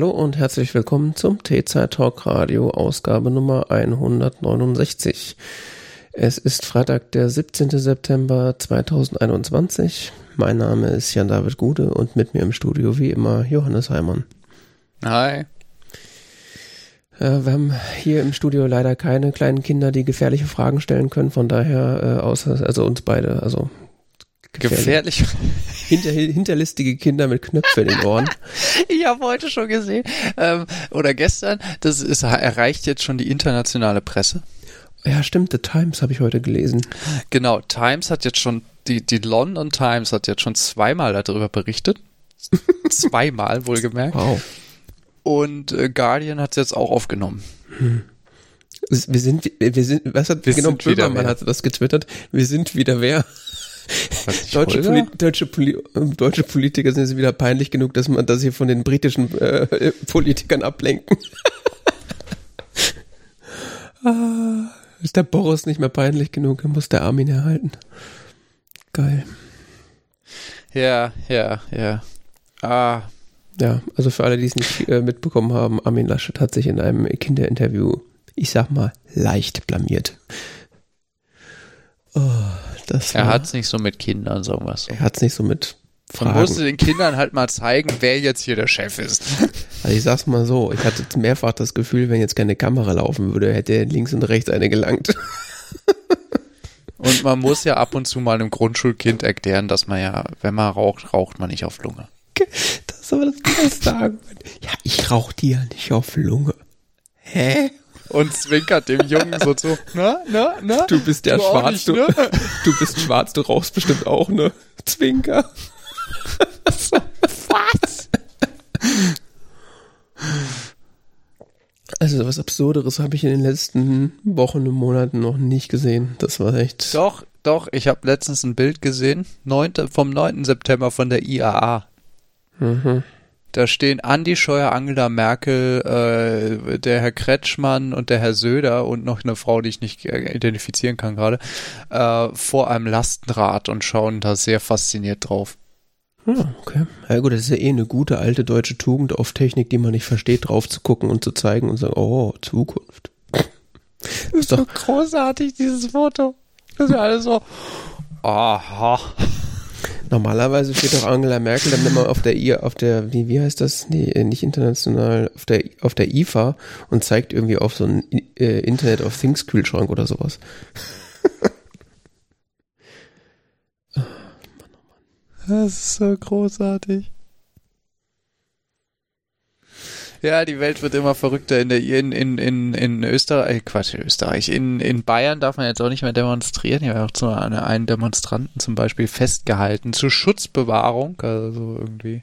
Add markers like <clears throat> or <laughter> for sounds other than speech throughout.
Hallo und herzlich willkommen zum T-Zeit Talk Radio Ausgabe Nummer 169. Es ist Freitag, der 17. September 2021. Mein Name ist Jan-David Gude und mit mir im Studio wie immer Johannes Heimann. Hi. Äh, wir haben hier im Studio leider keine kleinen Kinder, die gefährliche Fragen stellen können, von daher äh, außer also uns beide, also gefährlich. gefährlich. <laughs> Hinter, hinterlistige Kinder mit Knöpfen in den Ohren. <laughs> ich habe heute schon gesehen ähm, oder gestern, das ist erreicht jetzt schon die internationale Presse. Ja, stimmt, The Times habe ich heute gelesen. Genau, Times hat jetzt schon die die London Times hat jetzt schon zweimal darüber berichtet. <laughs> zweimal wohlgemerkt. Wow. Und äh, Guardian hat es jetzt auch aufgenommen. Hm. Wir sind, wir sind, was hat, wir genau, Böhmermann hat das getwittert. Wir sind wieder wer? Deutsche, Poli deutsche, Poli deutsche, Politiker sind wieder peinlich genug, dass man, dass sie von den britischen äh, <laughs> Politikern ablenken. <laughs> ah, ist der Boris nicht mehr peinlich genug, er muss der Armin erhalten. Geil. Ja, ja, ja. Ah, ja, also für alle, die es nicht äh, mitbekommen haben, Armin Laschet hat sich in einem Kinderinterview, ich sag mal, leicht blamiert. Oh, das er hat es nicht so mit Kindern, sagen wir so. Er hat es nicht so mit Fragen. Man musste den Kindern halt mal zeigen, wer jetzt hier der Chef ist. <laughs> Also ich sag's mal so, ich hatte mehrfach das Gefühl, wenn jetzt keine Kamera laufen würde, hätte er links und rechts eine gelangt. Und man <laughs> muss ja ab und zu mal einem Grundschulkind erklären, dass man ja, wenn man raucht, raucht man nicht auf Lunge. Das ist aber das beste Argument. Ja, ich rauche dir ja nicht auf Lunge. Hä? Und zwinkert dem Jungen so zu, na, na, na? Du bist ja schwarz, nicht, du, ne? <laughs> du bist schwarz, du rauchst bestimmt auch, ne? Zwinker. Was? Also was Absurderes habe ich in den letzten Wochen und Monaten noch nicht gesehen. Das war echt. Doch, doch, ich habe letztens ein Bild gesehen, 9, vom 9. September von der IAA. Mhm. Da stehen Andi Scheuer, Angela Merkel, äh, der Herr Kretschmann und der Herr Söder und noch eine Frau, die ich nicht äh, identifizieren kann gerade, äh, vor einem Lastenrad und schauen da sehr fasziniert drauf. Ah, okay. Ja gut, das ist ja eh eine gute alte deutsche Tugend auf Technik, die man nicht versteht, drauf zu gucken und zu zeigen und sagen, oh, Zukunft. Das ist doch großartig, dieses Foto. Das ist ja alles so, aha. Normalerweise steht doch Angela Merkel dann immer auf der I, auf der, wie, wie heißt das? Nee, äh, nicht international, auf der, auf der IFA und zeigt irgendwie auf so einen äh, Internet of Things Kühlschrank oder sowas. oh, <laughs> Mann, oh Mann. Das ist so großartig. Ja, die Welt wird immer verrückter. In, der, in, in, in, in Österreich, äh, Quatsch, Österreich. In, in Bayern darf man jetzt auch nicht mehr demonstrieren. Hier war auch zu einen Demonstranten zum Beispiel festgehalten zur Schutzbewahrung. Also irgendwie.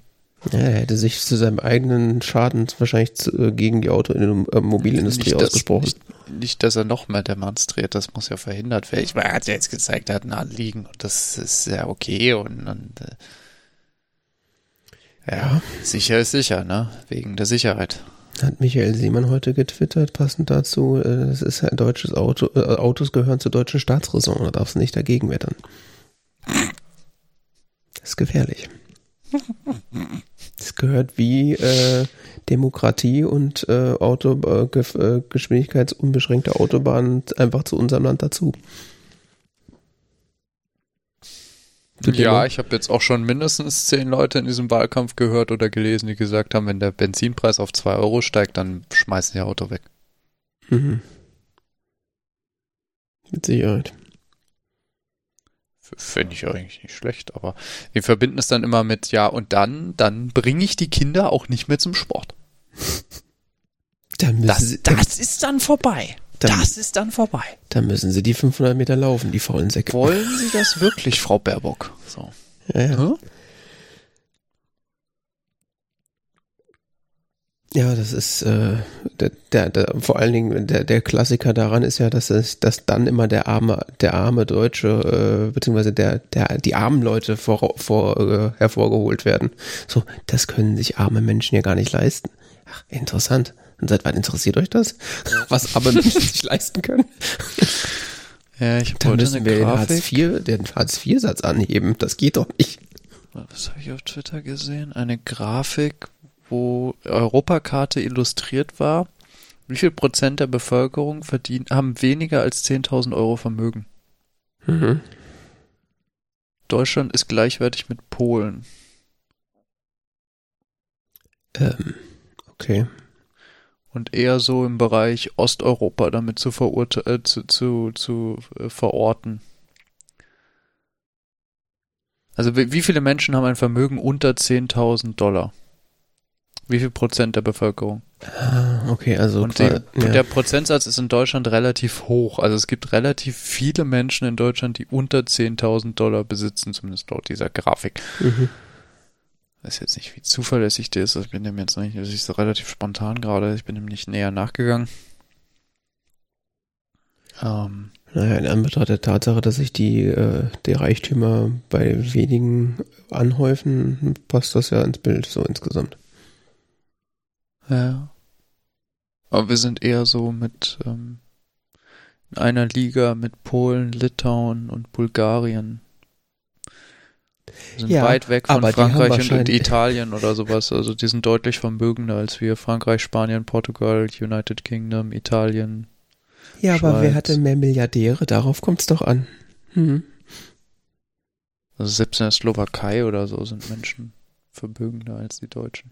Ja, er hätte sich zu seinem eigenen Schaden wahrscheinlich zu, äh, gegen die Automobilindustrie äh, ausgesprochen. Nicht, nicht, dass er noch mehr demonstriert, das muss ja verhindert werden. Ich meine, er hat ja jetzt gezeigt, er hat ein Anliegen und das ist ja okay und, und äh, ja, sicher ist sicher, ne? Wegen der Sicherheit. Hat Michael Siemann heute getwittert, passend dazu, es äh, ist ein deutsches Auto, äh, Autos gehören zur deutschen Staatsräson, da darfst du nicht dagegen wettern. Das ist gefährlich. Es gehört wie äh, Demokratie und äh, Auto, äh, äh geschwindigkeitsunbeschränkte Autobahnen einfach zu unserem Land dazu. Ja, ich habe jetzt auch schon mindestens zehn Leute in diesem Wahlkampf gehört oder gelesen, die gesagt haben, wenn der Benzinpreis auf zwei Euro steigt, dann schmeißen die Auto weg. Mhm. Mit Sicherheit. Finde ich eigentlich nicht schlecht, aber wir verbinden es dann immer mit, ja, und dann, dann bringe ich die Kinder auch nicht mehr zum Sport. das, sie, das ist dann vorbei. Dann, das ist dann vorbei. Dann müssen sie die 500 Meter laufen, die faulen Säcke. Wollen Sie das wirklich, Frau Baerbock? So. Ja, ja. Hm? Ja, das ist äh, der, der, der, vor allen Dingen der, der Klassiker daran ist ja, dass es, dass dann immer der arme, der arme Deutsche, äh, beziehungsweise der, der, die armen Leute vor, vor, äh, hervorgeholt werden. So, das können sich arme Menschen ja gar nicht leisten. Ach, interessant. Und seit wann interessiert euch das? Was aber Menschen sich leisten können? <laughs> Ja, ich habe müssen wir den Hartz IV, den Hartz IV Satz anheben. Das geht doch nicht. Was habe ich auf Twitter gesehen? Eine Grafik, wo Europakarte illustriert war, wie viel Prozent der Bevölkerung verdienen, haben weniger als 10.000 Euro Vermögen. Mhm. Deutschland ist gleichwertig mit Polen. Ähm, okay. Und eher so im Bereich Osteuropa damit zu, äh, zu, zu, zu äh, verorten. Also wie viele Menschen haben ein Vermögen unter 10.000 Dollar? Wie viel Prozent der Bevölkerung? Ah, okay, also und die, ja. der Prozentsatz ist in Deutschland relativ hoch. Also es gibt relativ viele Menschen in Deutschland, die unter 10.000 Dollar besitzen, zumindest laut dieser Grafik. Mhm. Ich weiß jetzt nicht, wie zuverlässig der ist. Ich bin dem jetzt nicht, das ist relativ spontan gerade. Ich bin dem nicht näher nachgegangen. Ähm, naja, in Anbetracht der Tatsache, dass sich die, äh, die Reichtümer bei wenigen anhäufen, passt das ja ins Bild so insgesamt. Ja. Aber wir sind eher so mit ähm, in einer Liga mit Polen, Litauen und Bulgarien. Sind ja, weit weg von Frankreich und, und Italien oder sowas. Also die sind deutlich vermögender als wir. Frankreich, Spanien, Portugal, United Kingdom, Italien, ja, Schweiz. aber wer hatte mehr Milliardäre? Darauf kommt es doch an. Hm. Also selbst in der Slowakei oder so sind Menschen vermögender als die Deutschen.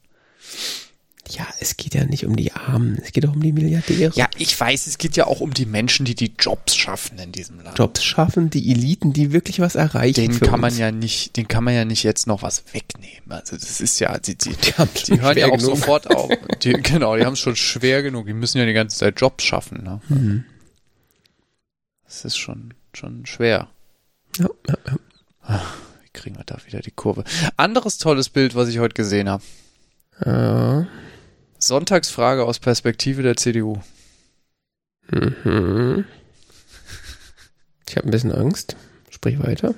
Ja, es geht ja nicht um die Armen, es geht doch um die Milliardäre. Ja, ich weiß, es geht ja auch um die Menschen, die die Jobs schaffen in diesem Land. Jobs schaffen, die Eliten, die wirklich was erreichen. Den kann man ja nicht, den kann man ja nicht jetzt noch was wegnehmen. Also das ist ja, die, die, die, die hören ja auch genug. sofort auf. <laughs> Die, genau, die haben es schon schwer genug. Die müssen ja die ganze Zeit Jobs schaffen. Ne? Mhm. Das ist schon, schon schwer. Ja, ja, ja. Ach, wie kriegen wir da wieder die Kurve? Anderes tolles Bild, was ich heute gesehen habe. Ja. Sonntagsfrage aus Perspektive der CDU. Mhm. Ich habe ein bisschen Angst. Sprich weiter.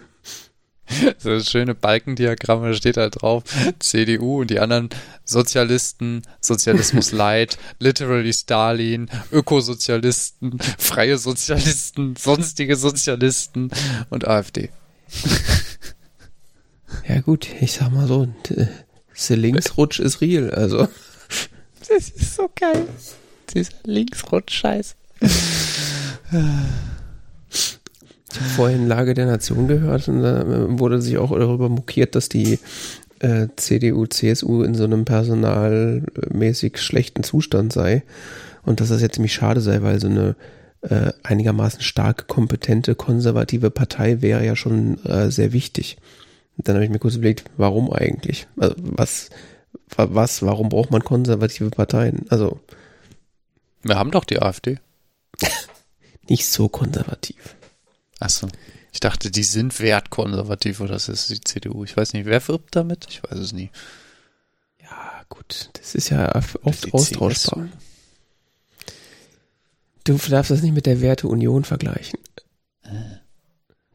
<laughs> So das schöne Balkendiagramm, da steht da drauf, CDU und die anderen Sozialisten, Sozialismus <laughs> Light, Literally Stalin, Ökosozialisten, freie Sozialisten, sonstige Sozialisten und AfD. Ja gut, ich sag mal so, der Linksrutsch ist real, also. Das ist so geil. Dieser Linksrutsch-Scheiß. Ich habe vorhin Lage der Nation gehört und da wurde sich auch darüber mokiert, dass die äh, CDU, CSU in so einem personalmäßig schlechten Zustand sei und dass das jetzt ziemlich schade sei, weil so eine äh, einigermaßen starke, kompetente, konservative Partei wäre ja schon äh, sehr wichtig. Und dann habe ich mir kurz überlegt, warum eigentlich? Also was, was, warum braucht man konservative Parteien? Also. Wir haben doch die AfD. <laughs> nicht so konservativ. Achso. Ich dachte, die sind wertkonservativ oder das ist die CDU. Ich weiß nicht, wer wirbt damit? Ich weiß es nie. Ja, gut. Das ist ja oft austauschbar. Du darfst das nicht mit der Werteunion vergleichen.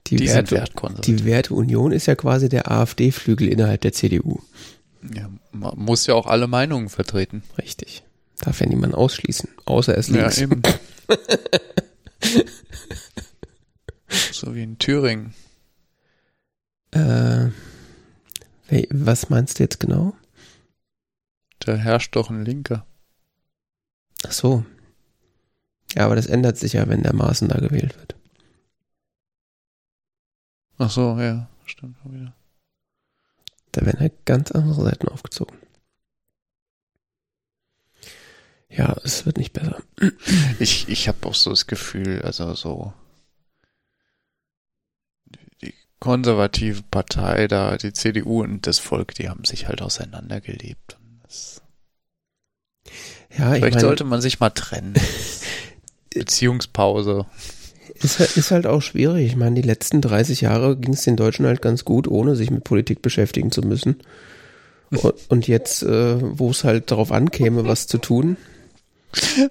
Die, die Werte, die Werteunion ist ja quasi der AfD-Flügel innerhalb der CDU. Ja, man muss ja auch alle Meinungen vertreten. Richtig. Darf ja niemand ausschließen, außer es links. Ja, eben. <laughs> so wie in Thüringen. Äh, was meinst du jetzt genau? Da herrscht doch ein Linker. Ach so. Ja, aber das ändert sich ja, wenn der Maßen da gewählt wird. Ach so, ja, stimmt schon wieder. Da werden halt ganz andere Seiten aufgezogen. Ja, es wird nicht besser. <clears throat> Ich, ich habe auch so das Gefühl, also so die konservative Partei da, die CDU und das Volk, die haben sich halt auseinandergelebt. ja, Vielleicht meine, sollte man sich mal trennen. <laughs> Beziehungspause. Ist halt, ist halt auch schwierig. Ich meine, die letzten 30 Jahre ging es den Deutschen halt ganz gut, ohne sich mit Politik beschäftigen zu müssen. <laughs> Und, und jetzt, äh, wo es halt darauf ankäme, was zu tun.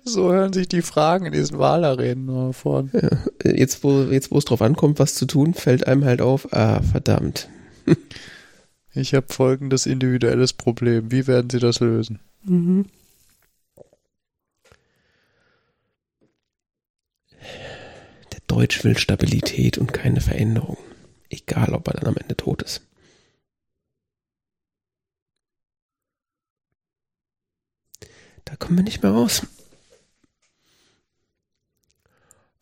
So hören sich die Fragen in diesen Wahlarenen nur vor. Ja, jetzt, wo, jetzt, wo es drauf ankommt, was zu tun, fällt einem halt auf, ah, verdammt. <laughs> Ich habe folgendes individuelles Problem. Wie werden Sie das lösen? Mhm. Deutsch will Stabilität und keine Veränderung. Egal, ob er dann am Ende tot ist. Da kommen wir nicht mehr raus.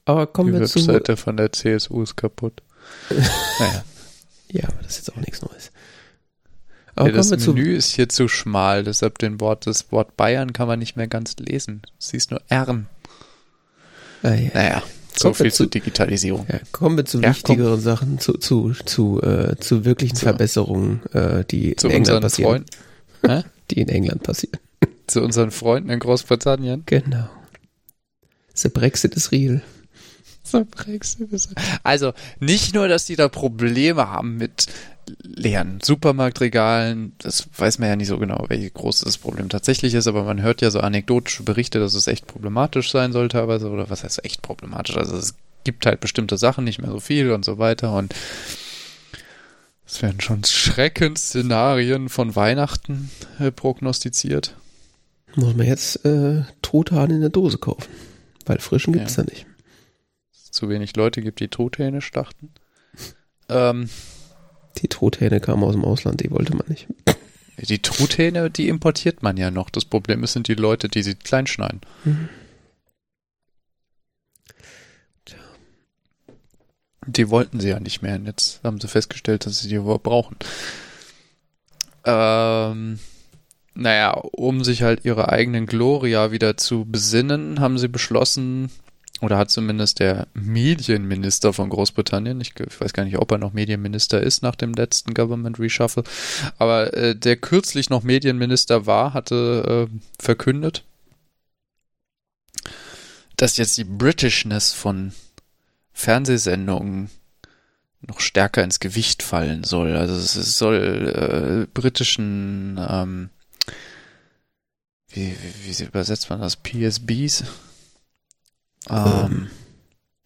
Aber kommen Die wir zu. Webseite von der CSU ist kaputt. <laughs> naja. Ja, aber das ist jetzt auch nichts Neues. Aber Ja, das. Menü ist hier zu schmal, deshalb den Wort, das Wort Bayern kann man nicht mehr ganz lesen. Siehst nur R. Ah, ja. Naja, so viel zu- zur Digitalisierung. Ja, kommen wir zu Ja, wichtigeren Sachen, zu, zu, zu, äh, zu wirklichen Zu- Verbesserungen, äh, die in England passieren. <laughs> Die in England passieren. zu unseren Freunden in Großbritannien. Genau. The Brexit is real. So Brexit ist- Also nicht nur, dass die da Probleme haben mit leeren Supermarktregalen, das weiß man ja nicht so genau, welches groß das Problem tatsächlich ist, aber man hört ja so anekdotische Berichte, dass es echt problematisch sein soll teilweise, oder was heißt echt problematisch? Also es gibt halt bestimmte Sachen, nicht mehr so viel und so weiter und es werden schon Schreckensszenarien von Weihnachten äh, prognostiziert. Muss man jetzt äh, Truthahn in der Dose kaufen. Weil frischen gibt's Ja. da nicht. Zu wenig Leute gibt, die Truthähne schlachten. Ähm, Truthähne kamen aus dem Ausland, die wollte man nicht. Die Truthähne, die importiert man ja noch. Das Problem ist, sind die Leute, die sie klein schneiden. Die wollten sie ja nicht mehr. Und jetzt haben sie festgestellt, dass sie die überhaupt brauchen. Ähm, naja, um sich halt ihre eigenen Gloria wieder zu besinnen, haben sie beschlossen, oder hat zumindest der Medienminister von Großbritannien, ich, ich weiß gar nicht, ob er noch Medienminister ist nach dem letzten Government Reshuffle, aber äh, der kürzlich noch Medienminister war, hatte äh, verkündet, dass jetzt die Britishness von Fernsehsendungen noch stärker ins Gewicht fallen soll. Also es soll äh, britischen, ähm, wie, wie, wie übersetzt man das? PSBs? Ähm,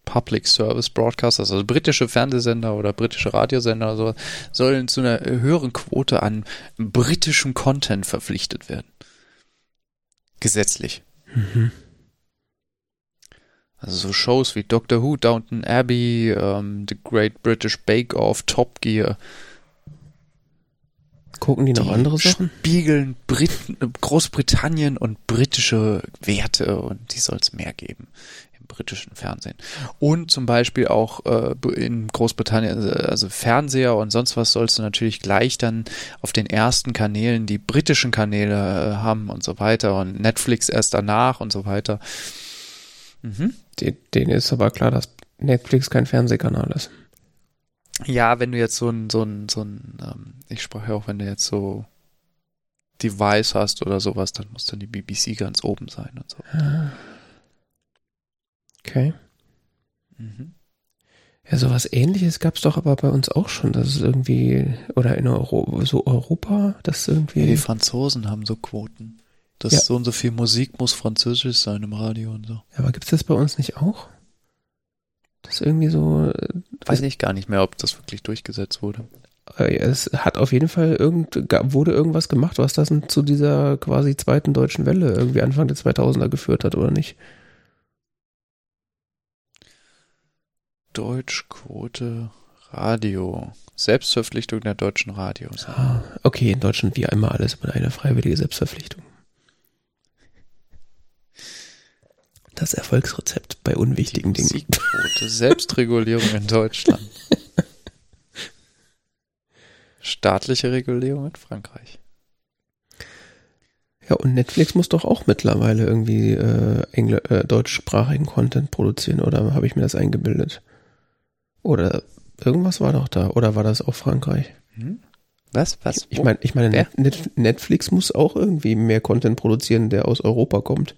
Public Service Broadcasters, also britische Fernsehsender oder britische Radiosender oder so, sollen zu einer höheren Quote an britischem Content verpflichtet werden. Gesetzlich. Mhm. Also so Shows wie Doctor Who, Downton Abbey, ähm, The Great British Bake Off, Top Gear. Gucken die noch andere Sachen? spiegeln Brit Großbritannien und britische Werte und die soll es mehr geben im britischen Fernsehen. Und zum Beispiel auch äh, in Großbritannien, also- also Fernseher und sonst was sollst du natürlich gleich dann auf den ersten Kanälen die britischen Kanäle äh, haben und so weiter und Netflix erst danach und so weiter. Mhm. Die- Denen ist aber klar, dass Netflix kein Fernsehkanal ist. Ja, wenn du jetzt so ein, so ein, so ein, ähm, ich sprach ja auch, wenn du jetzt so Device hast oder sowas, dann muss dann die BBC ganz oben sein und so. Okay. Mhm. Ja, sowas ähnliches gab's doch aber bei uns auch schon, dass es irgendwie, oder in Euro, so Europa, das irgendwie. Ja, die Franzosen haben so Quoten. Das Ja. so und so viel Musik muss französisch sein im Radio und so. aber gibt's das bei uns nicht auch? Das irgendwie so, Weiß ich gar nicht mehr, ob das wirklich durchgesetzt wurde. äh, es hat auf jeden Fall irgend, wurde irgendwas gemacht, was das zu dieser quasi zweiten deutschen Welle irgendwie Anfang der 2000er geführt hat, oder nicht? Deutschquote Radio. Selbstverpflichtung der deutschen Radios. Ah, okay, in Deutschland wie immer alles über eine freiwillige Selbstverpflichtung. Das Erfolgsrezept bei unwichtigen Dingen. Musikquote. Selbstregulierung in Deutschland. Staatliche Regulierung in Frankreich. Ja, und Netflix muss doch auch mittlerweile irgendwie äh, Engl äh, deutschsprachigen Content produzieren, oder habe ich mir das eingebildet? Oder irgendwas war doch da, oder war das auch Frankreich? Hm? Was? Was? Ich meine, ich meine? Net Netflix muss auch irgendwie mehr Content produzieren, der aus Europa kommt.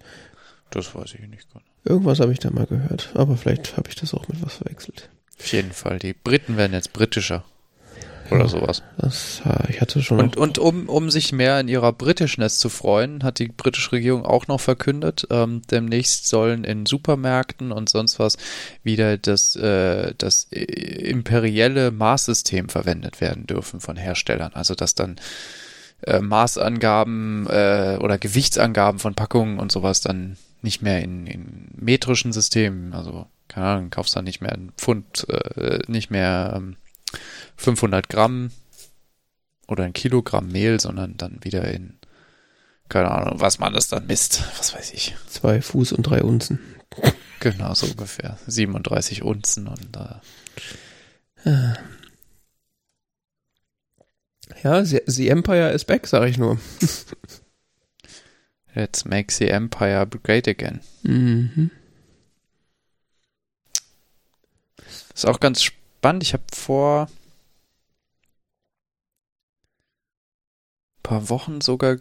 Das weiß ich nicht genau. Irgendwas habe ich da mal gehört, aber vielleicht habe ich das auch mit was verwechselt. Auf jeden Fall. Die Briten werden jetzt britischer. Oder sowas. Das, äh, ich hatte schon. Und, und um, um sich mehr in ihrer Britishness zu freuen, hat die britische Regierung auch noch verkündet, ähm, demnächst sollen in Supermärkten und sonst was wieder das, äh, das imperielle Maßsystem verwendet werden dürfen von Herstellern. Also dass dann äh, Maßangaben äh, oder Gewichtsangaben von Packungen und sowas dann nicht mehr in, in metrischen Systemen, also keine Ahnung, kaufst dann nicht mehr ein Pfund, äh, nicht mehr ähm, 500 Gramm oder ein Kilogramm Mehl, sondern dann wieder in keine Ahnung, was man das dann misst. Was weiß ich. Zwei Fuß und drei Unzen. Genau, so ungefähr. 37 Unzen und äh. Ja, the, the Empire is back, sag ich nur. <laughs> Let's make the Empire great again. Mhm. Ist auch ganz spannend. Ich habe vor ein paar Wochen sogar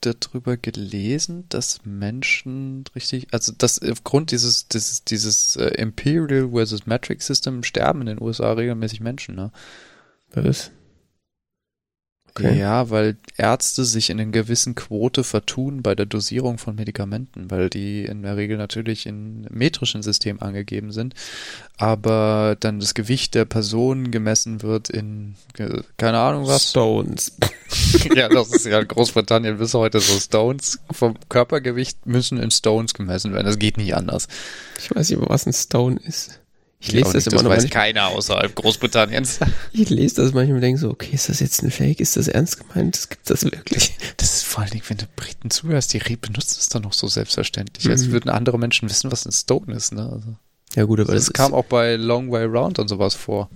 darüber gelesen, dass Menschen richtig, also dass aufgrund dieses, dieses, dieses äh, Imperial versus Matrix System sterben in den USA regelmäßig Menschen, ne? Was? Okay. Ja, weil Ärzte sich in einer gewissen Quote vertun bei der Dosierung von Medikamenten, weil die in der Regel natürlich in metrischen System angegeben sind, aber dann das Gewicht der Person gemessen wird in keine Ahnung was. Stones. <laughs> ja, das ist ja in Großbritannien bis heute so. Stones vom Körpergewicht müssen in Stones gemessen werden. Das geht nicht anders. Ich weiß nicht, was ein Stone ist. Ich lese das nicht, immer das noch. weiß manchmal- keiner außerhalb Großbritanniens. <laughs> Ich lese das manchmal und denke so, okay, ist das jetzt ein Fake? Ist das ernst gemeint? Das gibt das wirklich? Das ist vor allen Dingen, wenn du Briten zuhörst, die benutzen es dann noch so selbstverständlich, als Mhm. würden andere Menschen wissen, was ein Stone ist. Ne? Also, Ja gut, aber das, das, kam auch bei Long Way Round und sowas vor.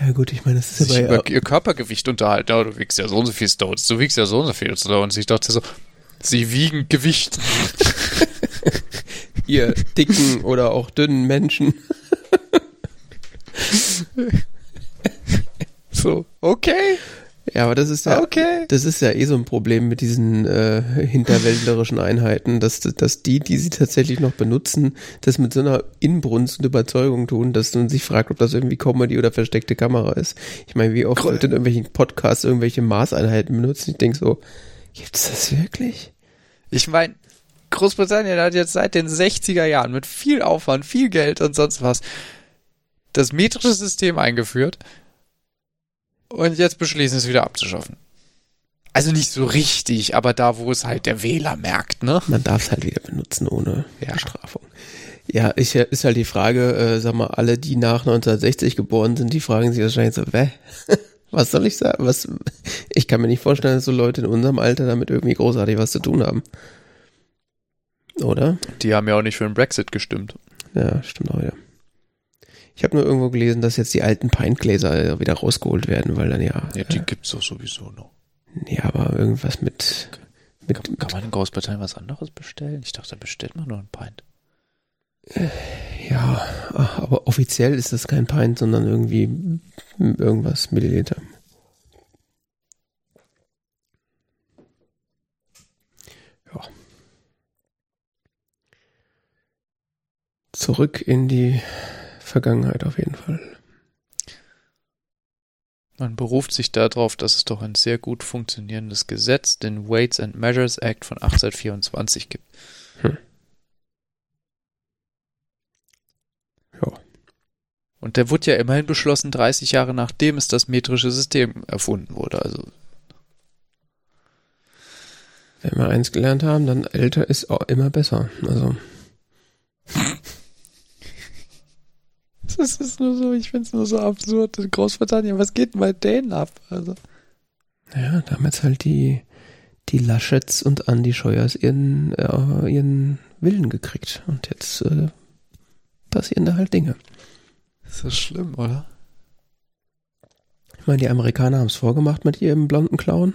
Ja gut, ich meine, das ist Sich ja bei, über ihr Körpergewicht unterhalten. Ja, du wiegst ja so und so viel Stones, du wiegst ja so und so viel Stones. Ich dachte so, sie wiegen Gewicht. <laughs> ihr dicken oder auch dünnen Menschen. So, okay, Ja, aber das ist ja, okay. das ist ja eh so ein Problem mit diesen äh, hinterwäldlerischen Einheiten, dass, dass die, die sie tatsächlich noch benutzen, das mit so einer Inbrunst und Überzeugung tun, dass man sich fragt, ob das irgendwie Comedy oder versteckte Kamera ist. Ich meine, wie oft wird in irgendwelchen Podcasts irgendwelche Maßeinheiten benutzen? Ich denke so, gibt's das wirklich? Ich meine, Großbritannien hat jetzt seit den 60er Jahren mit viel Aufwand, viel Geld und sonst was das metrische System eingeführt und jetzt beschließen es wieder abzuschaffen. Also nicht so richtig, aber da, wo es halt der Wähler merkt, ne? Man darf es halt wieder benutzen ohne Ja. Bestrafung. Ja, ich, ist halt die Frage, äh, sag mal, alle, die nach 1960 geboren sind, die fragen sich wahrscheinlich so, wä? <laughs> Was soll ich sagen? Was, ich kann mir nicht vorstellen, dass so Leute in unserem Alter damit irgendwie großartig was zu tun haben. Oder? Die haben ja auch nicht für den Brexit gestimmt. Ja, stimmt auch wieder. Ich habe nur irgendwo gelesen, dass jetzt die alten Pintgläser wieder rausgeholt werden, weil dann ja, Ja, die äh, gibt's doch sowieso noch. ja, aber irgendwas mit, mit, Kann, kann man in Großbritannien was anderes bestellen? Ich dachte, da bestellt man nur ein Pint. Ja, ach, aber offiziell ist das kein Pint, sondern irgendwie irgendwas Milliliter. Zurück in die Vergangenheit auf jeden Fall. Man beruft sich darauf, dass es doch ein sehr gut funktionierendes Gesetz, den Weights and Measures Act von 1824 gibt. Ja. Und der wurde ja immerhin beschlossen, 30 Jahre nachdem es das metrische System erfunden wurde. Also Wenn wir eins gelernt haben, dann älter ist auch immer besser. Also, <laughs> das ist nur so, ich finde es nur so absurd in Großbritannien. Was geht denn bei denen ab? Also ja, da haben jetzt halt die, die Laschets und Andi Scheuers ihren, äh, ihren Willen gekriegt. Und jetzt äh, passieren da halt Dinge. ist das schlimm, oder? Ich meine, die Amerikaner haben es vorgemacht mit ihrem blonden Clown.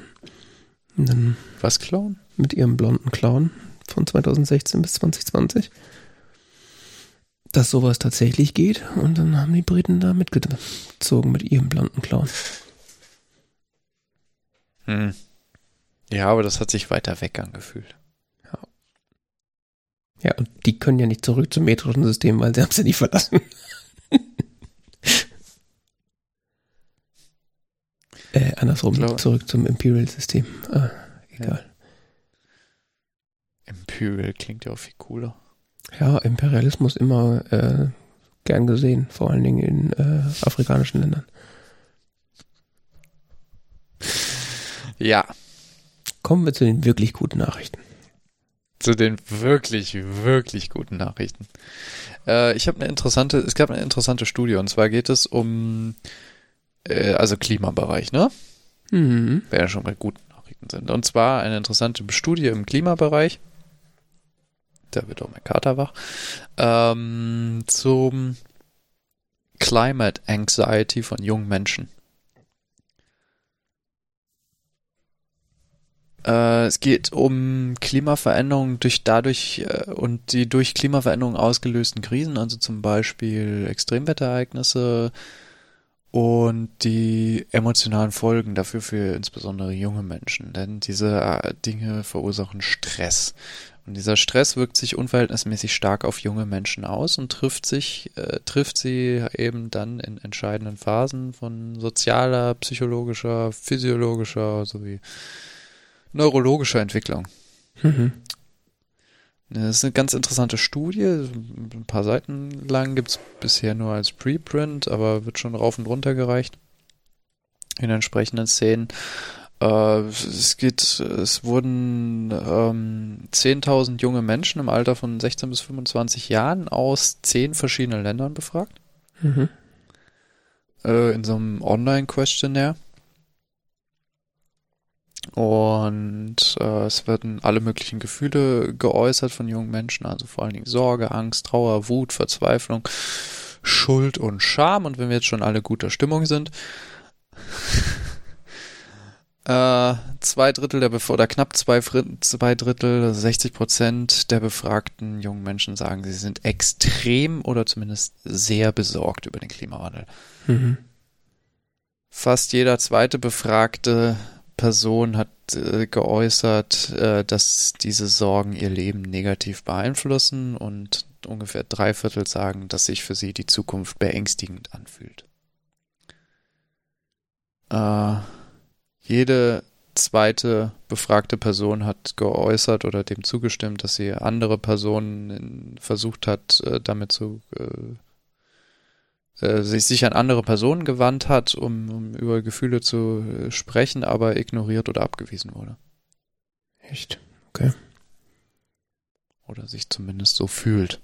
Was klauen? mit ihrem blonden Clown von 2016 bis 2020. Dass sowas tatsächlich geht. Und dann haben die Briten da mitgezogen mit ihrem blonden Clown. Hm. Ja, aber das hat sich weiter weg angefühlt. Ja, und die können ja nicht zurück zum metrischen System, weil sie haben es ja nie verlassen. <laughs> äh, andersrum, Klar. zurück zum Imperial-System. Ah, egal. Imperial klingt ja auch viel cooler. Ja, Imperialismus immer äh, gern gesehen, vor allen Dingen in äh, afrikanischen Ländern. Ja, Kommen wir zu den wirklich guten Nachrichten. zu den wirklich, wirklich guten Nachrichten. Äh, ich habe eine interessante, es gab eine interessante Studie und zwar geht es um, äh, also Klimabereich, ne? Mhm. Wäre ja schon mal guten Nachrichten. Sind. Und zwar eine interessante Studie im Klimabereich. Da wird auch mein Kater wach. Ähm, zum Climate Anxiety von jungen Menschen. Äh, es geht um Klimaveränderungen durch dadurch äh, und die durch Klimaveränderungen ausgelösten Krisen, also zum Beispiel Extremwetterereignisse und die emotionalen Folgen dafür für insbesondere junge Menschen. Denn diese äh, Dinge verursachen Stress. Und dieser Stress wirkt sich unverhältnismäßig stark auf junge Menschen aus und trifft sich, äh, trifft sie eben dann in entscheidenden Phasen von sozialer, psychologischer, physiologischer sowie neurologischer Entwicklung. Mhm. Das ist eine ganz interessante Studie, ein paar Seiten lang, gibt es bisher nur als Preprint, aber wird schon rauf und runter gereicht in entsprechenden Szenen. Äh, es geht, es wurden ähm, 10.000 junge Menschen im Alter von 16 bis 25 Jahren aus zehn verschiedenen Ländern befragt. Mhm. Äh, in so einem Online-Questionnaire. Und äh, es werden alle möglichen Gefühle geäußert von jungen Menschen, also vor allen Dingen Sorge, Angst, Trauer, Wut, Verzweiflung, Schuld und Scham. Und wenn wir jetzt schon alle guter Stimmung sind, <laughs> äh, zwei Drittel der Bef oder knapp zwei, zwei Drittel, 60 Prozent der befragten jungen Menschen sagen, sie sind extrem oder zumindest sehr besorgt über den Klimawandel. Mhm. Fast jeder zweite Befragte Person hat äh, geäußert, äh, dass diese Sorgen ihr Leben negativ beeinflussen und ungefähr drei Viertel sagen, dass sich für sie die Zukunft beängstigend anfühlt. Äh, jede zweite befragte Person hat geäußert oder dem zugestimmt, dass sie andere Personen versucht hat, äh, damit zu äh, äh, sich, sich an andere Personen gewandt hat, um, um über Gefühle zu äh, sprechen, aber ignoriert oder abgewiesen wurde. Echt? Okay. Oder sich zumindest so fühlt.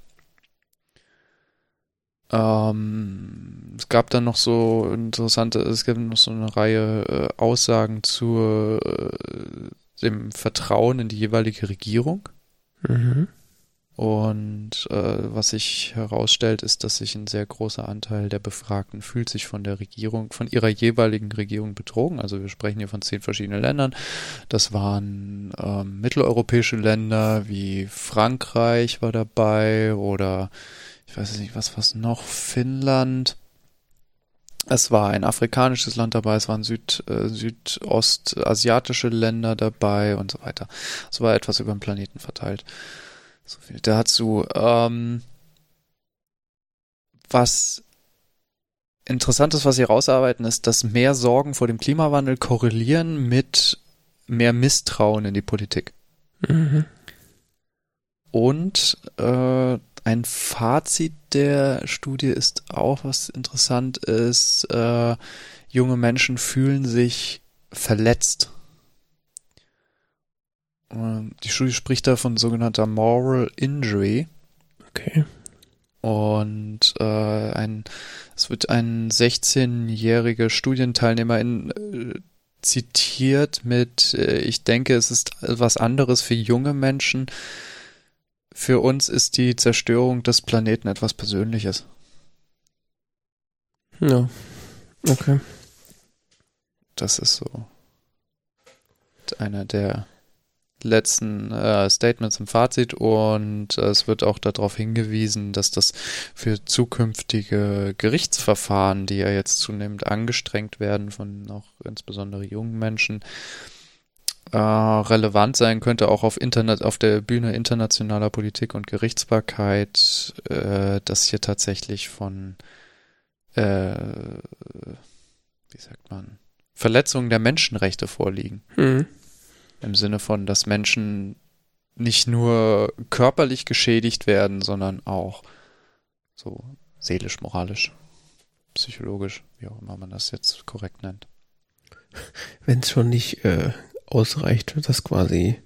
Ähm, es gab dann noch so interessante, es gibt noch so eine Reihe äh, Aussagen zu äh, dem Vertrauen in die jeweilige Regierung. Mhm. Und äh, was sich herausstellt, ist, dass sich ein sehr großer Anteil der Befragten fühlt sich von der Regierung, von ihrer jeweiligen Regierung betrogen. Also wir sprechen hier von zehn verschiedenen Ländern. Das waren ähm, mitteleuropäische Länder wie Frankreich war dabei oder ich weiß nicht, was was noch, Finnland. Es war ein afrikanisches Land dabei, es waren Süd, äh, südostasiatische Länder dabei und so weiter. Es war etwas über den Planeten verteilt. So viel dazu. Ähm, was interessant ist, was sie rausarbeiten, ist, dass mehr Sorgen vor dem Klimawandel korrelieren mit mehr Misstrauen in die Politik. Mhm. Und äh, ein Fazit der Studie ist auch, was interessant ist, äh, junge Menschen fühlen sich verletzt ähm, die Studie spricht da von sogenannter Moral Injury. Okay. Und äh, ein, es wird ein 16-jähriger Studienteilnehmer in, äh, zitiert mit, äh, ich denke, es ist was anderes für junge Menschen. Für uns ist die Zerstörung des Planeten etwas Persönliches. Ja, okay. Das ist so einer der letzten äh, Statements im Fazit und äh, es wird auch darauf hingewiesen, dass das für zukünftige Gerichtsverfahren, die ja jetzt zunehmend angestrengt werden von auch insbesondere jungen Menschen, äh, relevant sein könnte, auch auf Internet, auf der Bühne internationaler Politik und Gerichtsbarkeit, äh, dass hier tatsächlich von äh, wie sagt man Verletzungen der Menschenrechte vorliegen. Mhm. Im Sinne von, dass Menschen nicht nur körperlich geschädigt werden, sondern auch so seelisch, moralisch, psychologisch, wie auch immer man das jetzt korrekt nennt. Wenn es schon nicht äh, ausreicht, dass quasi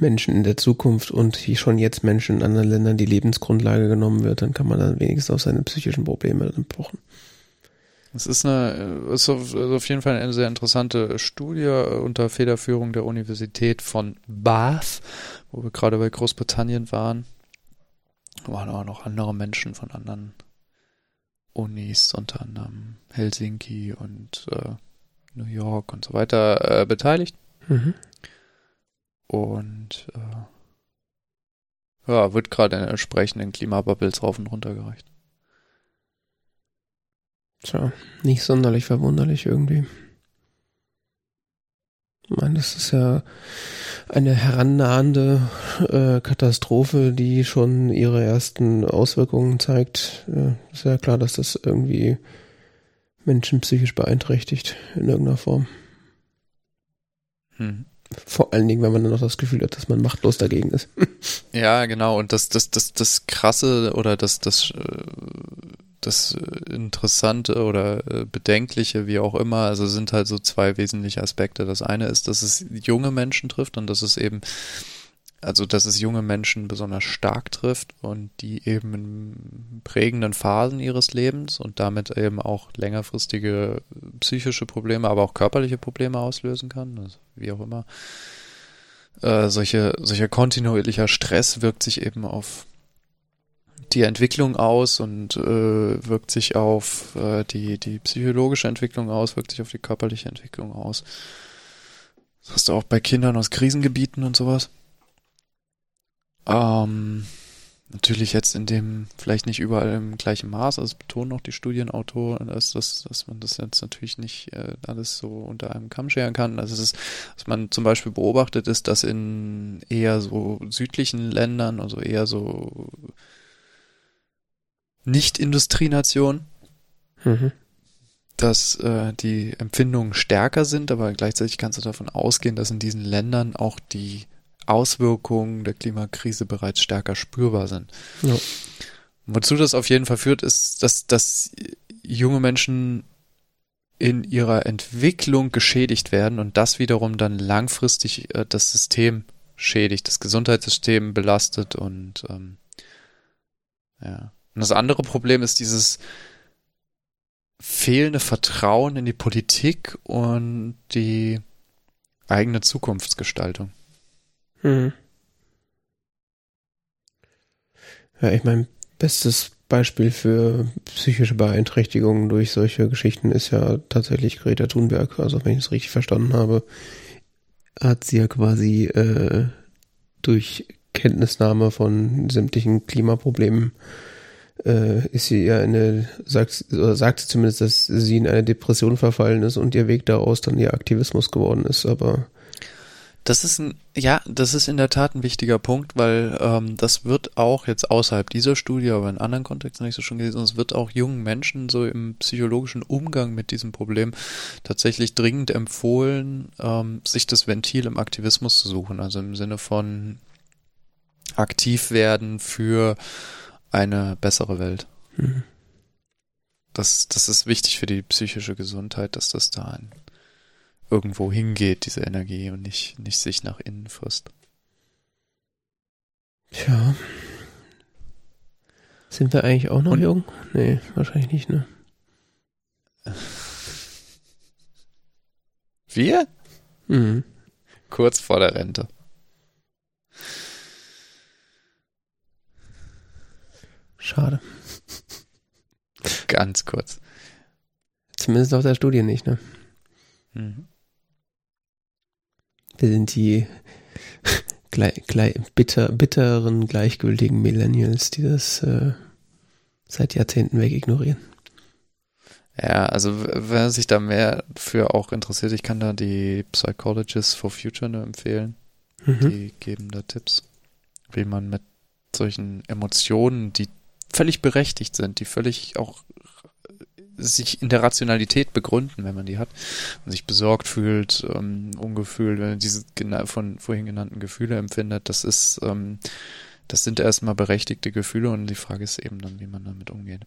Menschen in der Zukunft und wie schon jetzt Menschen in anderen Ländern die Lebensgrundlage genommen wird, dann kann man dann wenigstens auf seine psychischen Probleme dann pochen. Es ist eine, auf, ist auf jeden Fall eine sehr interessante Studie unter Federführung der Universität von Bath, wo wir gerade bei Großbritannien waren. Da waren auch noch andere Menschen von anderen Unis, unter anderem Helsinki und äh, New York und so weiter, äh, beteiligt. Mhm. Und äh, ja, wird gerade in entsprechenden Klimabubbles rauf und runter gereicht. Tja, nicht sonderlich verwunderlich irgendwie. Ich meine, das ist ja eine herannahende äh, Katastrophe, die schon ihre ersten Auswirkungen zeigt. Äh, ist ja klar, dass das irgendwie Menschen psychisch beeinträchtigt in irgendeiner Form. Hm. Vor allen Dingen, wenn man dann noch das Gefühl hat, dass man machtlos dagegen ist. <laughs> ja, genau. Und das, das, das, das Krasse oder das, das, äh, das Interessante oder äh, Bedenkliche, wie auch immer, also sind halt so zwei wesentliche Aspekte. Das eine ist, dass es junge Menschen trifft und dass es eben also dass es junge Menschen besonders stark trifft und die eben in prägenden Phasen ihres Lebens und damit eben auch längerfristige psychische Probleme, aber auch körperliche Probleme auslösen kann, also wie auch immer. Äh, solche, solcher kontinuierlicher Stress wirkt sich eben auf die Entwicklung aus und äh, wirkt sich auf äh, die, die psychologische Entwicklung aus, wirkt sich auf die körperliche Entwicklung aus. Das hast du auch bei Kindern aus Krisengebieten und sowas. Ähm, natürlich jetzt in dem, vielleicht nicht überall im gleichen Maß, also betonen auch die Studienautoren, dass, dass, dass man das jetzt natürlich nicht äh, alles so unter einem Kamm scheren kann. Also es ist, was man zum Beispiel beobachtet, ist, dass in eher so südlichen Ländern, also eher so Nicht-Industrienationen, mhm. dass äh, die Empfindungen stärker sind, aber gleichzeitig kannst du davon ausgehen, dass in diesen Ländern auch die Auswirkungen der Klimakrise bereits stärker spürbar sind. Ja. Wozu das auf jeden Fall führt, ist, dass, dass junge Menschen in ihrer Entwicklung geschädigt werden und das wiederum dann langfristig äh, das System schädigt, das Gesundheitssystem belastet und ähm, ja. Und das andere Problem ist dieses fehlende Vertrauen in die Politik und die eigene Zukunftsgestaltung. Hm. Ja, ich meine, bestes Beispiel für psychische Beeinträchtigungen durch solche Geschichten ist ja tatsächlich Greta Thunberg. Also wenn ich es richtig verstanden habe, hat sie ja quasi äh, durch Kenntnisnahme von sämtlichen Klimaproblemen äh, ist sie ja eine, sagt, oder sagt sie zumindest, dass sie in eine Depression verfallen ist und ihr Weg daraus dann ihr Aktivismus geworden ist, aber das ist ein, ja, das ist in der Tat ein wichtiger Punkt, weil ähm, das wird auch jetzt außerhalb dieser Studie, aber in anderen Kontexten habe ich so schon gelesen, es wird auch jungen Menschen so im psychologischen Umgang mit diesem Problem tatsächlich dringend empfohlen, ähm, sich das Ventil im Aktivismus zu suchen, also im Sinne von aktiv werden für eine bessere Welt. Mhm. Das, das ist wichtig für die psychische Gesundheit, dass das da ein irgendwo hingeht, diese Energie, und nicht, nicht sich nach innen frisst. Tja. Sind wir eigentlich auch noch und, jung? Nee, wahrscheinlich nicht, ne? Wir? Mhm. Kurz vor der Rente. Schade. Ganz kurz. Zumindest auf der Studie nicht, ne? Mhm. Wir sind die <laughs> bitter, bitteren, gleichgültigen Millennials, die das äh, seit Jahrzehnten weg ignorieren. Ja, also wer sich da mehr für auch interessiert, ich kann da die Psychologists for Future nur empfehlen. Mhm. Die geben da Tipps, wie man mit solchen Emotionen, die völlig berechtigt sind, die völlig auch sich in der Rationalität begründen, wenn man die hat und sich besorgt fühlt, ähm, ungefühlt, wenn man diese von vorhin genannten Gefühle empfindet, das ist, ähm, das sind erstmal berechtigte Gefühle und die Frage ist eben dann, wie man damit umgeht.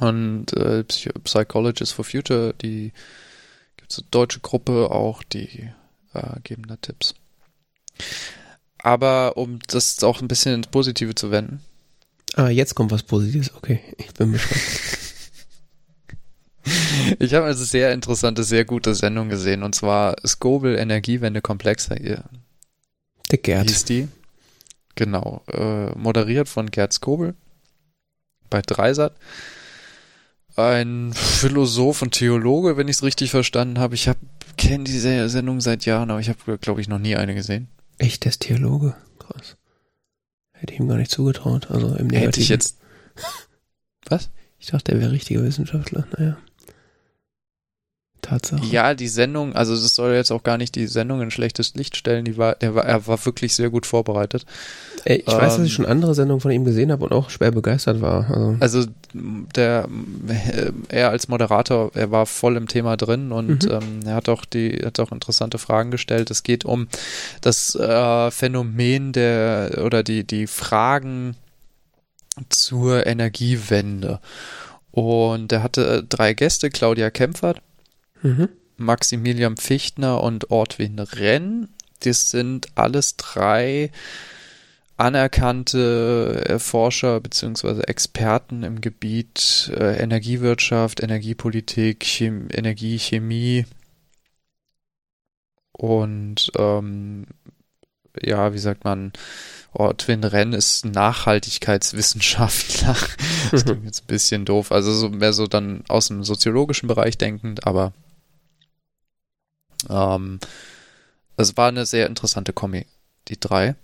Und äh, Psychologists for Future, die gibt's eine deutsche Gruppe auch, die äh, geben da Tipps. Aber um das auch ein bisschen ins Positive zu wenden. Ah, jetzt kommt was Positives, okay. Ich bin gespannt. <laughs> ich habe eine sehr interessante, sehr gute Sendung gesehen und zwar Skobel Energiewende Komplex. Der Gerd. Hieß die. Genau. Äh, moderiert von Gerd Skobel bei Dreisat. Ein Philosoph und Theologe, wenn ich es richtig verstanden habe. Ich habe kenne diese Sendung seit Jahren, aber ich habe, glaube ich, noch nie eine gesehen. Echt, der ist Theologe? Krass. Hätte ich ihm gar nicht zugetraut. Also im Negativen. Hätte ich jetzt. <laughs> Was? Ich dachte, er wäre richtiger Wissenschaftler. Naja. Tatsache. Ja, die Sendung, also das soll jetzt auch gar nicht die Sendung in schlechtes Licht stellen, die war, der war, er war wirklich sehr gut vorbereitet. Ey, ich ähm, weiß, dass ich ähm, schon andere Sendungen von ihm gesehen habe und auch schwer begeistert war. Also, also der, er als Moderator, er war voll im Thema drin und mhm. ähm, er hat auch die, hat auch interessante Fragen gestellt. Es geht um das äh, Phänomen der oder die, die Fragen zur Energiewende. Und er hatte drei Gäste, Claudia Kempfert, Mhm. Maximilian Fichtner und Ortwin Renn. Das sind alles drei anerkannte Forscher bzw. Experten im Gebiet äh, Energiewirtschaft, Energiepolitik, Chem Energie, Chemie und ähm, ja, wie sagt man, Ortwin Renn ist Nachhaltigkeitswissenschaftler. das klingt <laughs> jetzt ein bisschen doof, also so mehr so dann aus dem soziologischen Bereich denkend, aber ähm, es war eine sehr interessante Kombi, die drei.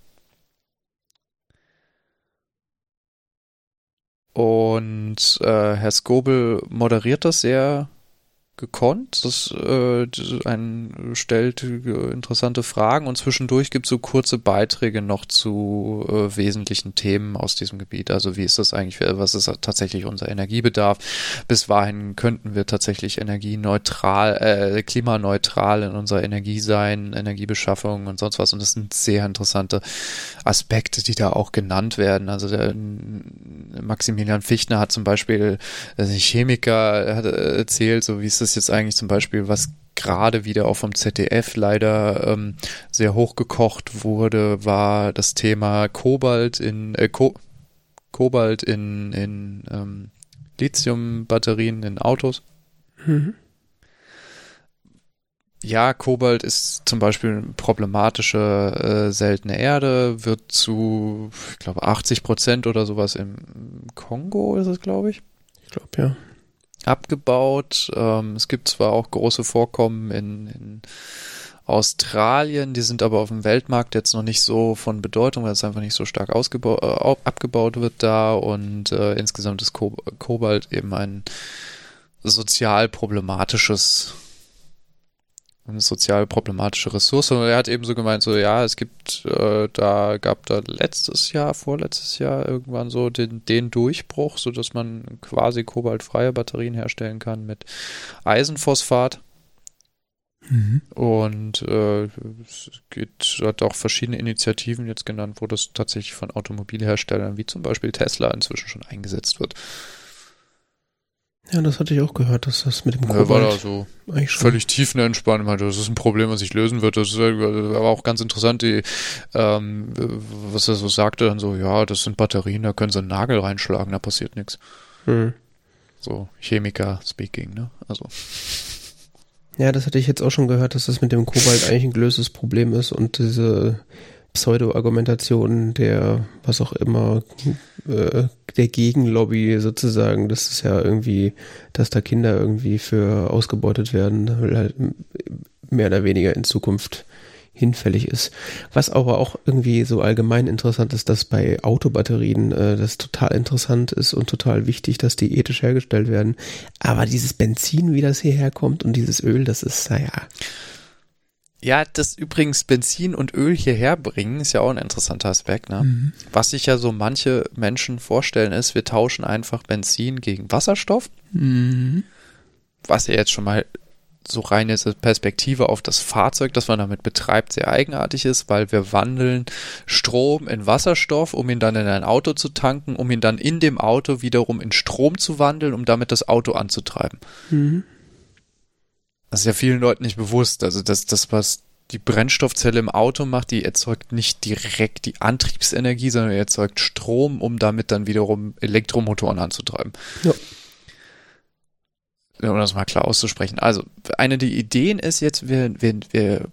Und äh, Herr Skobel moderiert das sehr gekonnt. Das äh, ein, stellt interessante Fragen und zwischendurch gibt es so kurze Beiträge noch zu äh, wesentlichen Themen aus diesem Gebiet. Also wie ist das eigentlich, was ist tatsächlich unser Energiebedarf? Bis wohin könnten wir tatsächlich energieneutral, äh, klimaneutral in unserer Energie sein, Energiebeschaffung und sonst was. Und das sind sehr interessante Aspekte, die da auch genannt werden. Also der Maximilian Fichtner hat zum Beispiel, also Chemiker hat erzählt, so wie ist das ist jetzt eigentlich zum Beispiel, was gerade wieder auch vom ZDF leider ähm, sehr hochgekocht wurde, war das Thema Kobalt in äh, Ko Kobalt in, in ähm, Lithium-Batterien in Autos. Mhm. Ja, Kobalt ist zum Beispiel problematische äh, seltene Erde, wird zu, ich glaube, 80 Prozent oder sowas im Kongo ist es, glaube ich. Ich glaube, ja abgebaut. Ähm, es gibt zwar auch große Vorkommen in, in Australien, die sind aber auf dem Weltmarkt jetzt noch nicht so von Bedeutung, weil es einfach nicht so stark äh, abgebaut wird da und äh, insgesamt ist Ko Kobalt eben ein sozial problematisches eine sozial problematische Ressource. Und er hat eben so gemeint, so ja, es gibt, äh, da gab da letztes Jahr, vorletztes Jahr irgendwann so den, den Durchbruch, so dass man quasi kobaltfreie Batterien herstellen kann mit Eisenphosphat. Mhm. Und äh, es gibt, hat auch verschiedene Initiativen jetzt genannt, wo das tatsächlich von Automobilherstellern wie zum Beispiel Tesla inzwischen schon eingesetzt wird. Ja, das hatte ich auch gehört, dass das mit dem Kobalt... Ja, war da so völlig tiefenentspannt. Meinte, das ist ein Problem, was sich lösen wird. Das war auch ganz interessant, die, ähm, was er so sagte, dann so, ja, das sind Batterien, da können sie einen Nagel reinschlagen, da passiert nichts. Hm. So, Chemiker-Speaking, ne? Also... Ja, das hatte ich jetzt auch schon gehört, dass das mit dem Kobalt <laughs> eigentlich ein gelöstes Problem ist und diese Pseudo-Argumentation der, was auch immer, äh, der Gegenlobby sozusagen, das ist ja irgendwie, dass da Kinder irgendwie für ausgebeutet werden, halt mehr oder weniger in Zukunft hinfällig ist. Was aber auch irgendwie so allgemein interessant ist, dass bei Autobatterien äh, das total interessant ist und total wichtig, dass die ethisch hergestellt werden. Aber dieses Benzin, wie das hierher kommt und dieses Öl, das ist, naja. Ja, das übrigens Benzin und Öl hierher bringen, ist ja auch ein interessanter Aspekt. Ne? Mhm. Was sich ja so manche Menschen vorstellen, ist, wir tauschen einfach Benzin gegen Wasserstoff. Mhm. Was ja jetzt schon mal so reine Perspektive auf das Fahrzeug, das man damit betreibt, sehr eigenartig ist, weil wir wandeln Strom in Wasserstoff, um ihn dann in ein Auto zu tanken, um ihn dann in dem Auto wiederum in Strom zu wandeln, um damit das Auto anzutreiben. Mhm. Das ist ja vielen Leuten nicht bewusst. Also das, das, was die Brennstoffzelle im Auto macht, die erzeugt nicht direkt die Antriebsenergie, sondern erzeugt Strom, um damit dann wiederum Elektromotoren anzutreiben. Ja. um das mal klar auszusprechen. Also, eine der Ideen ist jetzt, wir, wir, wir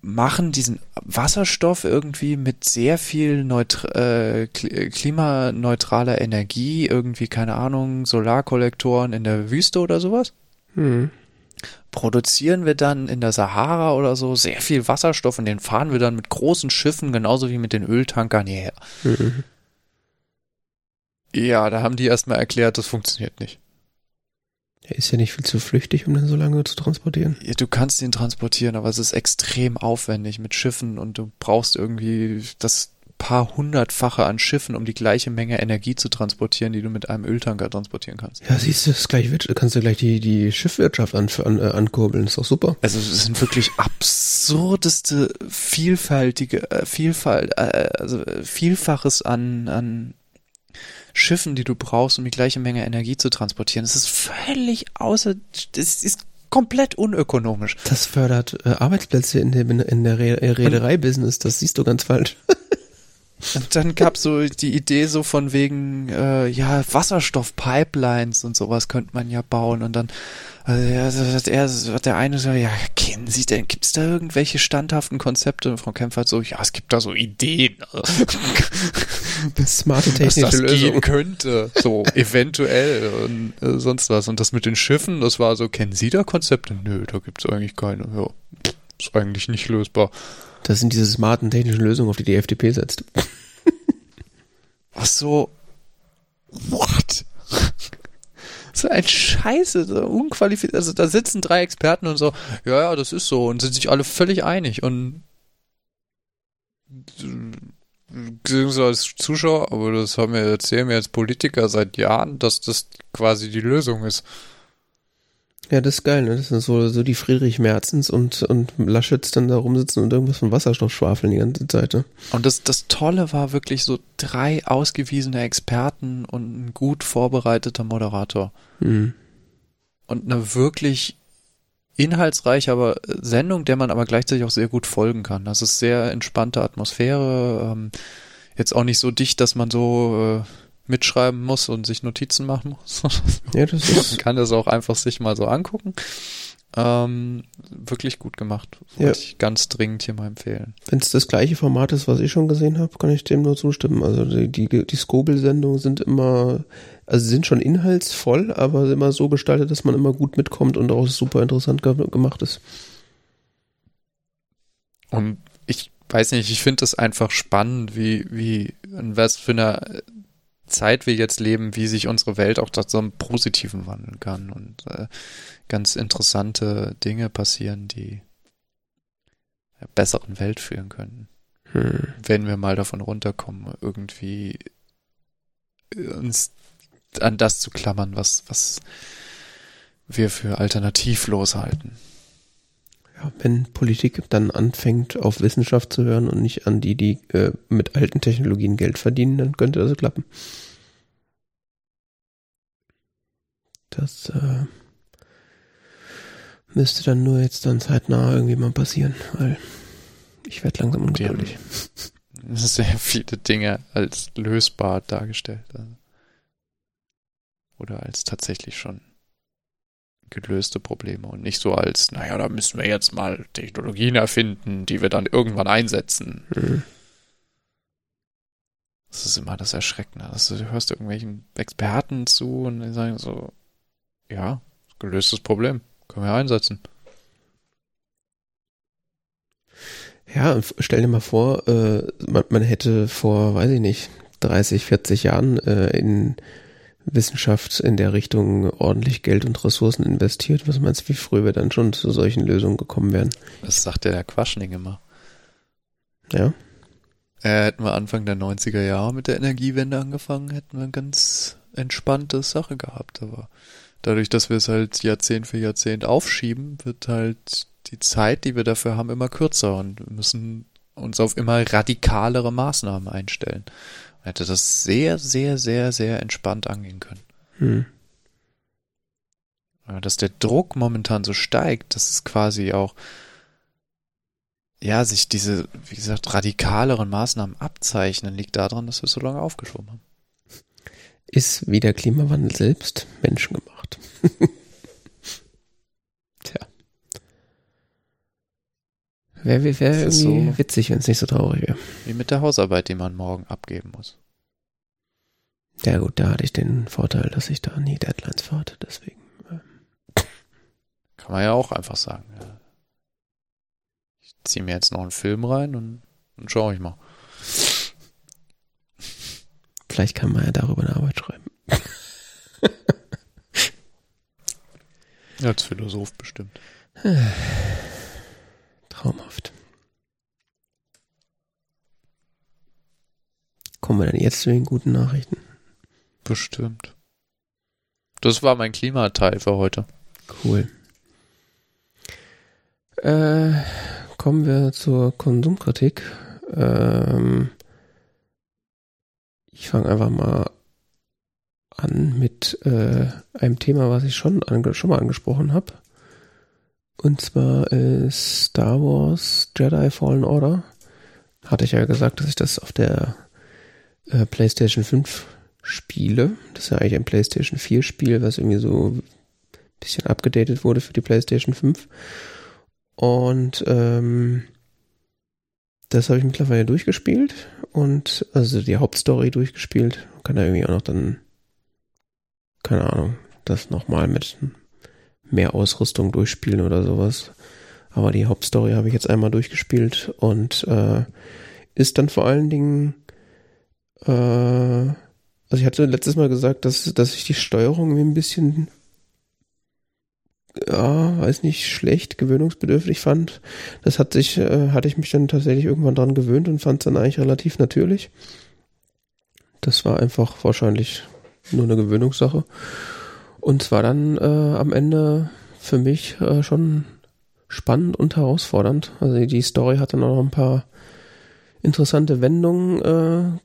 machen diesen Wasserstoff irgendwie mit sehr viel äh, klimaneutraler Energie, irgendwie, keine Ahnung, Solarkollektoren in der Wüste oder sowas. Hm. Produzieren wir dann in der Sahara oder so sehr viel Wasserstoff und den fahren wir dann mit großen Schiffen, genauso wie mit den Öltankern hierher. Mhm. Ja, da haben die erstmal erklärt, das funktioniert nicht. Er ist ja nicht viel zu flüchtig, um den so lange zu transportieren. Ja, du kannst ihn transportieren, aber es ist extrem aufwendig mit Schiffen und du brauchst irgendwie das paar hundertfache an Schiffen, um die gleiche Menge Energie zu transportieren, die du mit einem Öltanker transportieren kannst. Ja, siehst du, das gleich kannst du gleich die, die Schiffwirtschaft an, an, äh, ankurbeln, ist doch super. Also es sind wirklich absurdeste, vielfältige, äh, Vielfalt, äh, also Vielfaches an, an Schiffen, die du brauchst, um die gleiche Menge Energie zu transportieren. Das ist völlig außer, das ist komplett unökonomisch. Das fördert äh, Arbeitsplätze in, dem, in der Re Reederei-Business, das siehst du ganz falsch. <laughs> Und dann gab so die Idee so von wegen, äh, ja, Wasserstoffpipelines und sowas könnte man ja bauen. Und dann also hat er, hat der eine so, ja, kennen Sie denn, gibt es da irgendwelche standhaften Konzepte? Und Frau Kempfer hat so, ja, es gibt da so Ideen. <laughs> Smarte technische Dass das Lösung. gehen könnte, so eventuell und äh, sonst was. Und das mit den Schiffen, das war so, kennen Sie da Konzepte? Nö, da gibt es eigentlich keine. Ja, ist eigentlich nicht lösbar. Das sind diese smarten technischen Lösungen, auf die die FDP setzt. Ach so. What? so ein Scheiße, so unqualifiziert. Also da sitzen drei Experten und so, ja, ja, das ist so und sind sich alle völlig einig und sehen so als Zuschauer, aber das haben wir, erzählen wir als Politiker seit Jahren, dass das quasi die Lösung ist. Ja, das ist geil, ne? Das sind so, so die Friedrich Merzens und, und Laschets dann da rumsitzen und irgendwas von Wasserstoff schwafeln die ganze Zeit. Ne? Und das, das Tolle war wirklich so drei ausgewiesene Experten und ein gut vorbereiteter Moderator. Mhm. Und eine wirklich inhaltsreiche aber Sendung, der man aber gleichzeitig auch sehr gut folgen kann. Das ist sehr entspannte Atmosphäre, ähm, jetzt auch nicht so dicht, dass man so äh, mitschreiben muss und sich Notizen machen muss. <laughs> ja, das ist Man kann das auch einfach sich mal so angucken. Ähm, wirklich gut gemacht. Ja. ich ganz dringend hier mal empfehlen. Wenn es das gleiche Format ist, was ich schon gesehen habe, kann ich dem nur zustimmen. Also die, die, die Skobel-Sendungen sind immer, also sind schon inhaltsvoll, aber immer so gestaltet, dass man immer gut mitkommt und auch super interessant ge gemacht ist. Und ich weiß nicht, ich finde das einfach spannend, wie, wie, in was für einer Zeit wir jetzt leben, wie sich unsere Welt auch zu einem Positiven wandeln kann und äh, ganz interessante Dinge passieren, die einer besseren Welt führen können. Hm. Wenn wir mal davon runterkommen, irgendwie uns an das zu klammern, was, was wir für alternativlos halten. Wenn Politik dann anfängt, auf Wissenschaft zu hören und nicht an die, die äh, mit alten Technologien Geld verdienen, dann könnte das klappen. Das äh, müsste dann nur jetzt dann zeitnah irgendwie mal passieren, weil ich werde langsam ungeduldig. <laughs> Sehr viele Dinge als lösbar dargestellt. Also. Oder als tatsächlich schon gelöste Probleme und nicht so als, naja, da müssen wir jetzt mal Technologien erfinden, die wir dann irgendwann einsetzen. Mhm. Das ist immer das Erschreckende. Also, du hörst irgendwelchen Experten zu und die sagen so, ja, gelöstes Problem. Können wir einsetzen. Ja, stell dir mal vor, äh, man, man, hätte vor, weiß ich nicht, 30, 40 Jahren äh, in Wissenschaft in der Richtung ordentlich Geld und Ressourcen investiert. Was meinst du, wie früh wir dann schon zu solchen Lösungen gekommen wären? Das sagt ja der Quaschning immer. Ja. Äh, hätten wir Anfang der 90er Jahre mit der Energiewende angefangen, hätten wir eine ganz entspannte Sache gehabt. Aber dadurch, dass wir es halt Jahrzehnt für Jahrzehnt aufschieben, wird halt die Zeit, die wir dafür haben, immer kürzer und müssen uns auf immer radikalere Maßnahmen einstellen. Hätte das sehr, sehr, sehr, sehr entspannt angehen können. Hm. Dass der Druck momentan so steigt, dass es quasi auch, ja, sich diese, wie gesagt, radikaleren Maßnahmen abzeichnen, liegt daran, dass wir es so lange aufgeschoben haben. Ist wie der Klimawandel selbst menschengemacht. <laughs> Wäre wär, wär irgendwie so witzig, wenn es nicht so traurig wäre. Wie mit der Hausarbeit, die man morgen abgeben muss. Ja gut, da hatte ich den Vorteil, dass ich da nie Deadlines hatte, deswegen. äh, Kann man ja auch einfach sagen. Ja. Ich ziehe mir jetzt noch einen Film rein und dann schaue ich mal. Vielleicht kann man ja darüber eine Arbeit schreiben. Als Philosoph bestimmt. <sighs> Traumhaft. Kommen wir denn jetzt zu den guten Nachrichten? Bestimmt. Das war mein Klimateil für heute. Cool. Äh, kommen wir zur Konsumkritik. Ähm, ich fange einfach mal an mit äh, einem Thema, was ich schon, schon mal angesprochen habe. Und zwar ist Star Wars Jedi Fallen Order. Hatte ich ja gesagt, dass ich das auf der äh, PlayStation 5 spiele. Das ist ja eigentlich ein PlayStation 4 Spiel, was irgendwie so ein bisschen abgedatet wurde für die PlayStation 5. Und ähm, das habe ich mittlerweile durchgespielt und also die Hauptstory durchgespielt. Kann da irgendwie auch noch dann, keine Ahnung, das nochmal mit mehr Ausrüstung durchspielen oder sowas. Aber die Hauptstory habe ich jetzt einmal durchgespielt und äh, ist dann vor allen Dingen, äh, also ich hatte letztes Mal gesagt, dass, dass ich die Steuerung ein bisschen, ja, weiß nicht, schlecht, gewöhnungsbedürftig fand. Das hat sich, äh, hatte ich mich dann tatsächlich irgendwann dran gewöhnt und fand es dann eigentlich relativ natürlich. Das war einfach wahrscheinlich nur eine Gewöhnungssache. Und zwar dann äh, am Ende für mich äh, schon spannend und herausfordernd. Also die Story hat dann auch noch ein paar interessante Wendungen äh,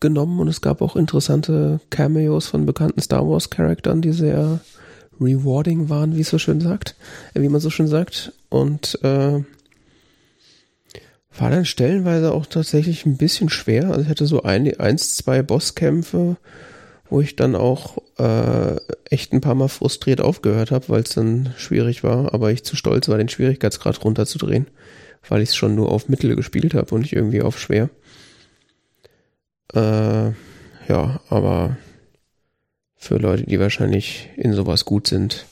genommen und es gab auch interessante Cameos von bekannten Star Wars Charakteren, die sehr rewarding waren, wie es so schön sagt, äh, wie man so schön sagt. Und äh, war dann stellenweise auch tatsächlich ein bisschen schwer. Also ich hatte so ein, eins, zwei Bosskämpfe, wo ich dann auch äh, echt ein paar Mal frustriert aufgehört habe, weil es dann schwierig war, aber ich zu stolz war, den Schwierigkeitsgrad runterzudrehen, weil ich es schon nur auf Mittel gespielt habe und nicht irgendwie auf schwer. Äh, ja, aber für Leute, die wahrscheinlich in sowas gut sind,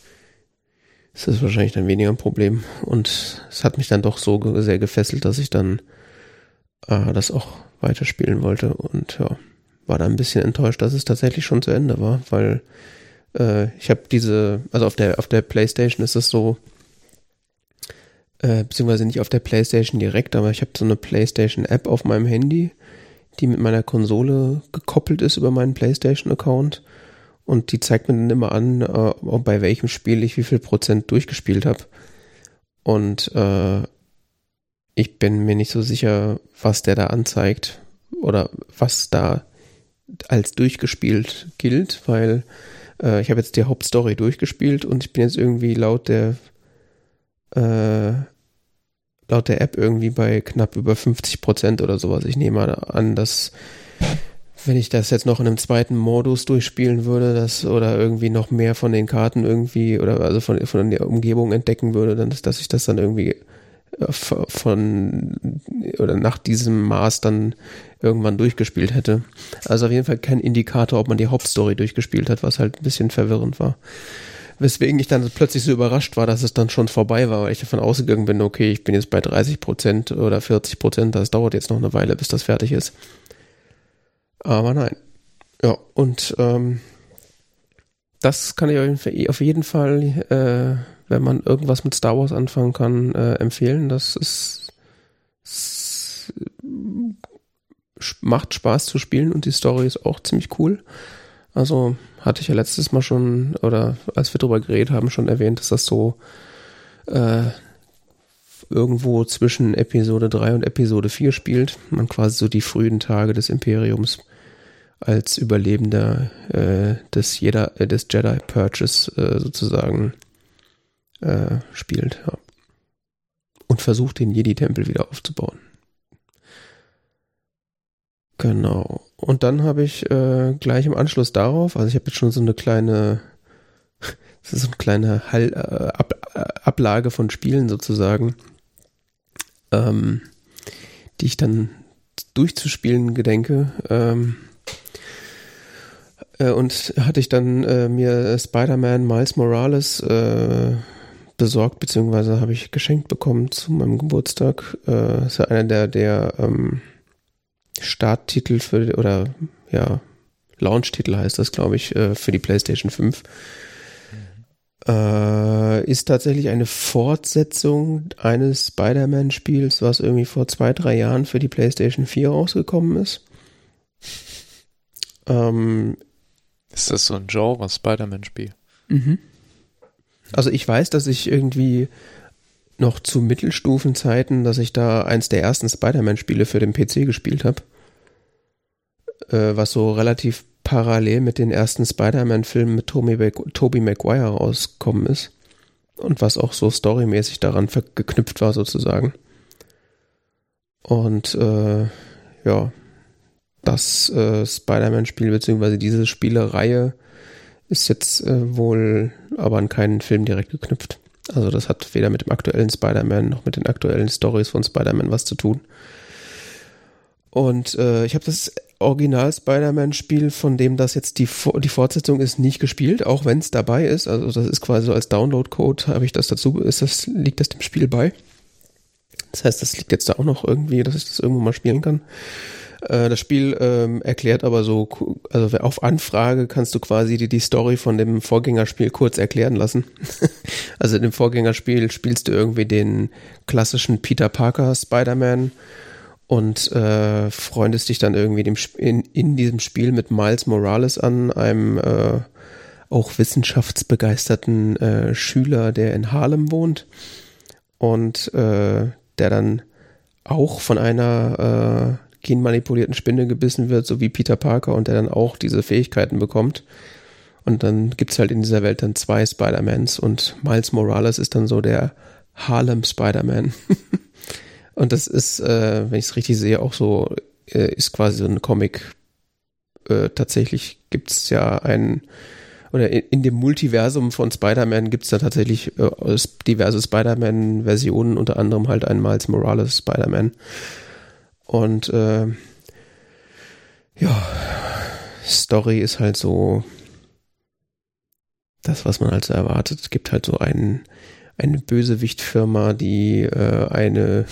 ist das wahrscheinlich dann weniger ein Problem. Und es hat mich dann doch so sehr gefesselt, dass ich dann äh, das auch weiterspielen wollte. Und ja, war da ein bisschen enttäuscht, dass es tatsächlich schon zu Ende war, weil äh, ich habe diese, also auf der auf der PlayStation ist es so, äh, beziehungsweise nicht auf der PlayStation direkt, aber ich habe so eine PlayStation App auf meinem Handy, die mit meiner Konsole gekoppelt ist über meinen PlayStation Account und die zeigt mir dann immer an, äh, bei welchem Spiel ich wie viel Prozent durchgespielt habe. Und äh, ich bin mir nicht so sicher, was der da anzeigt oder was da als durchgespielt gilt, weil äh, ich habe jetzt die Hauptstory durchgespielt und ich bin jetzt irgendwie laut der äh, laut der App irgendwie bei knapp über 50 Prozent oder sowas. Ich nehme an, dass wenn ich das jetzt noch in einem zweiten Modus durchspielen würde, das oder irgendwie noch mehr von den Karten irgendwie oder also von, von der Umgebung entdecken würde, dann dass ich das dann irgendwie von oder nach diesem Maß dann irgendwann durchgespielt hätte. Also auf jeden Fall kein Indikator, ob man die Hauptstory durchgespielt hat, was halt ein bisschen verwirrend war. Weswegen ich dann plötzlich so überrascht war, dass es dann schon vorbei war, weil ich davon ausgegangen bin, okay, ich bin jetzt bei 30 Prozent oder 40 Prozent, das dauert jetzt noch eine Weile, bis das fertig ist. Aber nein. Ja, und ähm, das kann ich auf jeden Fall äh, wenn man irgendwas mit Star Wars anfangen kann, äh, empfehlen. Das ist, ist, macht Spaß zu spielen und die Story ist auch ziemlich cool. Also hatte ich ja letztes Mal schon, oder als wir drüber geredet haben, schon erwähnt, dass das so äh, irgendwo zwischen Episode 3 und Episode 4 spielt. Man quasi so die frühen Tage des Imperiums als Überlebender äh, des, jeder, äh, des Jedi Purchase äh, sozusagen äh, spielt. Ja. Und versucht, den Jedi-Tempel wieder aufzubauen. Genau. Und dann habe ich äh, gleich im Anschluss darauf, also ich habe jetzt schon so eine kleine, <laughs> so eine kleine Hall, äh, Ab, äh, Ablage von Spielen sozusagen. ähm, die ich dann durchzuspielen gedenke. Ähm, äh, und hatte ich dann äh, mir Spider-Man Miles Morales äh, besorgt, beziehungsweise habe ich geschenkt bekommen zu meinem Geburtstag. Äh, ist ja einer der, der ähm, Starttitel für, oder ja, Launch-Titel heißt das, glaube ich, äh, für die PlayStation 5. Äh, ist tatsächlich eine Fortsetzung eines Spider-Man-Spiels, was irgendwie vor zwei, drei Jahren für die PlayStation 4 rausgekommen ist. Ähm, ist das so ein Genre, Spider-Man-Spiel? Mhm. Also ich weiß, dass ich irgendwie noch zu Mittelstufenzeiten, dass ich da eins der ersten Spider-Man-Spiele für den PC gespielt habe. Äh, was so relativ parallel mit den ersten Spider-Man-Filmen mit Tobey Maguire rauskommen ist. Und was auch so storymäßig daran geknüpft war, sozusagen. Und äh, ja, das äh, Spider-Man-Spiel, beziehungsweise diese Spielereihe ist jetzt äh, wohl aber an keinen Film direkt geknüpft. Also das hat weder mit dem aktuellen Spider-Man noch mit den aktuellen Stories von Spider-Man was zu tun. Und äh, ich habe das Original Spider-Man-Spiel, von dem das jetzt die, die Fortsetzung ist, nicht gespielt, auch wenn es dabei ist. Also das ist quasi so als Download-Code, habe ich das dazu, ist das, liegt das dem Spiel bei. Das heißt, das liegt jetzt da auch noch irgendwie, dass ich das irgendwo mal spielen kann. Äh, das Spiel ähm, erklärt aber so, also auf Anfrage kannst du quasi die, die Story von dem Vorgängerspiel kurz erklären lassen. <laughs> also in dem Vorgängerspiel spielst du irgendwie den klassischen Peter Parker Spider-Man und äh, freundest dich dann irgendwie dem, in, in diesem Spiel mit Miles Morales an, einem äh, auch wissenschaftsbegeisterten äh, Schüler, der in Harlem wohnt und äh, der dann auch von einer äh, genmanipulierten Spinne gebissen wird, so wie Peter Parker und der dann auch diese Fähigkeiten bekommt. Und dann gibt's halt in dieser Welt dann zwei Spider-Mans und Miles Morales ist dann so der Harlem Spider-Man. <laughs> und das ist, äh, wenn ich es richtig sehe, auch so, äh, ist quasi so ein Comic. Äh, tatsächlich gibt's ja ein, oder in, in dem Multiversum von Spider-Man gibt's da tatsächlich äh, diverse Spider-Man-Versionen, unter anderem halt ein Miles Morales Spider-Man. Und äh, ja, Story ist halt so das, was man halt so erwartet. Es gibt halt so einen, eine Bösewichtfirma, die äh, eine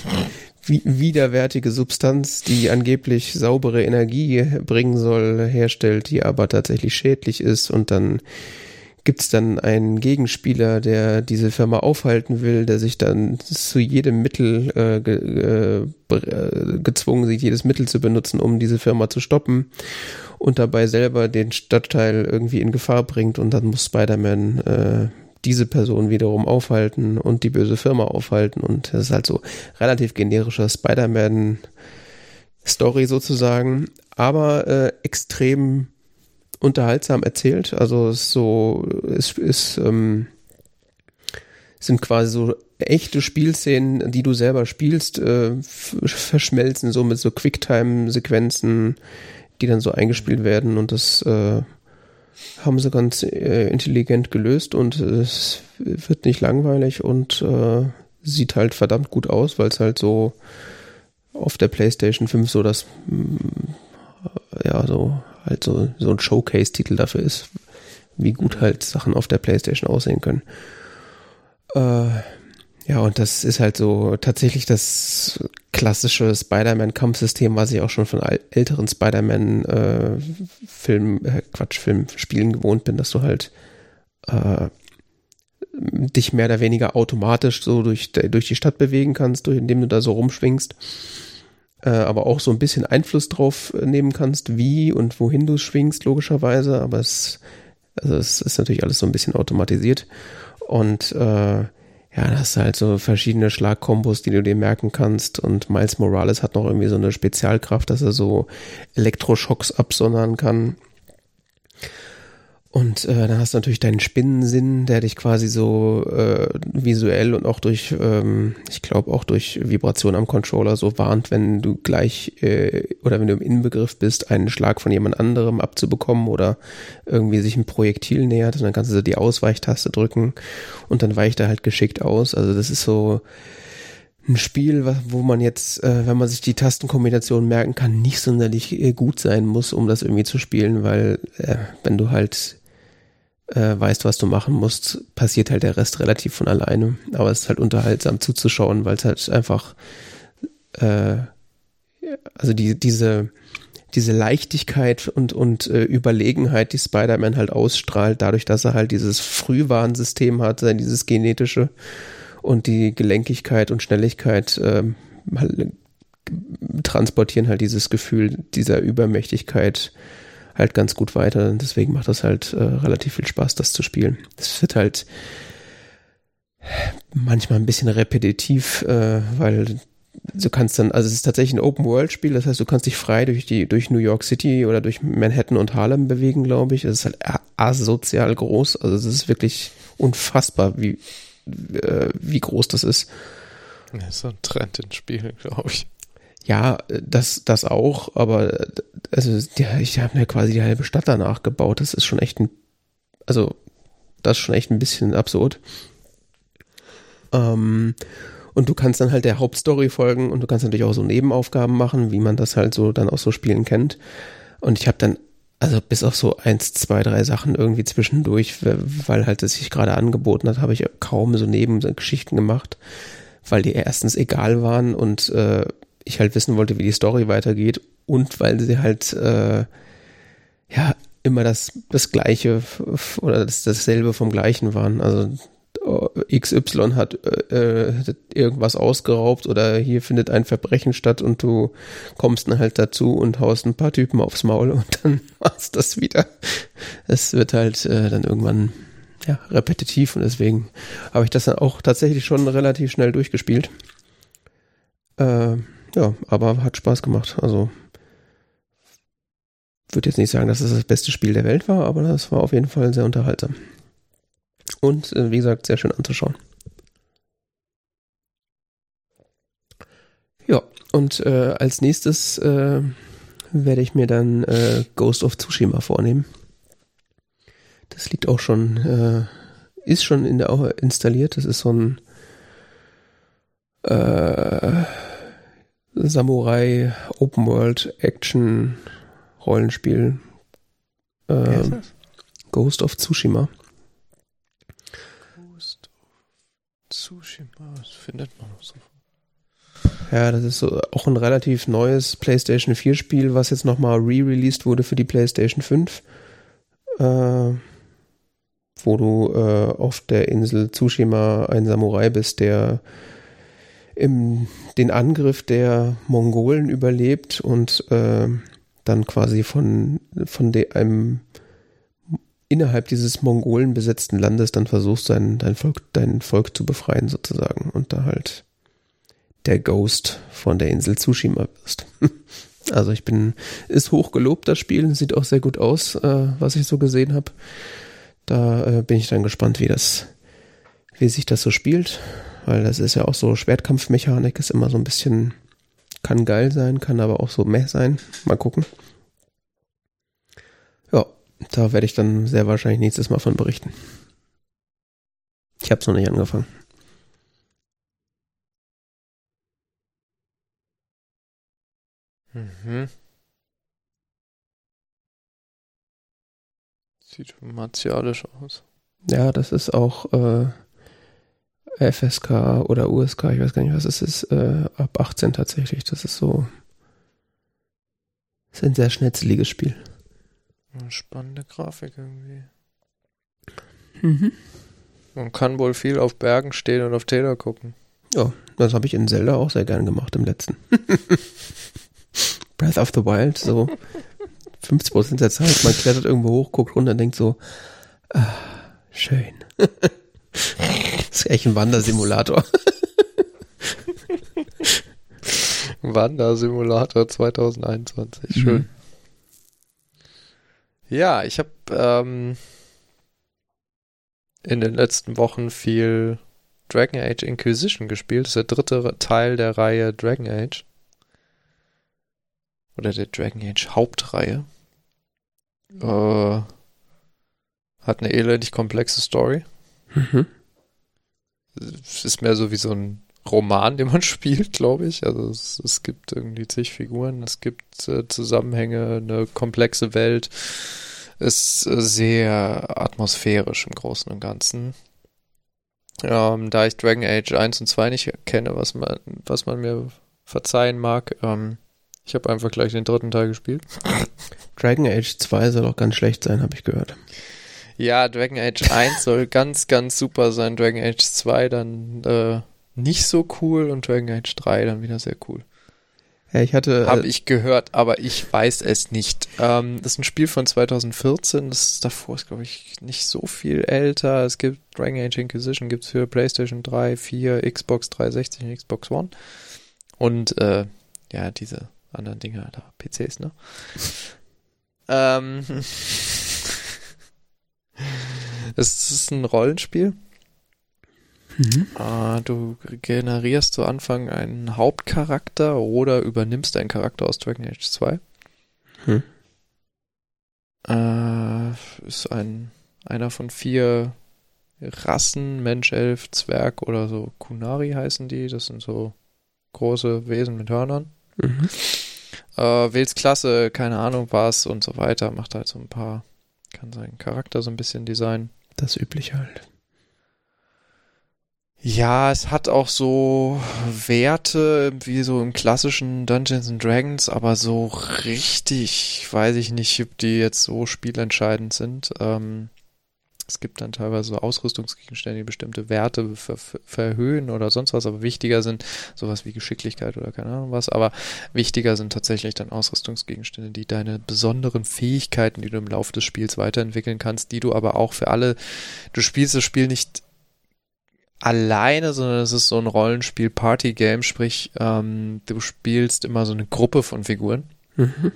widerwärtige Substanz, die angeblich saubere Energie bringen soll, herstellt, die aber tatsächlich schädlich ist und dann gibt es dann einen Gegenspieler, der diese Firma aufhalten will, der sich dann zu jedem Mittel äh, ge, äh, gezwungen sieht, jedes Mittel zu benutzen, um diese Firma zu stoppen und dabei selber den Stadtteil irgendwie in Gefahr bringt und dann muss Spider-Man äh, diese Person wiederum aufhalten und die böse Firma aufhalten und das ist halt so relativ generischer Spider-Man Story sozusagen, aber äh, extrem unterhaltsam erzählt. Also es so, es ist, ähm, sind quasi so echte Spielszenen, die du selber spielst, äh, verschmelzen so mit so Quicktime-Sequenzen, die dann so eingespielt werden und das äh, haben sie ganz äh, intelligent gelöst und es wird nicht langweilig und äh, sieht halt verdammt gut aus, weil es halt so auf der PlayStation 5 so das mm, ja so halt so, so ein Showcase-Titel dafür ist, wie gut halt Sachen auf der Playstation aussehen können. Äh, ja, und das ist halt so tatsächlich das klassische Spider-Man-Kampfsystem, was ich auch schon von älteren Spider-Man-Film, äh, äh, Quatsch, Film-Spielen gewohnt bin, dass du halt äh, dich mehr oder weniger automatisch so durch, durch die Stadt bewegen kannst, durch, indem du da so rumschwingst aber auch so ein bisschen Einfluss drauf äh, nehmen kannst, wie und wohin du schwingst, logischerweise. Aber es, also es ist natürlich alles so ein bisschen automatisiert. Und äh, ja, das hast halt so verschiedene Schlagkombos, die du dir merken kannst. Und Miles Morales hat noch irgendwie so eine Spezialkraft, dass er so Elektroschocks absondern kann. Und äh, dann hast du natürlich deinen Spinnensinn, der dich quasi so äh, visuell und auch durch, ähm, ich glaube auch durch Vibration am Controller so warnt, wenn du gleich äh, oder wenn du im Inbegriff bist, einen Schlag von jemand anderem abzubekommen oder irgendwie sich ein Projektil nähert. Und dann kannst du so die Ausweichtaste drücken und dann weicht er halt geschickt aus. Also das ist so ein Spiel, wo man jetzt, äh, wenn man sich die Tastenkombination merken kann, nicht sonderlich äh, gut sein muss, um das irgendwie zu spielen, weil äh, wenn du halt äh, weißt, was du machen musst, passiert halt der Rest relativ von alleine. Aber es ist halt unterhaltsam zuzuschauen, weil es halt einfach, äh, also die, diese, diese Leichtigkeit und, und äh, Überlegenheit, die Spider-Man halt ausstrahlt, dadurch, dass er halt dieses Frühwarnsystem hat, dieses genetische und die Gelenkigkeit und Schnelligkeit äh, transportieren halt dieses Gefühl dieser Übermächtigkeit halt ganz gut weiter. Deswegen macht das halt äh, relativ viel Spaß, das zu spielen. Es wird halt manchmal ein bisschen repetitiv, äh, weil du kannst dann, also es ist tatsächlich ein Open-World-Spiel, das heißt, du kannst dich frei durch die, durch New York City oder durch Manhattan und Harlem bewegen, glaube ich. Es ist halt asozial groß, also es ist wirklich unfassbar, wie, äh, wie groß das ist. Das ist so ein Trend in Spielen, glaube ich. Ja, das, das auch, aber also ja, ich habe mir quasi die halbe Stadt danach gebaut. Das ist schon echt ein, also das ist schon echt ein bisschen absurd. Ähm, und du kannst dann halt der Hauptstory folgen und du kannst natürlich auch so Nebenaufgaben machen, wie man das halt so dann auch so spielen kennt. Und ich habe dann, also bis auf so eins, zwei, drei Sachen irgendwie zwischendurch, weil halt es sich gerade angeboten hat, habe ich kaum so Nebengeschichten gemacht, weil die erstens egal waren und äh, ich halt wissen wollte, wie die Story weitergeht und weil sie halt äh, ja immer das das gleiche oder das dasselbe vom gleichen waren. Also XY hat äh, irgendwas ausgeraubt oder hier findet ein Verbrechen statt und du kommst dann halt dazu und haust ein paar Typen aufs Maul und <laughs> dann war's das wieder. Es wird halt äh, dann irgendwann ja, repetitiv und deswegen habe ich das dann auch tatsächlich schon relativ schnell durchgespielt. Äh, ja, aber hat Spaß gemacht. Also würde jetzt nicht sagen, dass es das beste Spiel der Welt war, aber das war auf jeden Fall sehr unterhaltsam. Und äh, wie gesagt, sehr schön anzuschauen. Ja, und äh, als nächstes äh, werde ich mir dann äh, Ghost of Tsushima vornehmen. Das liegt auch schon, äh, ist schon in der installiert. Das ist so ein äh, Samurai Open World Action Rollenspiel. Äh, Ghost of Tsushima. Ghost of Tsushima, das findet man so. Ja, das ist so auch ein relativ neues PlayStation 4 Spiel, was jetzt nochmal re-released wurde für die PlayStation 5. Äh, wo du äh, auf der Insel Tsushima ein Samurai bist, der im, den Angriff der Mongolen überlebt und äh, dann quasi von, von de, einem innerhalb dieses Mongolen besetzten Landes dann versuchst, dein, dein, Volk, dein Volk zu befreien sozusagen und da halt der Ghost von der Insel Tsushima wirst. <laughs> Also ich bin, ist hoch gelobt, das Spiel, sieht auch sehr gut aus, äh, was ich so gesehen habe. Da äh, bin ich dann gespannt, wie das, wie sich das so spielt weil das ist ja auch so Schwertkampfmechanik, ist immer so ein bisschen, kann geil sein, kann aber auch so meh sein. Mal gucken. Ja, da werde ich dann sehr wahrscheinlich nächstes Mal von berichten. Ich habe es noch nicht angefangen. Mhm. Sieht martialisch aus. Ja, das ist auch äh, FSK oder USK, ich weiß gar nicht, was es ist, äh, ab 18 tatsächlich. Das ist so. Das ist ein sehr schnetzeliges Spiel. Spannende Grafik irgendwie. Mhm. Man kann wohl viel auf Bergen stehen und auf Täler gucken. Ja, das habe ich in Zelda auch sehr gern gemacht im letzten. <laughs> Breath of the Wild, so 50% der Zeit. Man klettert irgendwo hoch, guckt runter und denkt so, ah, schön. <laughs> Das ist echt ein Wandersimulator. <laughs> Wandersimulator 2021. Schön. Mhm. Ja, ich habe ähm, in den letzten Wochen viel Dragon Age Inquisition gespielt. Das ist der dritte Teil der Reihe Dragon Age. Oder der Dragon Age Hauptreihe. Äh, hat eine elendig komplexe Story. Mhm. Es ist mehr so wie so ein Roman, <laughs> den man spielt, glaube ich. Also es, es, gibt irgendwie zig Figuren, es gibt äh, Zusammenhänge, eine komplexe Welt. Ist sehr atmosphärisch im Großen und Ganzen. Ähm, da ich Dragon Age 1 und 2 nicht kenne, was man, was man mir verzeihen mag, ähm, ich habe einfach gleich den dritten Teil gespielt. Dragon Age 2 soll auch ganz schlecht sein, habe ich gehört. Ja, Dragon Age 1 soll ganz, ganz super sein. Dragon Age 2 dann äh, nicht so cool und Dragon Age 3 dann wieder sehr cool. Ja, ich hatte. Habe äh, ich gehört, aber ich weiß es nicht. Ähm, das ist ein Spiel von 2014. Das ist davor ist, glaube ich, nicht so viel älter. Es gibt Dragon Age Inquisition, gibt es für PlayStation 3, 4, Xbox 360 und Xbox One. Und äh, ja, diese anderen Dinger da, PCs, ne? <laughs> ähm, es ist ein Rollenspiel. Mhm. Uh, du generierst zu Anfang einen Hauptcharakter oder übernimmst einen Charakter aus Dragon Age 2. Hm. Uh, ist ein einer von vier Rassen, Mensch, Elf, Zwerg oder so. Kunari heißen die. Das sind so große Wesen mit Hörnern. Mhm. Uh, wählst Klasse, keine Ahnung was und so weiter. Macht halt so ein paar, kann seinen Charakter so ein bisschen designen. Das übliche halt. Ja, es hat auch so Werte wie so im klassischen Dungeons and Dragons, aber so richtig weiß ich nicht, ob die jetzt so spielentscheidend sind. Ähm, es gibt dann teilweise so Ausrüstungsgegenstände, die bestimmte Werte ver verhöhen oder sonst was, aber wichtiger sind sowas wie Geschicklichkeit oder keine Ahnung was, aber wichtiger sind tatsächlich dann Ausrüstungsgegenstände, die deine besonderen Fähigkeiten, die du im Laufe des Spiels weiterentwickeln kannst, die du aber auch für alle, du spielst das Spiel nicht alleine, sondern es ist so ein Rollenspiel-Party-Game, sprich, ähm, du spielst immer so eine Gruppe von Figuren. Mhm.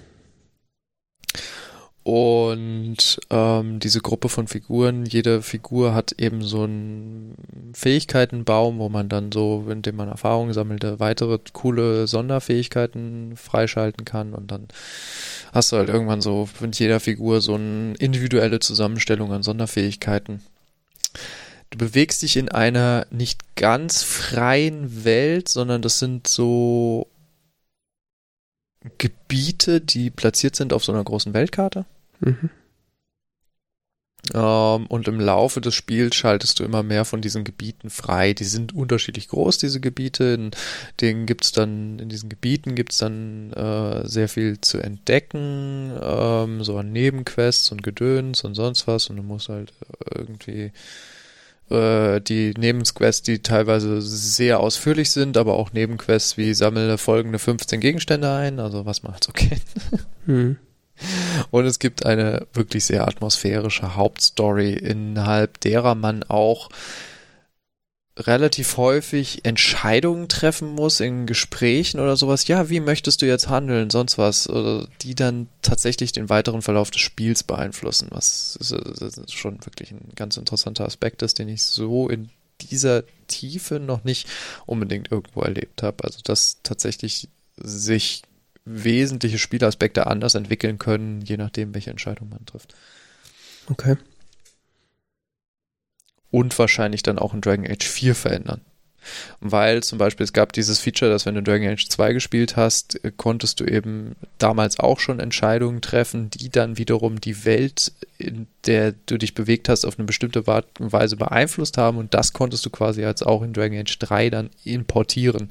Und ähm, diese Gruppe von Figuren, jede Figur hat eben so einen Fähigkeitenbaum, wo man dann so, indem man Erfahrungen sammelt, weitere coole Sonderfähigkeiten freischalten kann. Und dann hast du halt irgendwann so mit jeder Figur so eine individuelle Zusammenstellung an Sonderfähigkeiten. Du bewegst dich in einer nicht ganz freien Welt, sondern das sind so Gebiete, die platziert sind auf so einer großen Weltkarte. Mhm. Ähm, und im Laufe des Spiels schaltest du immer mehr von diesen Gebieten frei. Die sind unterschiedlich groß, diese Gebiete. In denen gibt's dann, in diesen Gebieten gibt's dann äh, sehr viel zu entdecken, ähm, so an Nebenquests und Gedöns und sonst was. Und du musst halt irgendwie äh, die Nebenquests, die teilweise sehr ausführlich sind, aber auch Nebenquests wie sammle folgende 15 Gegenstände ein, also was man halt so. Hm. Und es gibt eine wirklich sehr atmosphärische Hauptstory, innerhalb derer man auch relativ häufig Entscheidungen treffen muss in Gesprächen oder sowas. Ja, wie möchtest du jetzt handeln, sonst was, die dann tatsächlich den weiteren Verlauf des Spiels beeinflussen, was schon wirklich ein ganz interessanter Aspekt ist, den ich so in dieser Tiefe noch nicht unbedingt irgendwo erlebt habe. Also dass tatsächlich sich wesentliche Spielaspekte anders entwickeln können, je nachdem, welche Entscheidung man trifft. Okay und wahrscheinlich dann auch in Dragon Age 4 verändern. Weil zum Beispiel es gab dieses Feature, dass wenn du Dragon Age 2 gespielt hast, äh, konntest du eben damals auch schon Entscheidungen treffen, die dann wiederum die Welt, in der du dich bewegt hast, auf eine bestimmte Weise beeinflusst haben und das konntest du quasi als auch in Dragon Age 3 dann importieren.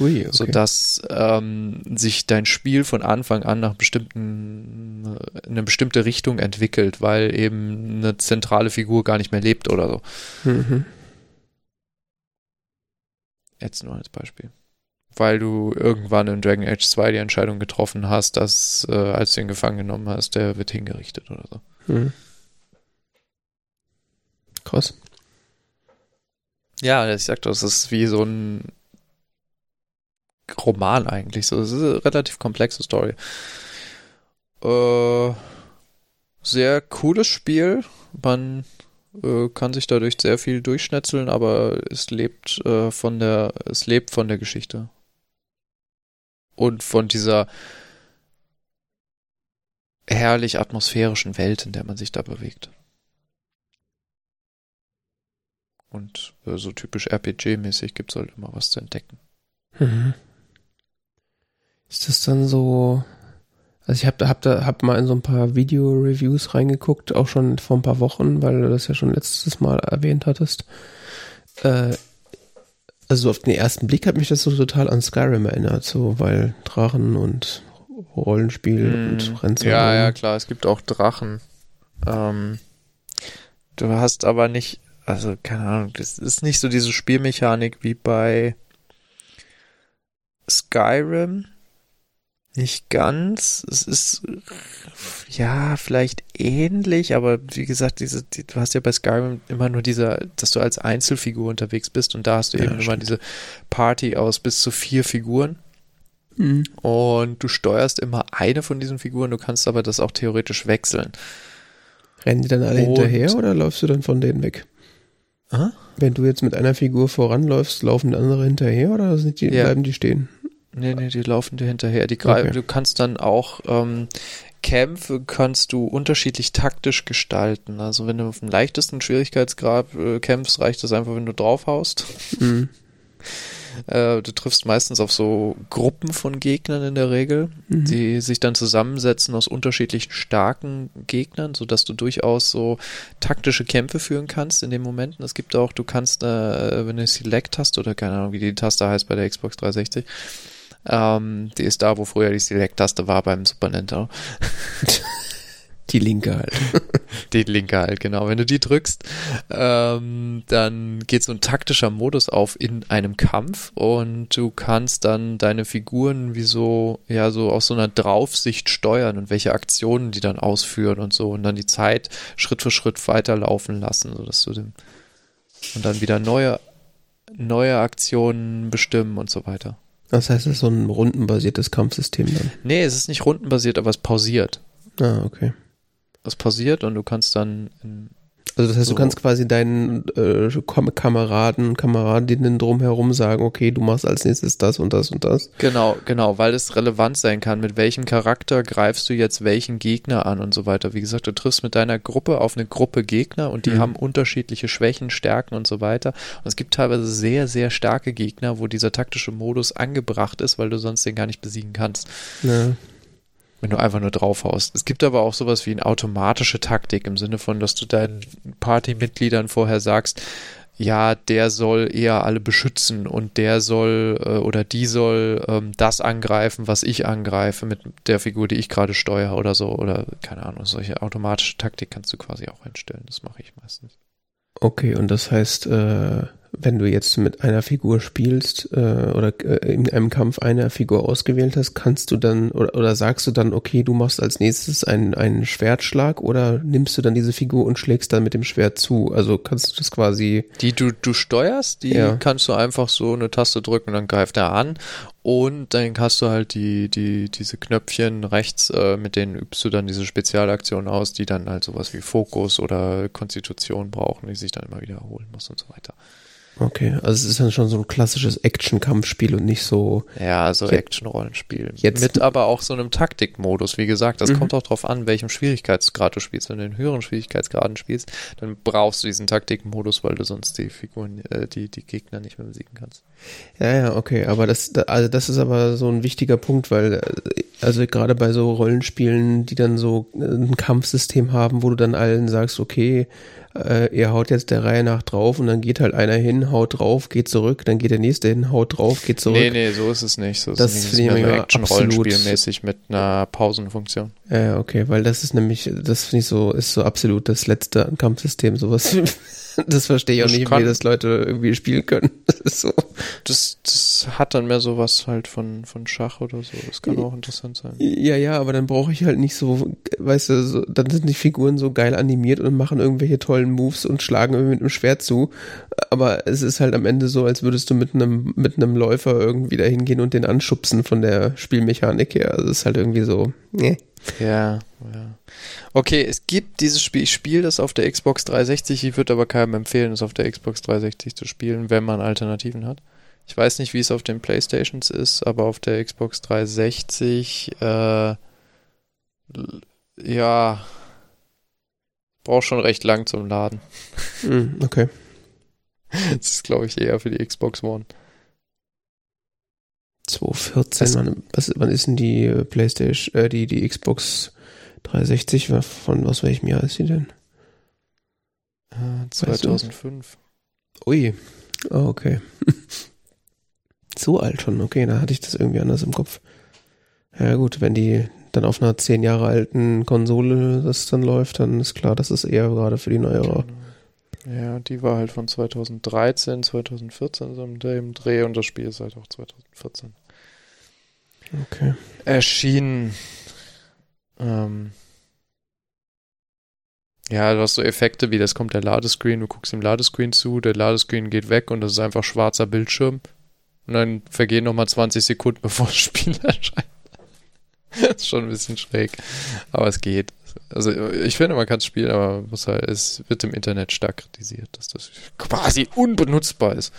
Ui, okay. Sodass ähm, sich dein Spiel von Anfang an nach bestimmten, in eine bestimmte Richtung entwickelt, weil eben eine zentrale Figur gar nicht mehr lebt oder so. Mhm. Jetzt nur als Beispiel. Weil du irgendwann in Dragon Age 2 die Entscheidung getroffen hast, dass, äh, als du ihn gefangen genommen hast, der wird hingerichtet oder so. Hm. Krass. Ja, ich sag doch, es ist wie so ein Roman eigentlich. So, es ist eine relativ komplexe Story. Äh, sehr cooles Spiel. Man äh, kann sich dadurch sehr viel durchschnetzeln, aber es lebt äh, von der, es lebt von der Geschichte. Und von dieser herrlich atmosphärischen Welt, in der man sich da bewegt. Und äh, so typisch RPG-mäßig gibt es halt immer was zu entdecken. Mhm. Ist das dann so, also ich habe hab da hab mal in so ein paar Video-Reviews reingeguckt, auch schon vor ein paar Wochen, weil du das ja schon letztes Mal erwähnt hattest. Äh, also auf den ersten Blick hat mich das so total an Skyrim erinnert, so weil Drachen und Rollenspiel mm, und Rennzeit. Ja, ja, klar, es gibt auch Drachen. Ähm, du hast aber nicht, also keine Ahnung, das ist nicht so diese Spielmechanik wie bei Skyrim nicht ganz. Es ist ja vielleicht ähnlich, aber wie gesagt, diese, die, du hast ja bei Skyrim immer nur diese, dass du als Einzelfigur unterwegs bist und da hast du ja, eben stimmt. immer diese Party aus bis zu vier Figuren. Mhm. Und du steuerst immer eine von diesen Figuren, du kannst aber das auch theoretisch wechseln. Rennen die dann alle und, hinterher oder läufst du dann von denen weg? Aha? Wenn du jetzt mit einer Figur voranläufst, laufen andere hinterher oder die, ja. bleiben die stehen? Nee, nee, die laufen dir hinterher. Die okay. du kannst dann auch ähm, Kämpfe kannst du unterschiedlich taktisch gestalten. Also wenn du auf dem leichtesten Schwierigkeitsgrad äh, kämpfst, reicht das einfach, wenn du draufhaust. Mhm. <laughs> Äh, du triffst meistens auf so Gruppen von Gegnern in der Regel, mhm. die sich dann zusammensetzen aus unterschiedlichen starken Gegnern, sodass du durchaus so taktische Kämpfe führen kannst in den Momenten. Es gibt auch, du kannst, äh, wenn du Select hast oder keine Ahnung, wie die Taste heißt bei der Xbox 360, ähm, die ist da, wo früher die Select-Taste war beim Super Nintendo. <laughs> Die linke halt. <laughs> Die linke halt, genau. Wenn du die drückst, ähm, dann geht so ein taktischer Modus auf in einem Kampf und du kannst dann deine Figuren wie so, ja, so aus so einer Draufsicht steuern und welche Aktionen die dann ausführen und so und dann die Zeit Schritt für Schritt weiterlaufen lassen, sodass du dem und dann wieder neue, neue Aktionen bestimmen und so weiter. Das heißt, es ist so ein rundenbasiertes Kampfsystem dann? Nee, es ist nicht rundenbasiert, aber es pausiert. Ah, okay. Es pausiert und du kannst dann in also das heißt, so. du kannst quasi deinen äh, Kameraden, Kameradinnen drumherum sagen, okay, du machst als nächstes das und das und das. Genau, genau, weil es relevant sein kann, mit welchem Charakter greifst du jetzt welchen Gegner an und so weiter. Wie gesagt, du triffst mit deiner Gruppe auf eine Gruppe Gegner und die mhm. haben unterschiedliche Schwächen, Stärken und so weiter. Und es gibt teilweise sehr, sehr starke Gegner, wo dieser taktische Modus angebracht ist, weil du sonst den gar nicht besiegen kannst. Ja wenn du einfach nur draufhaust. Es gibt aber auch sowas wie eine automatische Taktik im Sinne von, dass du deinen Partymitgliedern vorher sagst, ja, der soll eher alle beschützen und der soll äh, oder die soll ähm, das angreifen, was ich angreife mit der Figur, die ich gerade steuere oder so oder keine Ahnung, solche automatische Taktik kannst du quasi auch einstellen. Das mache ich meistens. Okay, und das heißt, äh, wenn du jetzt mit einer Figur spielst äh, oder äh, in einem Kampf eine Figur ausgewählt hast, kannst du dann oder, oder sagst du dann, okay, du machst als nächstes einen, einen Schwertschlag oder nimmst du dann diese Figur und schlägst dann mit dem Schwert zu? Also kannst du das quasi. Die du, du steuerst, die ja. kannst du einfach so eine Taste drücken, dann greift er an und dann hast du halt die, die, diese Knöpfchen rechts, äh, mit denen übst du dann diese Spezialaktionen aus, die dann halt sowas wie Fokus oder Konstitution brauchen, die sich dann immer wiederholen muss und so weiter. Okay, also es ist dann schon so ein klassisches Action-Kampfspiel und nicht so. Ja, also Action-Rollenspiel. Mit aber auch so einem Taktikmodus. Wie gesagt, das mhm. kommt auch drauf an, welchem Schwierigkeitsgrad du spielst. Wenn du in höheren Schwierigkeitsgraden spielst, dann brauchst du diesen Taktikmodus, weil du sonst die Figuren, äh, die, die Gegner nicht mehr besiegen kannst. Ja, ja, okay, aber das, also das ist aber so ein wichtiger Punkt, weil, äh, also gerade bei so Rollenspielen, die dann so ein Kampfsystem haben, wo du dann allen sagst, okay, äh, ihr haut jetzt der Reihe nach drauf und dann geht halt einer hin, haut drauf, geht zurück, dann geht der nächste hin, haut drauf, geht zurück. Nee, nee, so ist es nicht. So das ist finde ich Action-Rollenspielmäßig mit einer Pausenfunktion. Ja, okay, weil das ist nämlich, das finde ich so, ist so absolut das letzte Kampfsystem, sowas <laughs> Das verstehe ich auch nicht, wie das Leute irgendwie spielen können. <laughs> Das so. Das, das hat dann mehr sowas halt von, von Schach oder so. Das kann auch interessant sein. Ja, ja, aber dann brauche ich halt nicht so, weißt du, so, dann sind die Figuren so geil animiert und machen irgendwelche tollen Moves und schlagen irgendwie mit einem Schwert zu. Aber es ist halt am Ende so, als würdest du mit einem, mit einem Läufer irgendwie da hingehen und den anschubsen von der Spielmechanik her. Also es ist halt irgendwie so, ne. Ja, ja. Okay, es gibt dieses Spiel, ich spiele das auf der Xbox 360, ich würde aber keinem empfehlen, es auf der Xbox 360 zu spielen, wenn man Alternativen hat. Ich weiß nicht, wie es auf den Playstations ist, aber auf der Xbox 360, äh, ja, braucht schon recht lang zum Laden. Hm, okay. <laughs> das ist, glaube ich, eher für die Xbox One. 2014, wann, was, wann ist denn die Playstation, äh, die, die Xbox 360, von was welchem Jahr ist sie denn? Äh, 2005. Ui, oh, okay. <laughs> so alt schon, okay, da hatte ich das irgendwie anders im Kopf. Ja gut, wenn die dann auf einer zehn Jahre alten Konsole das dann läuft, dann ist klar, das ist eher gerade für die neuere. Genau. Ja, die war halt von 2013, 2014 so im Dreh und das Spiel ist halt auch 2014. Okay. Erschienen. Ähm, ja, du hast so Effekte wie, das kommt der Ladescreen, du guckst dem Ladescreen zu, der Ladescreen geht weg und das ist einfach schwarzer Bildschirm. Und dann vergehen nochmal 20 Sekunden, <laughs> bevor das Spiel <laughs> erscheint. das ist schon ein bisschen schräg. Aber es geht. Also ich finde, man kann es spielen, aber halt, es wird im Internet stark kritisiert, dass das quasi unbenutzbar ist.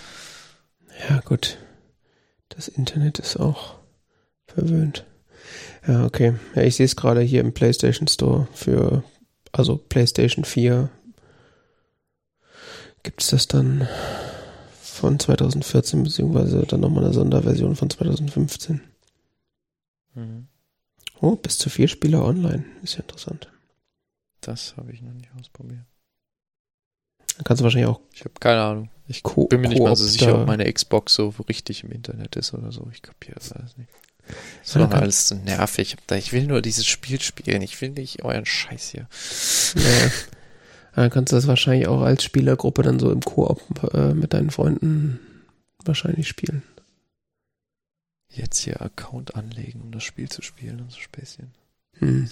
Ja, gut. Das Internet ist auch verwöhnt. Ja, okay. Ja, ich sehe es gerade hier im PlayStation Store für, also PlayStation 4 gibt es das dann von 2014, beziehungsweise dann nochmal eine Sonderversion von 2015. Mhm. Oh, bis zu vier Spieler online. Ist ja interessant. Das habe ich noch nicht ausprobiert. Dann kannst du wahrscheinlich auch. Ich habe keine Ahnung. Ich Co bin mir nicht mal so sicher, ob meine Xbox so richtig im Internet ist oder so. Ich kapiere das alles nicht. Das war alles so nervig. Ich will nur dieses Spiel spielen. Ich will nicht euren Scheiß hier. Naja. Dann kannst du das wahrscheinlich auch als Spielergruppe dann so im Koop äh, mit deinen Freunden wahrscheinlich spielen. Jetzt hier Account anlegen, um das Spiel zu spielen und so Späßchen. Hm.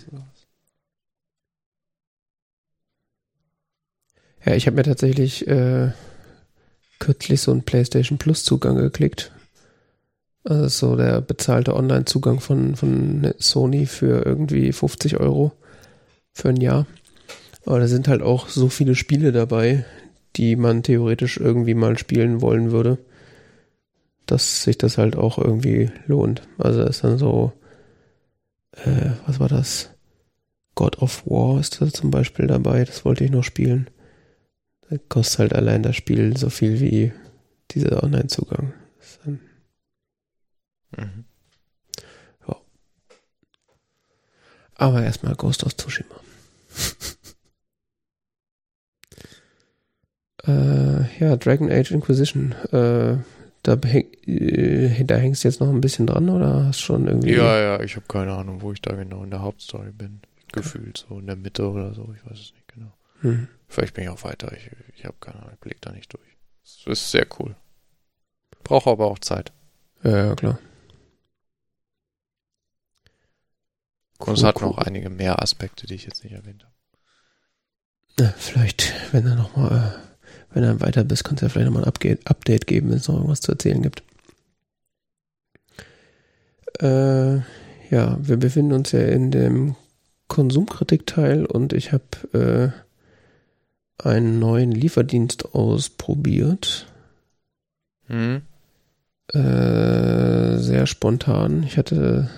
Ja, ich habe mir tatsächlich äh, kürzlich so einen PlayStation Plus Zugang geklickt. Also so der bezahlte Online-Zugang von, von Sony für irgendwie 50 Euro für ein Jahr. Aber da sind halt auch so viele Spiele dabei, die man theoretisch irgendwie mal spielen wollen würde, dass sich das halt auch irgendwie lohnt. Also ist dann so, äh, was war das? God of War ist da zum Beispiel dabei, das wollte ich noch spielen. Da kostet halt allein das Spiel so viel wie dieser Online-Zugang. Mhm. Ja. Aber erstmal Ghost of Tsushima. <laughs> Äh, ja, Dragon Age Inquisition. Äh, da, häng, äh, da hängst du jetzt noch ein bisschen dran oder hast schon irgendwie. Ja, ja, ich habe keine Ahnung, wo ich da genau in der Hauptstory bin. Gefühlt so in der Mitte oder so, ich weiß es nicht genau. Hm. Vielleicht bin ich auch weiter, ich, ich habe keine Ahnung, ich blick da nicht durch. Es ist sehr cool. Brauche aber auch Zeit. Ja, ja klar. Cool, Und es hat cool. noch einige mehr Aspekte, die ich jetzt nicht erwähnt habe. Ja, vielleicht, wenn er nochmal äh, wenn dann weiter bist, kannst du ja vielleicht nochmal ein Update geben, wenn es noch irgendwas zu erzählen gibt. Äh, ja, wir befinden uns ja in dem Konsumkritikteil und ich habe äh, einen neuen Lieferdienst ausprobiert. Hm. Äh, sehr spontan. Ich hatte,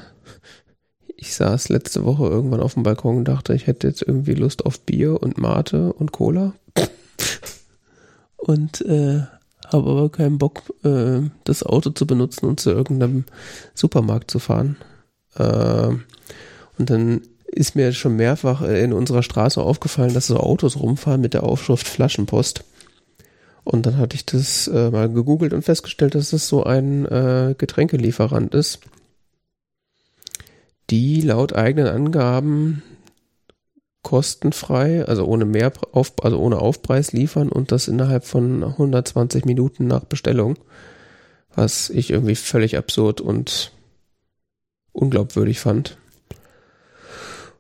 ich saß letzte Woche irgendwann auf dem Balkon und dachte, ich hätte jetzt irgendwie Lust auf Bier und Mate und Cola <laughs> und äh, habe aber keinen Bock, äh, das Auto zu benutzen und zu irgendeinem Supermarkt zu fahren. Äh, und dann ist mir schon mehrfach in unserer Straße aufgefallen, dass so Autos rumfahren mit der Aufschrift Flaschenpost. Und dann hatte ich das äh, mal gegoogelt und festgestellt, dass es so ein äh, Getränkelieferant ist, die laut eigenen Angaben kostenfrei, also ohne mehr auf, also ohne Aufpreis liefern und das innerhalb von 120 Minuten nach Bestellung, was ich irgendwie völlig absurd und unglaubwürdig fand.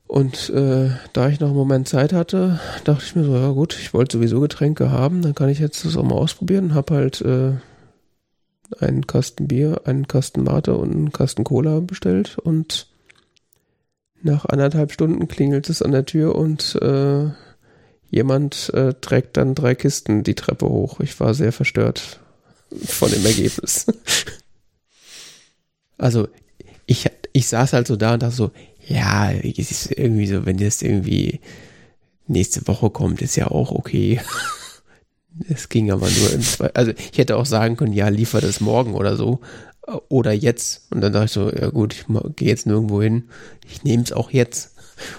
Und äh, da ich noch einen Moment Zeit hatte, dachte ich mir so, ja gut, ich wollte sowieso Getränke haben, dann kann ich jetzt das auch mal ausprobieren. Hab halt äh, einen Kasten Bier, einen Kasten Mate und einen Kasten Cola bestellt und nach anderthalb Stunden klingelt es an der Tür und äh, jemand äh, trägt dann drei Kisten die Treppe hoch. Ich war sehr verstört von dem Ergebnis. <laughs> also ich, ich saß halt so da und dachte so, ja, es ist irgendwie so, wenn das irgendwie nächste Woche kommt, ist ja auch okay. <laughs> Es ging aber nur in zwei. Also ich hätte auch sagen können, ja, liefer das morgen oder so. Oder jetzt. Und dann dachte ich so, ja gut, ich gehe jetzt nirgendwo hin. Ich nehme es auch jetzt.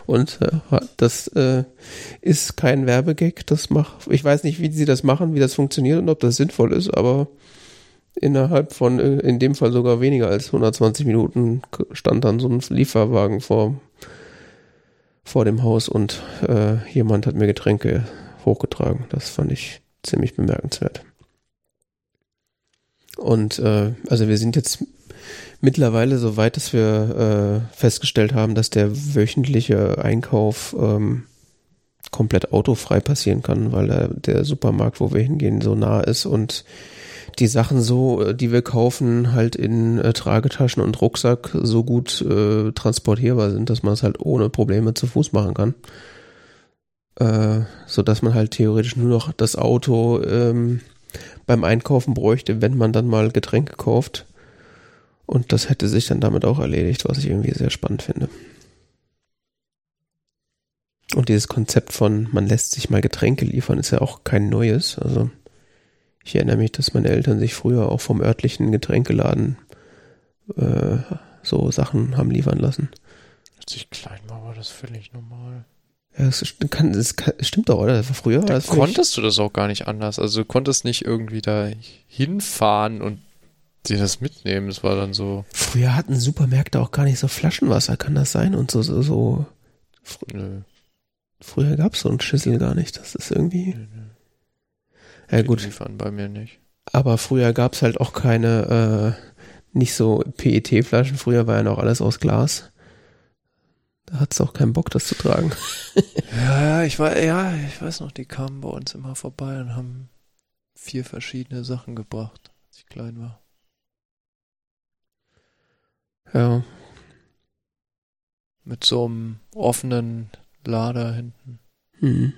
Und äh, das äh, ist kein Werbegag. Das macht. Ich weiß nicht, wie sie das machen, wie das funktioniert und ob das sinnvoll ist, aber innerhalb von, äh, in dem Fall sogar weniger als 120 Minuten stand dann so ein Lieferwagen vor, vor dem Haus und äh, jemand hat mir Getränke hochgetragen. Das fand ich ziemlich bemerkenswert. Und äh, also wir sind jetzt mittlerweile so weit, dass wir äh, festgestellt haben, dass der wöchentliche Einkauf ähm, komplett autofrei passieren kann, weil äh, der Supermarkt, wo wir hingehen, so nah ist und die Sachen so, äh, die wir kaufen, halt in äh, Tragetaschen und Rucksack so gut äh, transportierbar sind, dass man es halt ohne Probleme zu Fuß machen kann. Äh, so dass man halt theoretisch nur noch das Auto ähm, beim Einkaufen bräuchte, wenn man dann mal Getränke kauft. Und das hätte sich dann damit auch erledigt, was ich irgendwie sehr spannend finde. Und dieses Konzept von, man lässt sich mal Getränke liefern, ist ja auch kein neues. Also ich erinnere mich, dass meine Eltern sich früher auch vom örtlichen Getränkeladen äh, so Sachen haben liefern lassen. Als ich klein war, war das völlig normal. Ja, das, kann, das, kann, das stimmt doch, oder? Das war früher. Da konntest du das auch gar nicht anders. Also du konntest nicht irgendwie da hinfahren und dir das mitnehmen. Das war dann so. Früher hatten Supermärkte auch gar nicht so Flaschenwasser, kann das sein? Und so, so, so. Fr Nö. Früher gab es so einen Schüssel gar nicht. Das ist irgendwie. Nö, nö. Ja, gut. liefern bei mir nicht. Aber früher gab es halt auch keine, äh, nicht so PET-Flaschen. Früher war ja noch alles aus Glas. Da hat es auch keinen Bock, das zu tragen. <laughs> ja, ich war, ja, ich weiß noch, die kamen bei uns immer vorbei und haben vier verschiedene Sachen gebracht, als ich klein war. Ja. Mit so einem offenen Lader hinten. Mhm.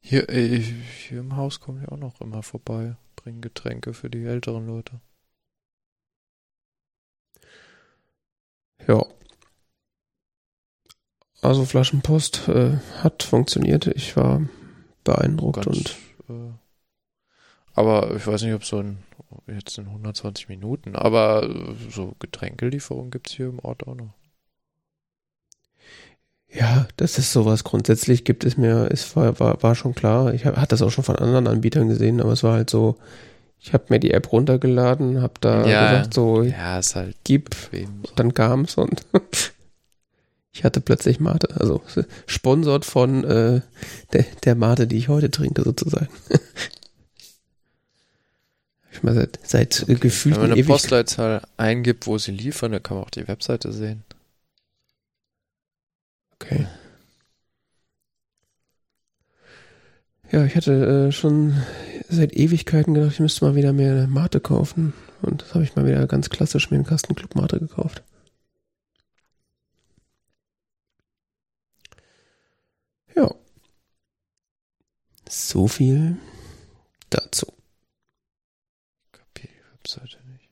Hier, äh, hier im Haus kommen die auch noch immer vorbei, bringen Getränke für die älteren Leute. Ja. Also Flaschenpost äh, hat funktioniert. Ich war beeindruckt Ganz, und. Äh, aber ich weiß nicht, ob so ein jetzt in 120 Minuten, aber so Getränkelieferung gibt es hier im Ort auch noch. Ja, das ist sowas. Grundsätzlich gibt es mir, es war, war, war schon klar. Ich hatte das auch schon von anderen Anbietern gesehen, aber es war halt so, ich habe mir die App runtergeladen, habe da ja, gesagt so, ja, ist halt gib, bequem, so. dann kam's und <laughs> ich hatte plötzlich Mate, also sponsort von äh, der, der Mate, die ich heute trinke sozusagen. <laughs> ich mal seit, seit okay. gefühlt Wenn man eine Postleitzahl eingibt, wo sie liefern, dann kann man auch die Webseite sehen. Okay. Ja, ich hatte äh, schon seit Ewigkeiten gedacht, ich müsste mal wieder mehr Mate kaufen. Und das habe ich mal wieder ganz klassisch mir einen Kasten Club Mate gekauft. Ja. So viel dazu. Kapier die Webseite nicht.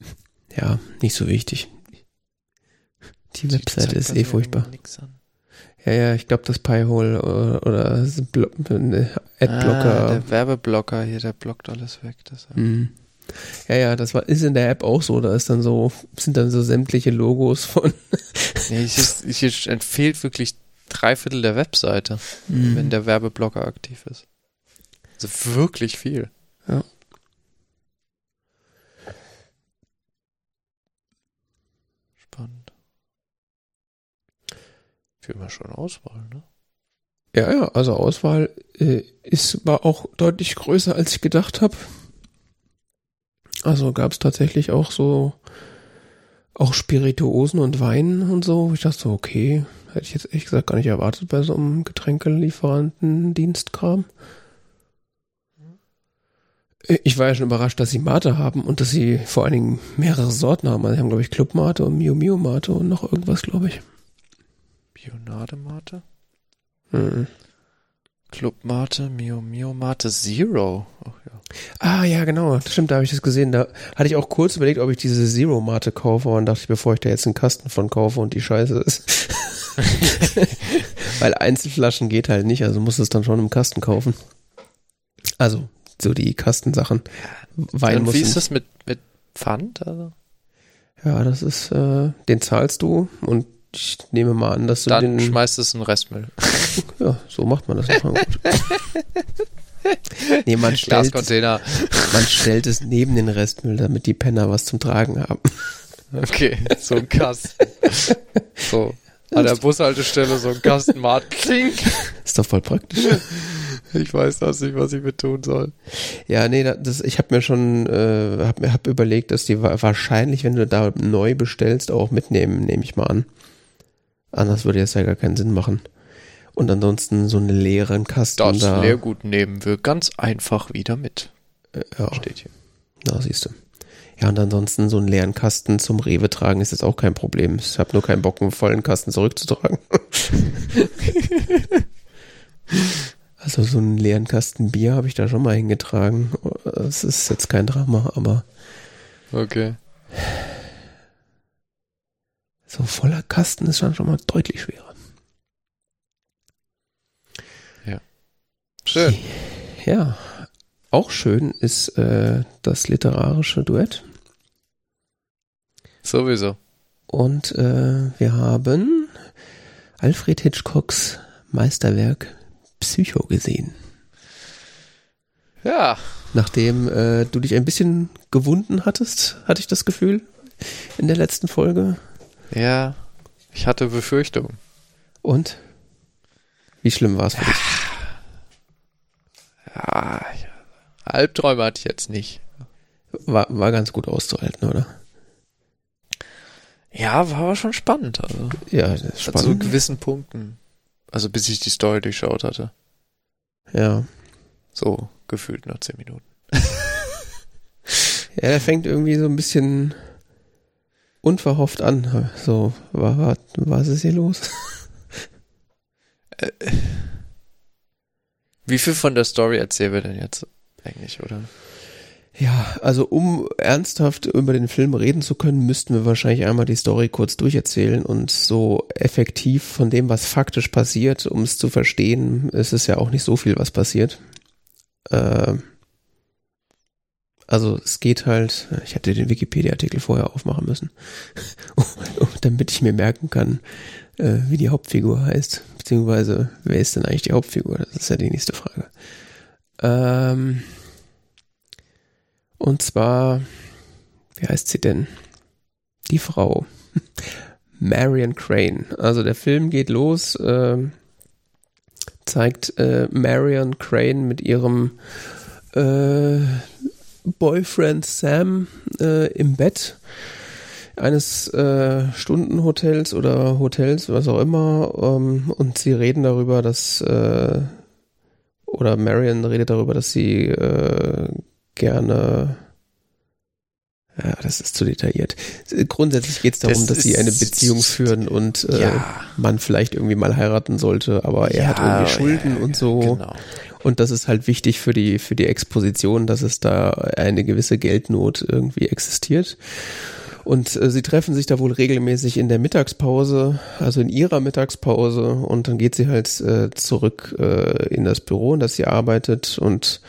<laughs> Ja, nicht so wichtig. Die Webseite ist eh furchtbar. Ja, ja, ich glaube, das Piehole oder, oder Adblocker. Ah, der Werbeblocker hier, der blockt alles weg. Mhm. Ja, ja, das war, ist in der App auch so. Da ist dann so, sind dann so sämtliche Logos von. nee, hier, hier entfehlt wirklich drei Viertel der Webseite, mhm. wenn der Werbeblocker aktiv ist. Also wirklich viel. Ja. Wir haben ja schon Auswahl, ne? Ja, ja, also Auswahl äh, ist, war auch deutlich größer, als ich gedacht habe. Also gab es tatsächlich auch so, auch Spirituosen und Wein und so. Ich dachte so, okay, hätte ich jetzt ehrlich gesagt gar nicht erwartet bei so einem Getränkelieferanten-Dienstkram. Ich war ja schon überrascht, dass sie Mate haben und dass sie vor allen Dingen mehrere Sorten haben. Also sie haben, glaube ich, Club Mate und Mio Mio Mate und noch irgendwas, glaube ich. Bionade-Mate? Mhm. Club Mate, Mio Mio Mate Zero. Ach, ja. Ah ja, genau. Das stimmt, da habe ich das gesehen. Da hatte ich auch kurz überlegt, ob ich diese Zero Mate kaufe und dachte ich, bevor ich da jetzt einen Kasten von kaufe und die Scheiße ist. <laughs> Weil Einzelflaschen geht halt nicht, also muss es dann schon im Kasten kaufen. Also, so die Kastensachen. Wein Und muss wie ist das mit, mit Pfand? Also? Ja, das ist, äh, den zahlst du und ich nehme mal an, dass du Dann den. schmeißt es in Restmüll. Ja, so macht man das. <laughs> Nee, man stellt, man stellt es neben den Restmüll, damit die Penner was zum Tragen haben. Okay, so ein Kasten. So. An der Bushaltestelle so ein Kasten Mart. Ist doch voll praktisch. Ich weiß das nicht, was ich mit tun soll. Ja, nee, da- das, ich habe mir schon, äh, hab, mir- hab überlegt, dass die wa- wahrscheinlich, wenn du da neu bestellst, auch mitnehmen, nehme ich mal an. Anders würde das ja gar keinen Sinn machen. Und ansonsten so einen leeren Kasten Das da. Leergut nehmen wir ganz einfach wieder mit. äh, ja, Steht hier. da siehst du. Ja, und ansonsten so einen leeren Kasten zum Rewe tragen ist jetzt auch kein Problem. Ich habe nur keinen Bock, einen vollen Kasten zurückzutragen. <laughs> also so einen leeren Kasten Bier habe ich da schon mal hingetragen. Das ist jetzt kein Drama, aber Okay. So voller Kasten ist dann schon mal deutlich schwerer. Schön. Ja, auch schön ist äh, das literarische Duett. Sowieso. Und äh, wir haben Alfred Hitchcocks Meisterwerk Psycho gesehen. Ja. Nachdem äh, du dich ein bisschen gewunden hattest, hatte ich das Gefühl, in der letzten Folge. Ja. Ich hatte Befürchtungen. Und? Wie schlimm war es für dich? Ja. ja. Albträume hatte ich jetzt nicht. War, war ganz gut auszuhalten, oder? Ja, war aber schon spannend. Also. Ja, spannend. gewissen Punkten. Also bis ich die Story durchschaut hatte. Ja. So gefühlt nach zehn Minuten. <laughs> Ja, der fängt irgendwie so ein bisschen unverhofft an. So, war, war, was ist hier los? <laughs> Wie viel von der Story erzählen wir denn jetzt eigentlich, oder? Ja, also um ernsthaft über den Film reden zu können, müssten wir wahrscheinlich einmal die Story kurz durcherzählen und so effektiv von dem, was faktisch passiert, um es zu verstehen, ist es ja auch nicht so viel, was passiert. Äh, also es geht halt, ich hätte den Wikipedia-Artikel vorher aufmachen müssen, <laughs> damit ich mir merken kann, äh, wie die Hauptfigur heißt, beziehungsweise wer ist denn eigentlich die Hauptfigur? Das ist ja die nächste Frage. Ähm, und zwar, wie heißt sie denn? Die Frau. <laughs> Marion Crane. Also der Film geht los, ähm, zeigt äh, Marion Crane mit ihrem äh, Boyfriend Sam äh, im Bett eines äh, Stundenhotels oder Hotels, was auch immer. Ähm, und sie reden darüber, dass äh, oder Marion redet darüber, dass sie äh, gerne ja, das ist zu detailliert. Grundsätzlich geht es darum, Das dass sie eine Beziehung führen und äh, Ja. man vielleicht irgendwie mal heiraten sollte, aber er hat irgendwie Schulden und so. Genau. Und das ist halt wichtig für die, für die Exposition, dass es da eine gewisse Geldnot irgendwie existiert. Und äh, sie treffen sich da wohl regelmäßig in der Mittagspause, also in ihrer Mittagspause. Und dann geht sie halt äh, zurück äh, in das Büro, in das sie arbeitet. Und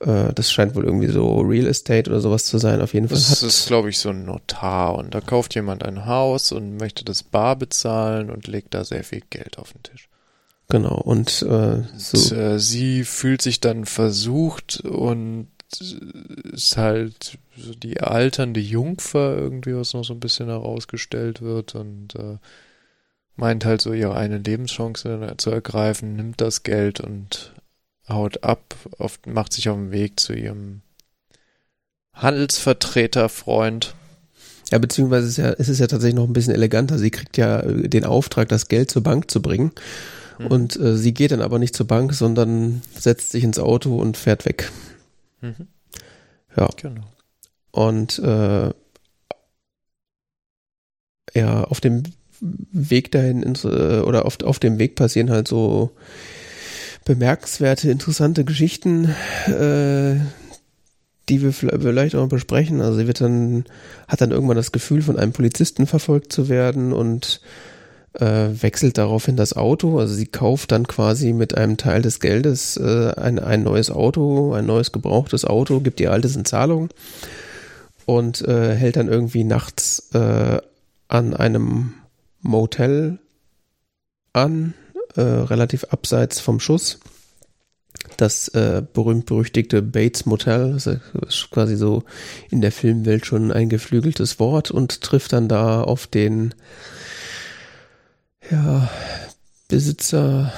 äh, das scheint wohl irgendwie so Real Estate oder sowas zu sein. Auf jeden Fall Das ist, glaube ich, so ein Notar und da kauft jemand ein Haus und möchte das bar bezahlen und legt da sehr viel Geld auf den Tisch. Genau. Und äh, Und, so äh, sie fühlt sich dann versucht und ist halt so die alternde Jungfer irgendwie, was noch so ein bisschen herausgestellt wird und äh, meint halt so ihre eine Lebenschance zu ergreifen, nimmt das Geld und haut ab, auf, macht sich auf den Weg zu ihrem Handelsvertreterfreund. Ja, beziehungsweise ist, ja, ist es ja tatsächlich noch ein bisschen eleganter. Sie kriegt ja äh, den Auftrag, das Geld zur Bank zu bringen. Mhm. Und äh, sie geht dann aber nicht zur Bank, sondern setzt sich ins Auto und fährt weg. Mhm. Ja. Genau. Und äh, ja, auf dem Weg dahin ins, äh, oder auf, auf dem Weg passieren halt so bemerkenswerte, interessante Geschichten, äh, die wir vielleicht- auch besprechen. Also sie wird dann, hat dann irgendwann das Gefühl, von einem Polizisten verfolgt zu werden und äh, wechselt daraufhin das Auto. Also sie kauft dann quasi mit einem Teil des Geldes äh, ein, ein neues Auto, ein neues gebrauchtes Auto, gibt ihr altes in Zahlung und äh, hält dann irgendwie nachts äh, an einem Motel an, äh, relativ abseits vom Schuss. Das äh, berühmt-berüchtigte Bates Motel, das ist quasi so in der Filmwelt schon ein geflügeltes Wort und trifft dann da auf den ja, Besitzer,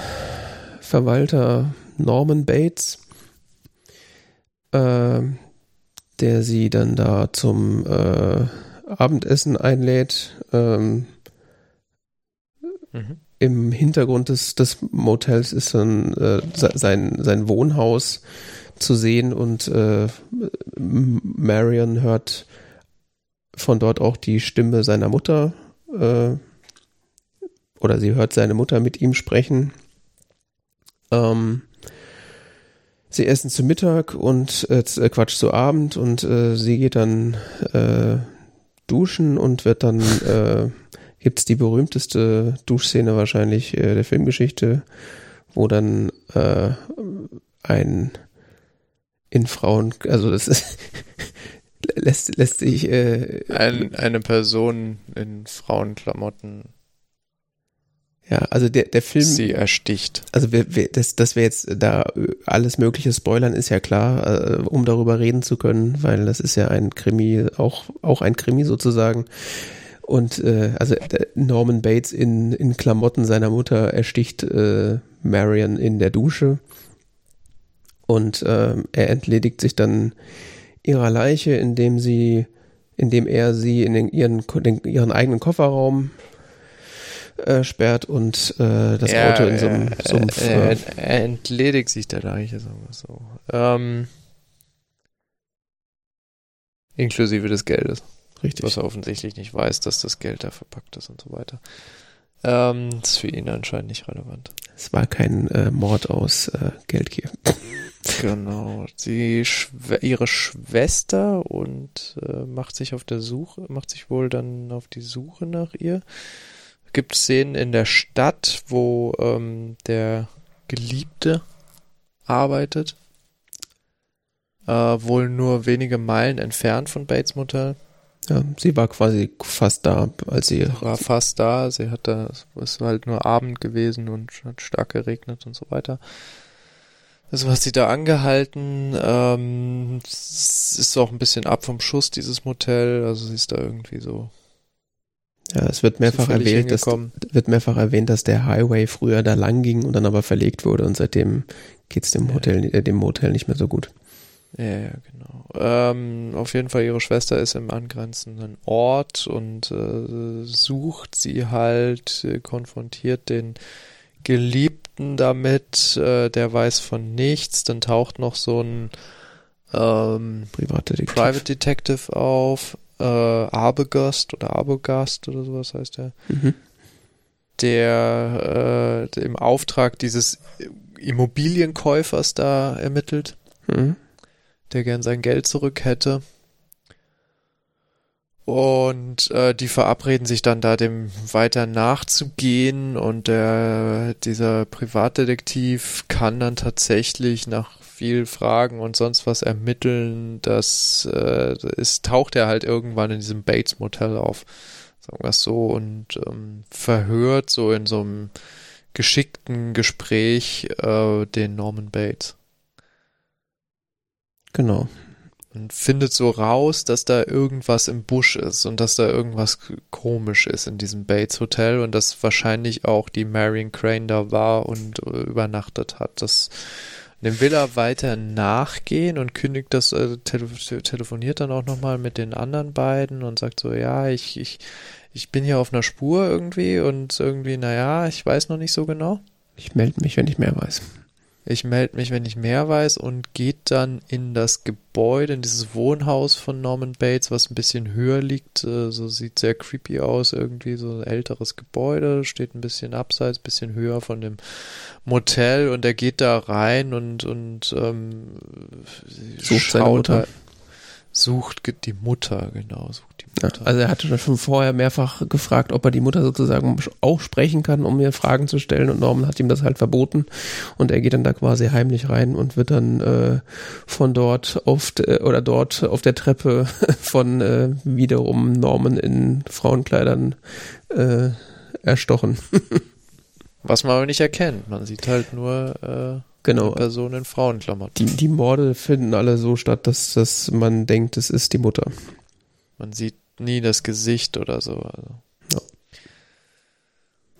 Verwalter Norman Bates, äh, der sie dann da zum äh, Abendessen einlädt. Ähm, mhm. Im Hintergrund des, des Motels ist dann äh, sein, sein Wohnhaus zu sehen und äh, Marion hört von dort auch die Stimme seiner Mutter äh, oder sie hört seine Mutter mit ihm sprechen. Ähm, sie essen zu Mittag und äh, äh, Quatsch zu Abend und äh, sie geht dann äh, duschen und wird dann äh, gibt's die berühmteste Duschszene wahrscheinlich äh, der Filmgeschichte, wo dann äh, ein in Frauen, also das ist <laughs> lässt lässt sich äh, ein, eine Person in Frauenklamotten ja, also der, der Film. Sie ersticht. Also wir, wir, das, dass wir jetzt da alles Mögliche spoilern, ist ja klar, äh, um darüber reden zu können, weil das ist ja ein Krimi, auch, auch ein Krimi sozusagen. Und äh, also Norman Bates in, in Klamotten seiner Mutter ersticht äh, Marion in der Dusche. Und äh, er entledigt sich dann ihrer Leiche, indem sie, indem er sie in den, ihren, den, ihren eigenen Kofferraum äh, sperrt und äh, das ja, Auto in so einem Sumpf. Er, äh, er, entledigt sich der Leiche, sagen wir so. Ähm, inklusive des Geldes. Richtig. Was er offensichtlich nicht weiß, dass das Geld da verpackt ist und so weiter. Ähm, das ist für ihn anscheinend nicht relevant. Es war kein äh, Mord aus äh, Geldgier. Genau. Sie schw ihre Schwester und äh, macht sich auf der Suche, macht sich wohl dann auf die Suche nach ihr gibt Szenen in der Stadt, wo ähm, der Geliebte arbeitet. Äh, wohl nur wenige Meilen entfernt von Bates Motel. Ja, sie war quasi fast da, als sie. War fast da. Sie hat da, es war halt nur Abend gewesen und hat stark geregnet und so weiter. Also was sie da angehalten, ähm, ist auch ein bisschen ab vom Schuss, dieses Motel. Also sie ist da irgendwie so ja, es wird mehrfach erwähnt, dass, wird mehrfach erwähnt, dass der Highway früher da lang ging und dann aber verlegt wurde und seitdem geht's dem Hotel, äh, dem Motel nicht mehr so gut. Ja, ja genau. Ähm, auf jeden Fall, ihre Schwester ist im angrenzenden Ort und äh, sucht sie halt, äh, konfrontiert den Geliebten damit, äh, der weiß von nichts, dann taucht noch so ein ähm, Privatdetektiv. Private Detective auf, äh, Arbogast oder Arbogast oder sowas heißt der, mhm. der äh, im Auftrag dieses Immobilienkäufers da ermittelt, mhm. der gern sein Geld zurück hätte. Und äh, die verabreden sich dann da dem weiter nachzugehen und der dieser Privatdetektiv kann dann tatsächlich nach viel Fragen und sonst was ermitteln, das äh, ist, taucht er halt irgendwann in diesem Bates Motel auf, sagen wir es so, und ähm, verhört so in so einem geschickten Gespräch äh, den Norman Bates. Genau. Und findet so raus, dass da irgendwas im Busch ist und dass da irgendwas komisch ist in diesem Bates Hotel und dass wahrscheinlich auch die Marion Crane da war und äh, übernachtet hat. Das dem will er weiter nachgehen und kündigt das, also tele telefoniert dann auch nochmal mit den anderen beiden und sagt so, ja, ich, ich, ich bin hier auf einer Spur irgendwie und irgendwie, naja, ich weiß noch nicht so genau. Ich melde mich, wenn ich mehr weiß. Ich melde mich, wenn ich mehr weiß und geht dann in das Gebäude, in dieses Wohnhaus von Norman Bates, was ein bisschen höher liegt. Äh, so sieht sehr creepy aus, irgendwie so ein älteres Gebäude, steht ein bisschen abseits, bisschen höher von dem Motel und er geht da rein und, und ähm, sucht seine Mutter. Halt, Sucht die Mutter, genau, sucht die Mutter. Ja, also er hatte schon vorher mehrfach gefragt, ob er die Mutter sozusagen auch sprechen kann, um mir Fragen zu stellen und Norman hat ihm das halt verboten und er geht dann da quasi heimlich rein und wird dann äh, von dort auf äh, oder dort auf der Treppe <laughs> von äh, wiederum Norman in Frauenkleidern äh, erstochen. <laughs> Was man aber nicht erkennt, man sieht halt nur äh Genau. Person in Frauenklamotten. Die, die Morde finden alle so statt, dass, dass man denkt, es ist die Mutter. Man sieht nie das Gesicht oder so. Also.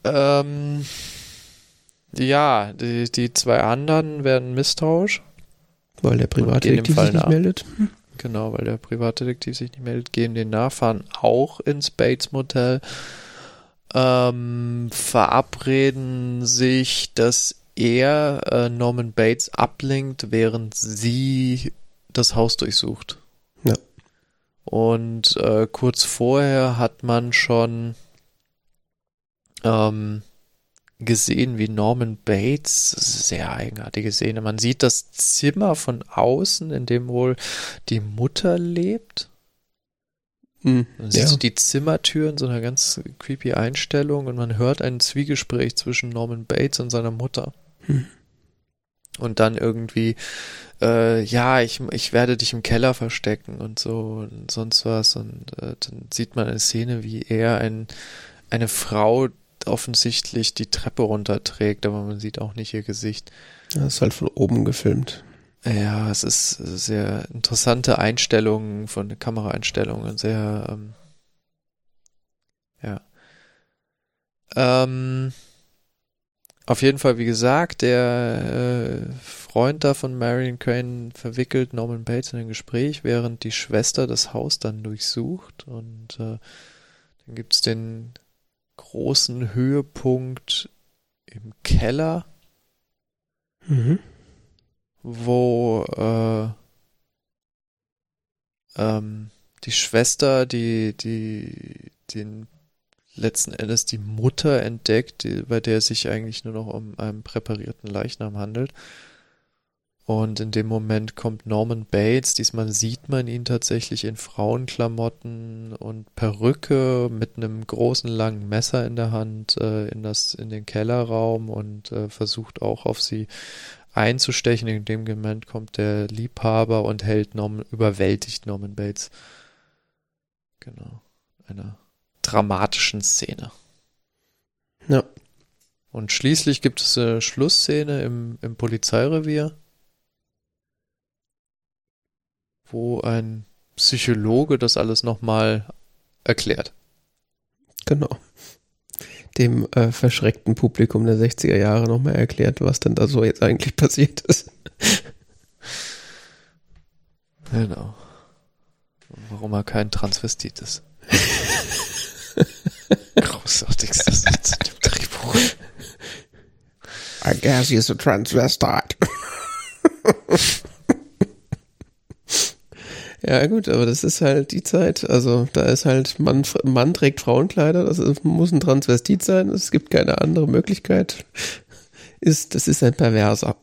Ja. Ähm, ja, die, die zwei anderen werden misstrauisch. Weil der Privatdetektiv sich nicht meldet. Genau, weil der Privatdetektiv sich nicht meldet, gehen den nach, fahren auch ins Bates Motel, ähm, verabreden sich, dass er äh, Norman Bates ablenkt, während sie das Haus durchsucht. Ja. Und äh, kurz vorher hat man schon ähm, gesehen, wie Norman Bates, sehr eigenartige Szene, man sieht das Zimmer von außen, in dem wohl die Mutter lebt. Mhm, man sieht ja. so die Zimmertür in so einer ganz creepy Einstellung und man hört ein Zwiegespräch zwischen Norman Bates und seiner Mutter. Hm. Und dann irgendwie, äh, ja, ich, ich werde dich im Keller verstecken und so und sonst was. Und äh, dann sieht man eine Szene, wie er ein, eine Frau offensichtlich die Treppe runterträgt, aber man sieht auch nicht ihr Gesicht. Das ist halt von oben gefilmt. Ja, es ist sehr interessante Einstellungen von Kameraeinstellungen, sehr, ähm, ja. Ähm, auf jeden Fall, wie gesagt, der äh, Freund da von Marion Crane verwickelt Norman Bates in ein Gespräch, während die Schwester das Haus dann durchsucht. Und äh, dann gibt's den großen Höhepunkt im Keller, mhm. wo äh, ähm, die Schwester, die, die den letzten Endes die Mutter entdeckt, die, bei der es sich eigentlich nur noch um einen präparierten Leichnam handelt. Und in dem Moment kommt Norman Bates. Diesmal sieht man ihn tatsächlich in Frauenklamotten und Perücke mit einem großen langen Messer in der Hand äh, in das in den Kellerraum und äh, versucht auch auf sie einzustechen. In dem Moment kommt der Liebhaber und hält Norman, überwältigt Norman Bates. Genau. Einer dramatischen Szene. Ja. Und schließlich gibt es eine Schlussszene im, im Polizeirevier, wo ein Psychologe das alles nochmal erklärt. Genau. Dem äh, verschreckten Publikum der 60er Jahre nochmal erklärt, was denn da so jetzt eigentlich passiert ist. Genau. Warum er kein Transvestit ist. <laughs> Großartigster Satz in dem Drehbuch. I guess he's a transvestite. ja, gut, aber das ist halt die Zeit. Also, da ist halt, Mann, Mann trägt Frauenkleider, das ist, muss ein Transvestit sein, es gibt keine andere Möglichkeit. Ist, das ist ein Perverser.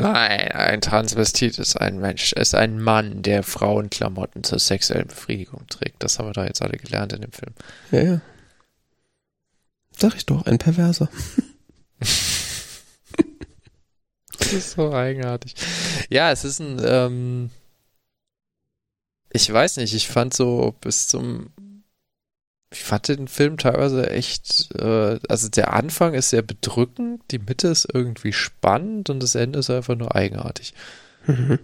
Nein, ein Transvestit ist ein Mensch, ist ein Mann, der Frauenklamotten zur sexuellen Befriedigung trägt. Das haben wir da jetzt alle gelernt in dem Film. Ja, ja. Sag ich doch, ein Perverser. <laughs> das ist so eigenartig. Ja, es ist ein, ähm, ich weiß nicht, ich fand so bis zum ich fand den Film teilweise echt, äh, also der Anfang ist sehr bedrückend, die Mitte ist irgendwie spannend und das Ende ist einfach nur eigenartig. Mhm.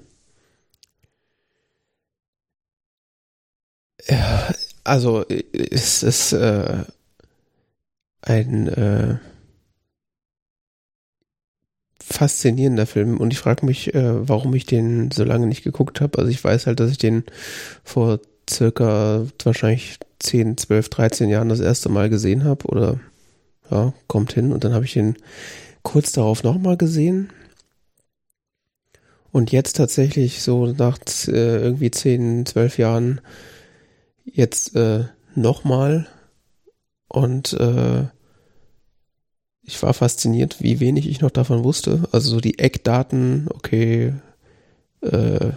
Ja, also es ist äh, ein äh, faszinierender Film und ich frage mich, äh, warum ich den so lange nicht geguckt habe. Also ich weiß halt, dass ich den vor circa wahrscheinlich 10, 12, 13 Jahren das erste Mal gesehen habe oder ja, kommt hin und dann habe ich ihn kurz darauf nochmal gesehen. Und jetzt tatsächlich so nach äh, irgendwie 10, 12 Jahren jetzt äh, nochmal und äh, ich war fasziniert, wie wenig ich noch davon wusste. Also so die Eckdaten, okay, äh,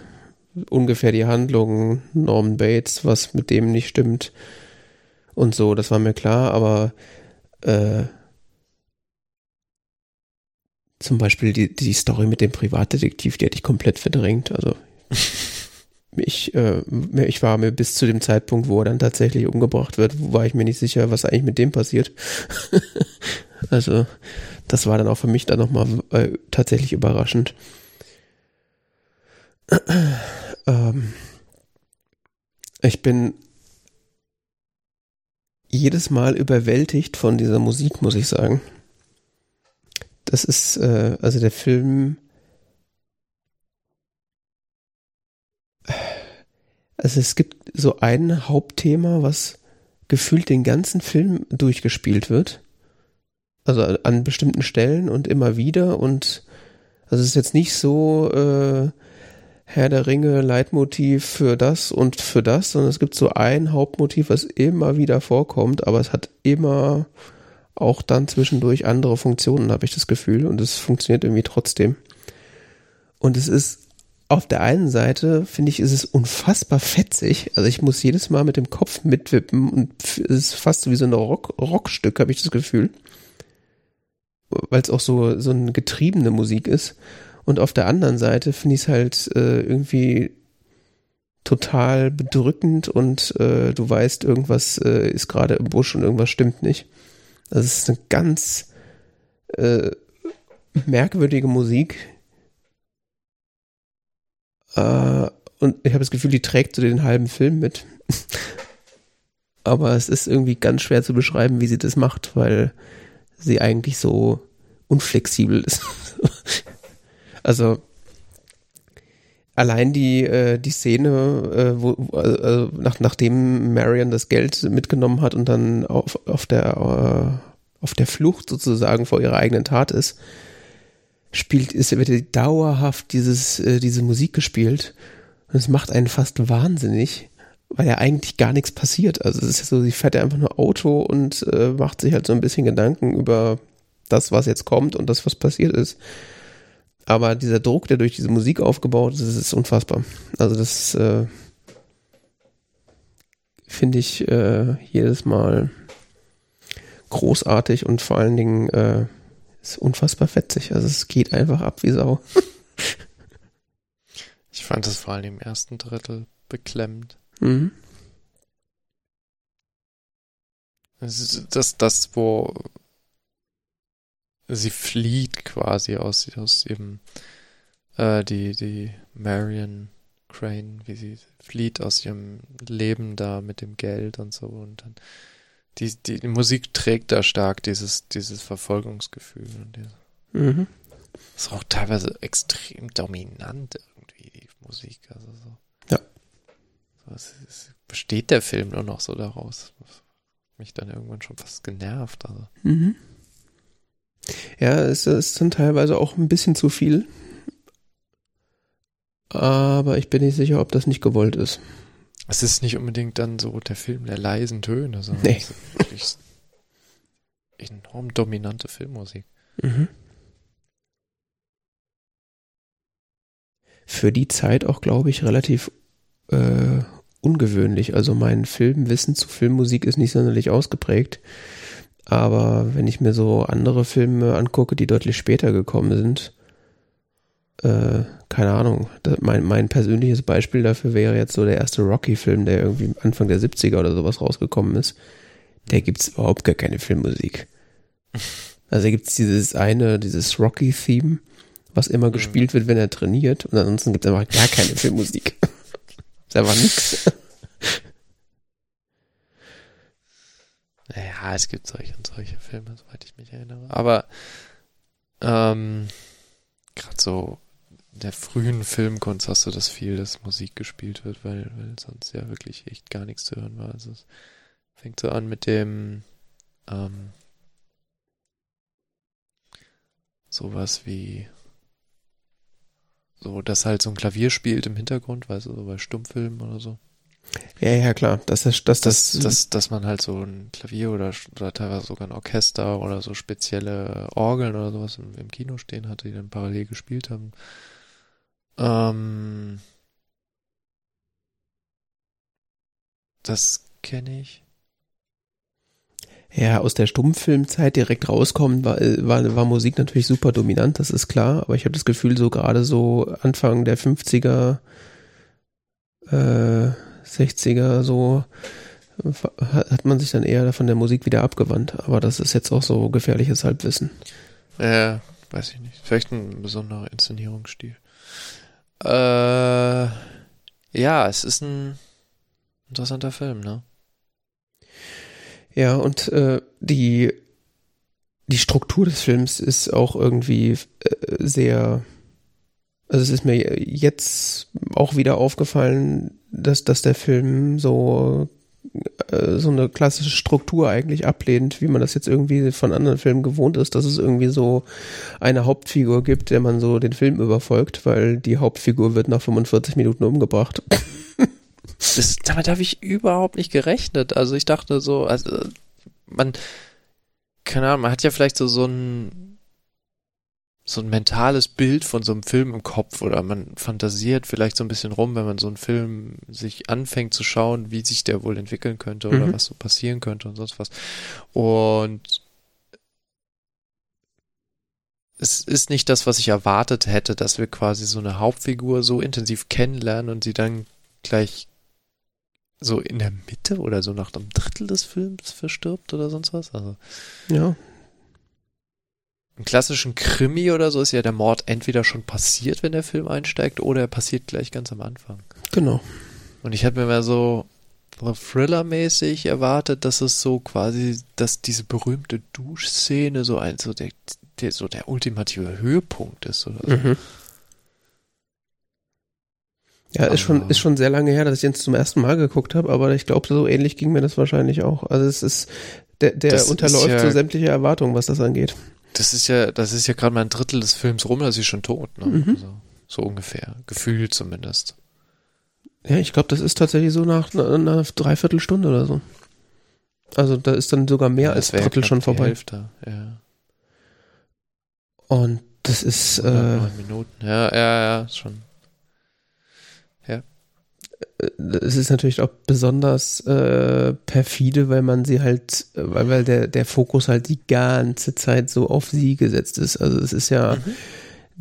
ungefähr die Handlung, Norman Bates, was mit dem nicht stimmt und so, das war mir klar, aber äh, zum Beispiel die, die Story mit dem Privatdetektiv, die hätte ich komplett verdrängt. Also <laughs> ich, äh, ich war mir bis zu dem Zeitpunkt, wo er dann tatsächlich umgebracht wird, war ich mir nicht sicher, was eigentlich mit dem passiert. <laughs> also das war dann auch für mich dann nochmal äh, tatsächlich überraschend. Ähm, ich bin jedes Mal überwältigt von dieser Musik, muss ich sagen. Das ist, äh, also der Film. Also es gibt so ein Hauptthema, was gefühlt den ganzen Film durchgespielt wird. Also an bestimmten Stellen und immer wieder. Und also es ist jetzt nicht so äh, Herr der Ringe Leitmotiv für das und für das, sondern es gibt so ein Hauptmotiv, was immer wieder vorkommt, aber es hat immer auch dann zwischendurch andere Funktionen, habe ich das Gefühl. Und es funktioniert irgendwie trotzdem. Und es ist auf der einen Seite, finde ich, ist es unfassbar fetzig. Also ich muss jedes Mal mit dem Kopf mitwippen und es ist fast wie so ein Rock, Rockstück, habe ich das Gefühl. Weil es auch so, so eine getriebene Musik ist. Und auf der anderen Seite finde ich es halt äh, irgendwie total bedrückend und äh, du weißt, irgendwas äh, ist gerade im Busch und irgendwas stimmt nicht. Das ist eine ganz äh, merkwürdige Musik. Äh, und ich habe das Gefühl, die trägt so den halben Film mit. Aber es ist irgendwie ganz schwer zu beschreiben, wie sie das macht, weil sie eigentlich so unflexibel ist. Also allein die, äh, die Szene, äh, wo, äh, nach, nachdem Marion das Geld mitgenommen hat und dann auf, auf, der, äh, auf der Flucht sozusagen vor ihrer eigenen Tat ist, spielt, ist, wird dauerhaft dieses, äh, diese Musik gespielt. Und es macht einen fast wahnsinnig, weil ja eigentlich gar nichts passiert. Also es ist so, sie fährt ja einfach nur Auto und äh, macht sich halt so ein bisschen Gedanken über das, was jetzt kommt und das, was passiert ist. Aber dieser Druck, der durch diese Musik aufgebaut ist, ist unfassbar. Also das äh, finde ich äh, jedes Mal großartig und vor allen Dingen äh, ist unfassbar fetzig. Also es geht einfach ab wie Sau. <laughs> ich fand das vor allem im ersten Drittel beklemmend. Mhm. Das das, wo sie flieht quasi aus, aus ihrem, äh, die, die Marion Crane, wie sie flieht aus ihrem Leben da mit dem Geld und so und dann die, die, die Musik trägt da stark dieses, dieses Verfolgungsgefühl und diese, mhm. ist auch teilweise extrem dominant irgendwie, die Musik, also so. Ja. So, es, es besteht der Film nur noch so daraus. Mich dann irgendwann schon fast genervt, also. Mhm. Ja, es ist dann teilweise auch ein bisschen zu viel. Aber ich bin nicht sicher, ob das nicht gewollt ist. Es ist nicht unbedingt dann so der Film der leisen Töne, sondern nee. es ist wirklich enorm dominante Filmmusik. Mhm. Für die Zeit auch, glaube ich, relativ äh, ungewöhnlich. Also mein Filmwissen zu Filmmusik ist nicht sonderlich ausgeprägt. Aber wenn ich mir so andere Filme angucke, die deutlich später gekommen sind, äh, keine Ahnung, mein, mein persönliches Beispiel dafür wäre jetzt so der erste Rocky-Film, der irgendwie Anfang der 70er oder sowas rausgekommen ist. Der gibt's überhaupt gar keine Filmmusik. <laughs> Also da gibt's dieses eine, dieses Rocky-Theme, was immer mhm. gespielt wird, wenn er trainiert. Und ansonsten gibt's einfach gar keine <laughs> Filmmusik. ist einfach nix. <laughs> Ja, es gibt solche und solche Filme, soweit ich mich erinnere. Aber ähm, gerade so in der frühen Filmkunst hast du das viel, dass Musik gespielt wird, weil, weil sonst ja wirklich echt gar nichts zu hören war. Also es fängt so an mit dem ähm, sowas wie so, dass halt so ein Klavier spielt im Hintergrund, weißt du, so bei Stummfilmen oder so. Ja, ja, klar. Das ist, das, das, das, dass, dass man halt so ein Klavier oder, oder teilweise sogar ein Orchester oder so spezielle Orgeln oder sowas im, im Kino stehen hatte, die dann parallel gespielt haben. Ähm, das kenne ich. Ja, aus der Stummfilmzeit direkt rauskommen, war, war, war Musik natürlich super dominant, das ist klar, aber ich habe das Gefühl, so gerade so Anfang der 50er, äh, 60er, so hat man sich dann eher von der Musik wieder abgewandt. Aber das ist jetzt auch so gefährliches Halbwissen. Ja, weiß ich nicht. Vielleicht ein besonderer Inszenierungsstil. Äh, ja, es ist ein interessanter Film, ne? Ja, und äh, die, die Struktur des Films ist auch irgendwie äh, sehr. Also es ist mir jetzt auch wieder aufgefallen, dass, dass der Film so äh, so eine klassische Struktur eigentlich ablehnt, wie man das jetzt irgendwie von anderen Filmen gewohnt ist, dass es irgendwie so eine Hauptfigur gibt, der man so den Film überfolgt, weil die Hauptfigur wird nach 45 Minuten umgebracht. <laughs> Das, damit habe ich überhaupt nicht gerechnet. Also ich dachte so, also man, keine Ahnung, man hat ja vielleicht so, so ein so ein mentales Bild von so einem Film im Kopf oder man fantasiert vielleicht so ein bisschen rum, wenn man so einen Film sich anfängt zu schauen, wie sich der wohl entwickeln könnte oder mhm. was so passieren könnte und sonst was. Und es ist nicht das, was ich erwartet hätte, dass wir quasi so eine Hauptfigur so intensiv kennenlernen und sie dann gleich so in der Mitte oder so nach einem Drittel des Films verstirbt oder sonst was. Also ja. Im klassischen Krimi oder so ist ja der Mord entweder schon passiert, wenn der Film einsteigt, oder er passiert gleich ganz am Anfang. Genau. Und ich hätte mir mal so Thriller-mäßig erwartet, dass es so quasi, dass diese berühmte Duschszene so ein, so der, der so der ultimative Höhepunkt ist oder so. Mhm. Ja, ist schon, ist schon sehr lange her, dass ich jetzt zum ersten Mal geguckt habe, aber ich glaube, so ähnlich ging mir das wahrscheinlich auch. Also es ist, der, der unterläuft ja, so sämtliche Erwartungen, was das angeht. Das ist ja, das ist ja gerade mal ein Drittel des Films rum, da ist sie schon tot, ne? Mhm. Also, so ungefähr. Gefühlt zumindest. Ja, ich glaube, das ist tatsächlich so nach einer Dreiviertelstunde oder so. Also da ist dann sogar mehr ja, als ein Drittel schon vorbei. Hälfte, ja. Und das ist. Äh, neun Minuten, ja, ja, ja, schon es ist natürlich auch besonders äh, perfide, weil man sie halt, weil, weil der, der Fokus halt die ganze Zeit so auf sie gesetzt ist. Also es ist ja, mhm.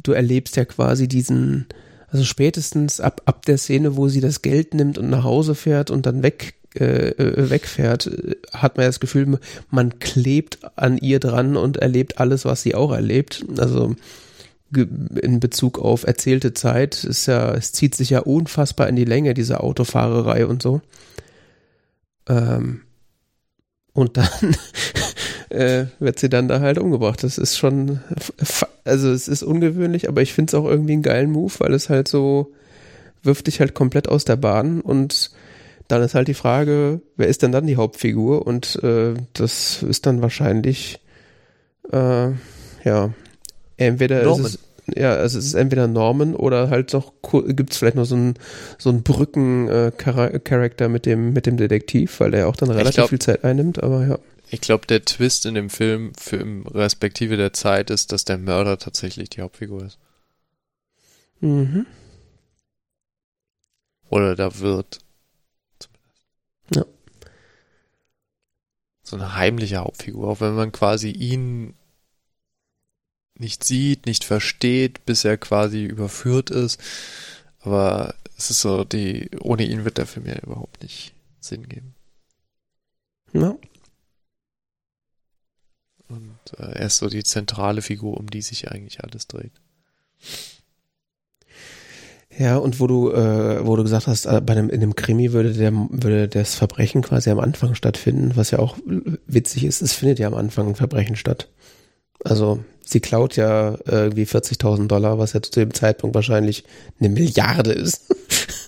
du erlebst ja quasi diesen, also spätestens ab, ab der Szene, wo sie das Geld nimmt und nach Hause fährt und dann weg, äh, äh wegfährt, hat man das Gefühl, man klebt an ihr dran und erlebt alles, was sie auch erlebt. Also in Bezug auf erzählte Zeit ist ja, es zieht sich ja unfassbar in die Länge, diese Autofahrerei und so. Ähm, und dann <laughs> äh, wird sie dann da halt umgebracht. Das ist schon, also es ist ungewöhnlich, aber ich finde es auch irgendwie einen geilen Move, weil es halt so wirft dich halt komplett aus der Bahn und dann ist halt die Frage, wer ist denn dann die Hauptfigur? Und äh, das ist dann wahrscheinlich äh, ja Entweder Norman. ist es, ja, also es ist entweder Norman oder halt noch gibt es vielleicht noch so einen so einen Brücken-Charakter äh, mit dem mit dem Detektiv, weil der auch dann relativ glaub, viel Zeit einnimmt, aber ja. Ich glaube, der Twist in dem Film für im Respektive der Zeit ist, dass der Mörder tatsächlich die Hauptfigur ist. Mhm. Oder da wird. Ja. So eine heimliche Hauptfigur, auch wenn man quasi ihn nicht sieht, nicht versteht, bis er quasi überführt ist. Aber es ist so, die, ohne ihn wird der Film ja überhaupt nicht Sinn geben. Ja. Und äh, er ist so die zentrale Figur, um die sich eigentlich alles dreht. Ja, und wo du, äh, wo du gesagt hast, äh, bei einem, in einem Krimi würde der, würde das Verbrechen quasi am Anfang stattfinden, was ja auch witzig ist, es findet ja am Anfang ein Verbrechen statt. Also sie klaut ja irgendwie 40.000 Dollar, was ja zu dem Zeitpunkt wahrscheinlich eine Milliarde ist.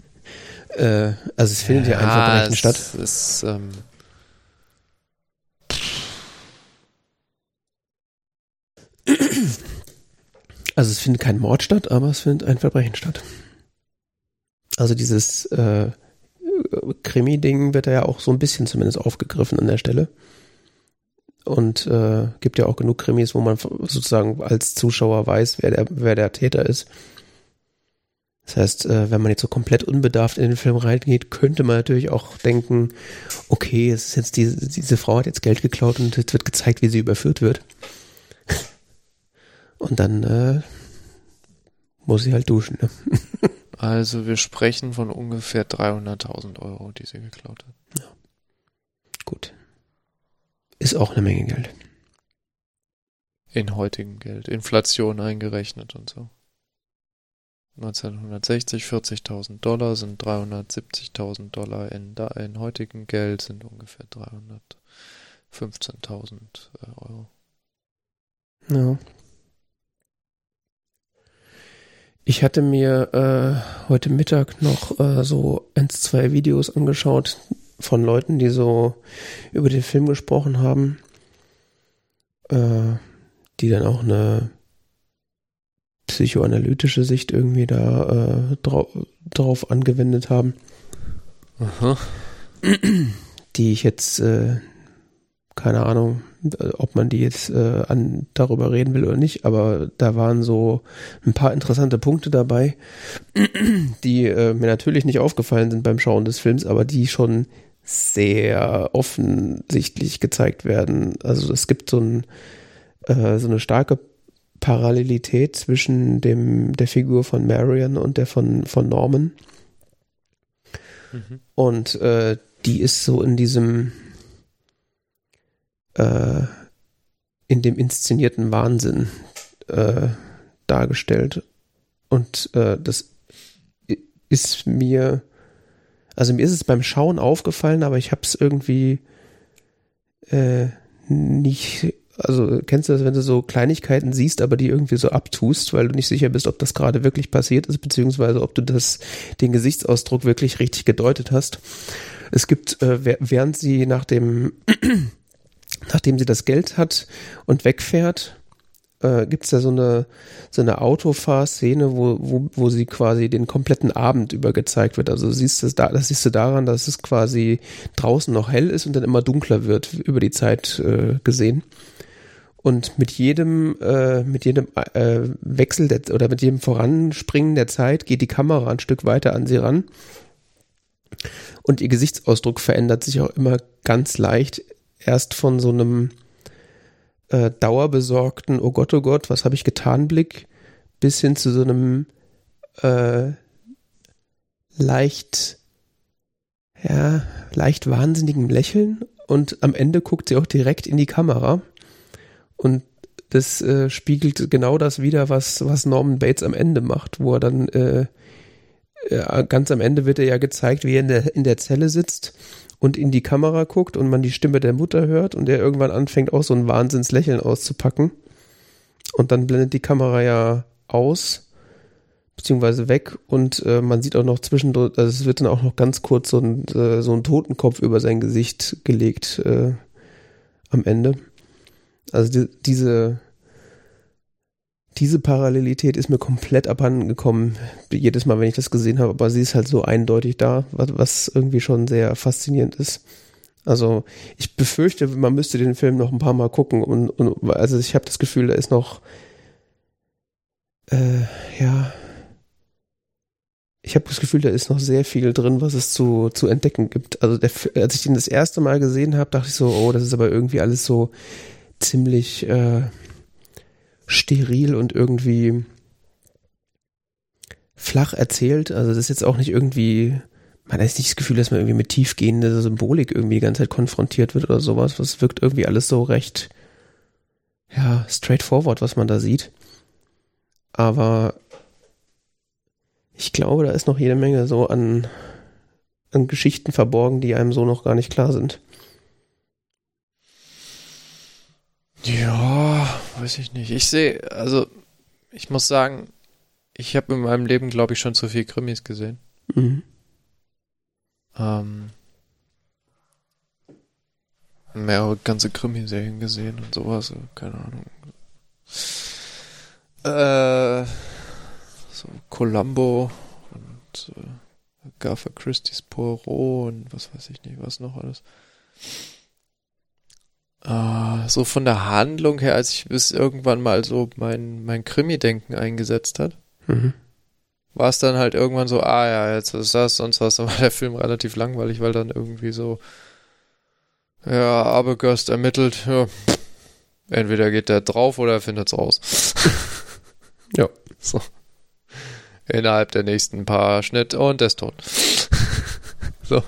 <laughs> äh, also es findet ja, ja ein Verbrechen statt. Ist, ähm <clears throat> also es findet kein Mord statt, aber es findet ein Verbrechen statt. Also dieses äh, Krimi-Ding wird da ja auch so ein bisschen zumindest aufgegriffen an der Stelle. Und äh, gibt ja auch genug Krimis, wo man sozusagen als Zuschauer weiß, wer der, wer der Täter ist. Das heißt, äh, wenn man jetzt so komplett unbedarft in den Film reingeht, könnte man natürlich auch denken, okay, es ist jetzt diese, diese Frau hat jetzt Geld geklaut und jetzt wird gezeigt, wie sie überführt wird. <laughs> Und dann äh, muss sie halt duschen. Ne? <laughs> Also wir sprechen von ungefähr 300.000 Euro, die sie geklaut hat. Ja. Gut. Ist auch eine Menge Geld. In heutigem Geld. Inflation eingerechnet und so. 1960 40.000 Dollar sind 370.000 Dollar in, in heutigem Geld sind ungefähr 315.000 äh, Euro. Ja. Ich hatte mir äh, heute Mittag noch äh, so ein, zwei Videos angeschaut von Leuten, die so über den Film gesprochen haben, äh, die dann auch eine psychoanalytische Sicht irgendwie da äh, drau drauf angewendet haben. Aha. <clears throat> Die ich jetzt, äh, keine Ahnung, ob man die jetzt äh, an, darüber reden will oder nicht, aber da waren so ein paar interessante Punkte dabei, <clears throat> die äh, mir natürlich nicht aufgefallen sind beim Schauen des Films, aber die schon sehr offensichtlich gezeigt werden. Also es gibt so, ein, äh, so eine starke Parallelität zwischen dem, der Figur von Marion und der von, von Norman. Mhm. Und äh, die ist so in diesem äh, in dem inszenierten Wahnsinn äh, dargestellt. Und äh, das ist mir, also mir ist es beim Schauen aufgefallen, aber ich habe es irgendwie äh, nicht, also kennst du das, wenn du so Kleinigkeiten siehst, aber die irgendwie so abtust, weil du nicht sicher bist, ob das gerade wirklich passiert ist, beziehungsweise ob du das, den Gesichtsausdruck wirklich richtig gedeutet hast. Es gibt, äh, während sie nach dem <clears throat> nachdem sie das Geld hat und wegfährt, äh, gibt es da so eine, so eine Autofahrszene, wo, wo, wo sie quasi den kompletten Abend über gezeigt wird. Also siehst du da, das siehst du daran, dass es quasi draußen noch hell ist und dann immer dunkler wird über die Zeit äh, gesehen. Und mit jedem, äh, mit jedem äh, Wechsel der, oder mit jedem Voranspringen der Zeit geht die Kamera ein Stück weiter an sie ran. Und ihr Gesichtsausdruck verändert sich auch immer ganz leicht erst von so einem äh, dauerbesorgten, oh Gott, oh Gott, was habe ich getan, Blick, bis hin zu so einem äh, leicht, ja, leicht wahnsinnigen Lächeln und am Ende guckt sie auch direkt in die Kamera und das äh, spiegelt genau das wieder, was, was Norman Bates am Ende macht, wo er dann äh, äh, ganz am Ende wird er ja gezeigt, wie er in der, in der Zelle sitzt und in die Kamera guckt und man die Stimme der Mutter hört und er irgendwann anfängt auch so ein Wahnsinnslächeln auszupacken. Und dann blendet die Kamera ja aus, beziehungsweise weg und äh, man sieht auch noch zwischendurch, also es wird dann auch noch ganz kurz so ein, äh, so ein Totenkopf über sein Gesicht gelegt äh, am Ende. Also die, diese diese Parallelität ist mir komplett abhanden gekommen, jedes Mal, wenn ich das gesehen habe, aber sie ist halt so eindeutig da, was, was irgendwie schon sehr faszinierend ist. Also ich befürchte, man müsste den Film noch ein paar Mal gucken und, und also ich habe das Gefühl, da ist noch äh, ja ich habe das Gefühl, da ist noch sehr viel drin, was es zu, zu entdecken gibt. Also der, als ich den das erste Mal gesehen habe, dachte ich so, oh, das ist aber irgendwie alles so ziemlich äh, steril und irgendwie flach erzählt. Also das ist jetzt auch nicht irgendwie, man hat jetzt nicht das Gefühl, dass man irgendwie mit tiefgehender Symbolik irgendwie die ganze Zeit konfrontiert wird oder sowas. Was wirkt irgendwie alles so recht, ja, straightforward, was man da sieht. Aber ich glaube, da ist noch jede Menge so an, an Geschichten verborgen, die einem so noch gar nicht klar sind. Ja, weiß ich nicht. Ich sehe, also ich muss sagen, ich habe in meinem Leben, glaube ich, schon zu viel Krimis gesehen. Mhm. Ähm, mehrere ganze Krimiserien gesehen und sowas, keine Ahnung. Äh, so Columbo und äh, Agatha Christie's Poirot und was weiß ich nicht, was noch alles. So von der Handlung her, als ich bis irgendwann mal so mein, mein Krimi-Denken eingesetzt hat, mhm. war es dann halt irgendwann so, ah ja, jetzt ist das, sonst was, dann war der Film relativ langweilig, weil dann irgendwie so, ja, Abegast ermittelt, ja, entweder geht der drauf oder er findet es raus. <laughs> ja, so. Innerhalb der nächsten paar Schnitt und der ist tot. so.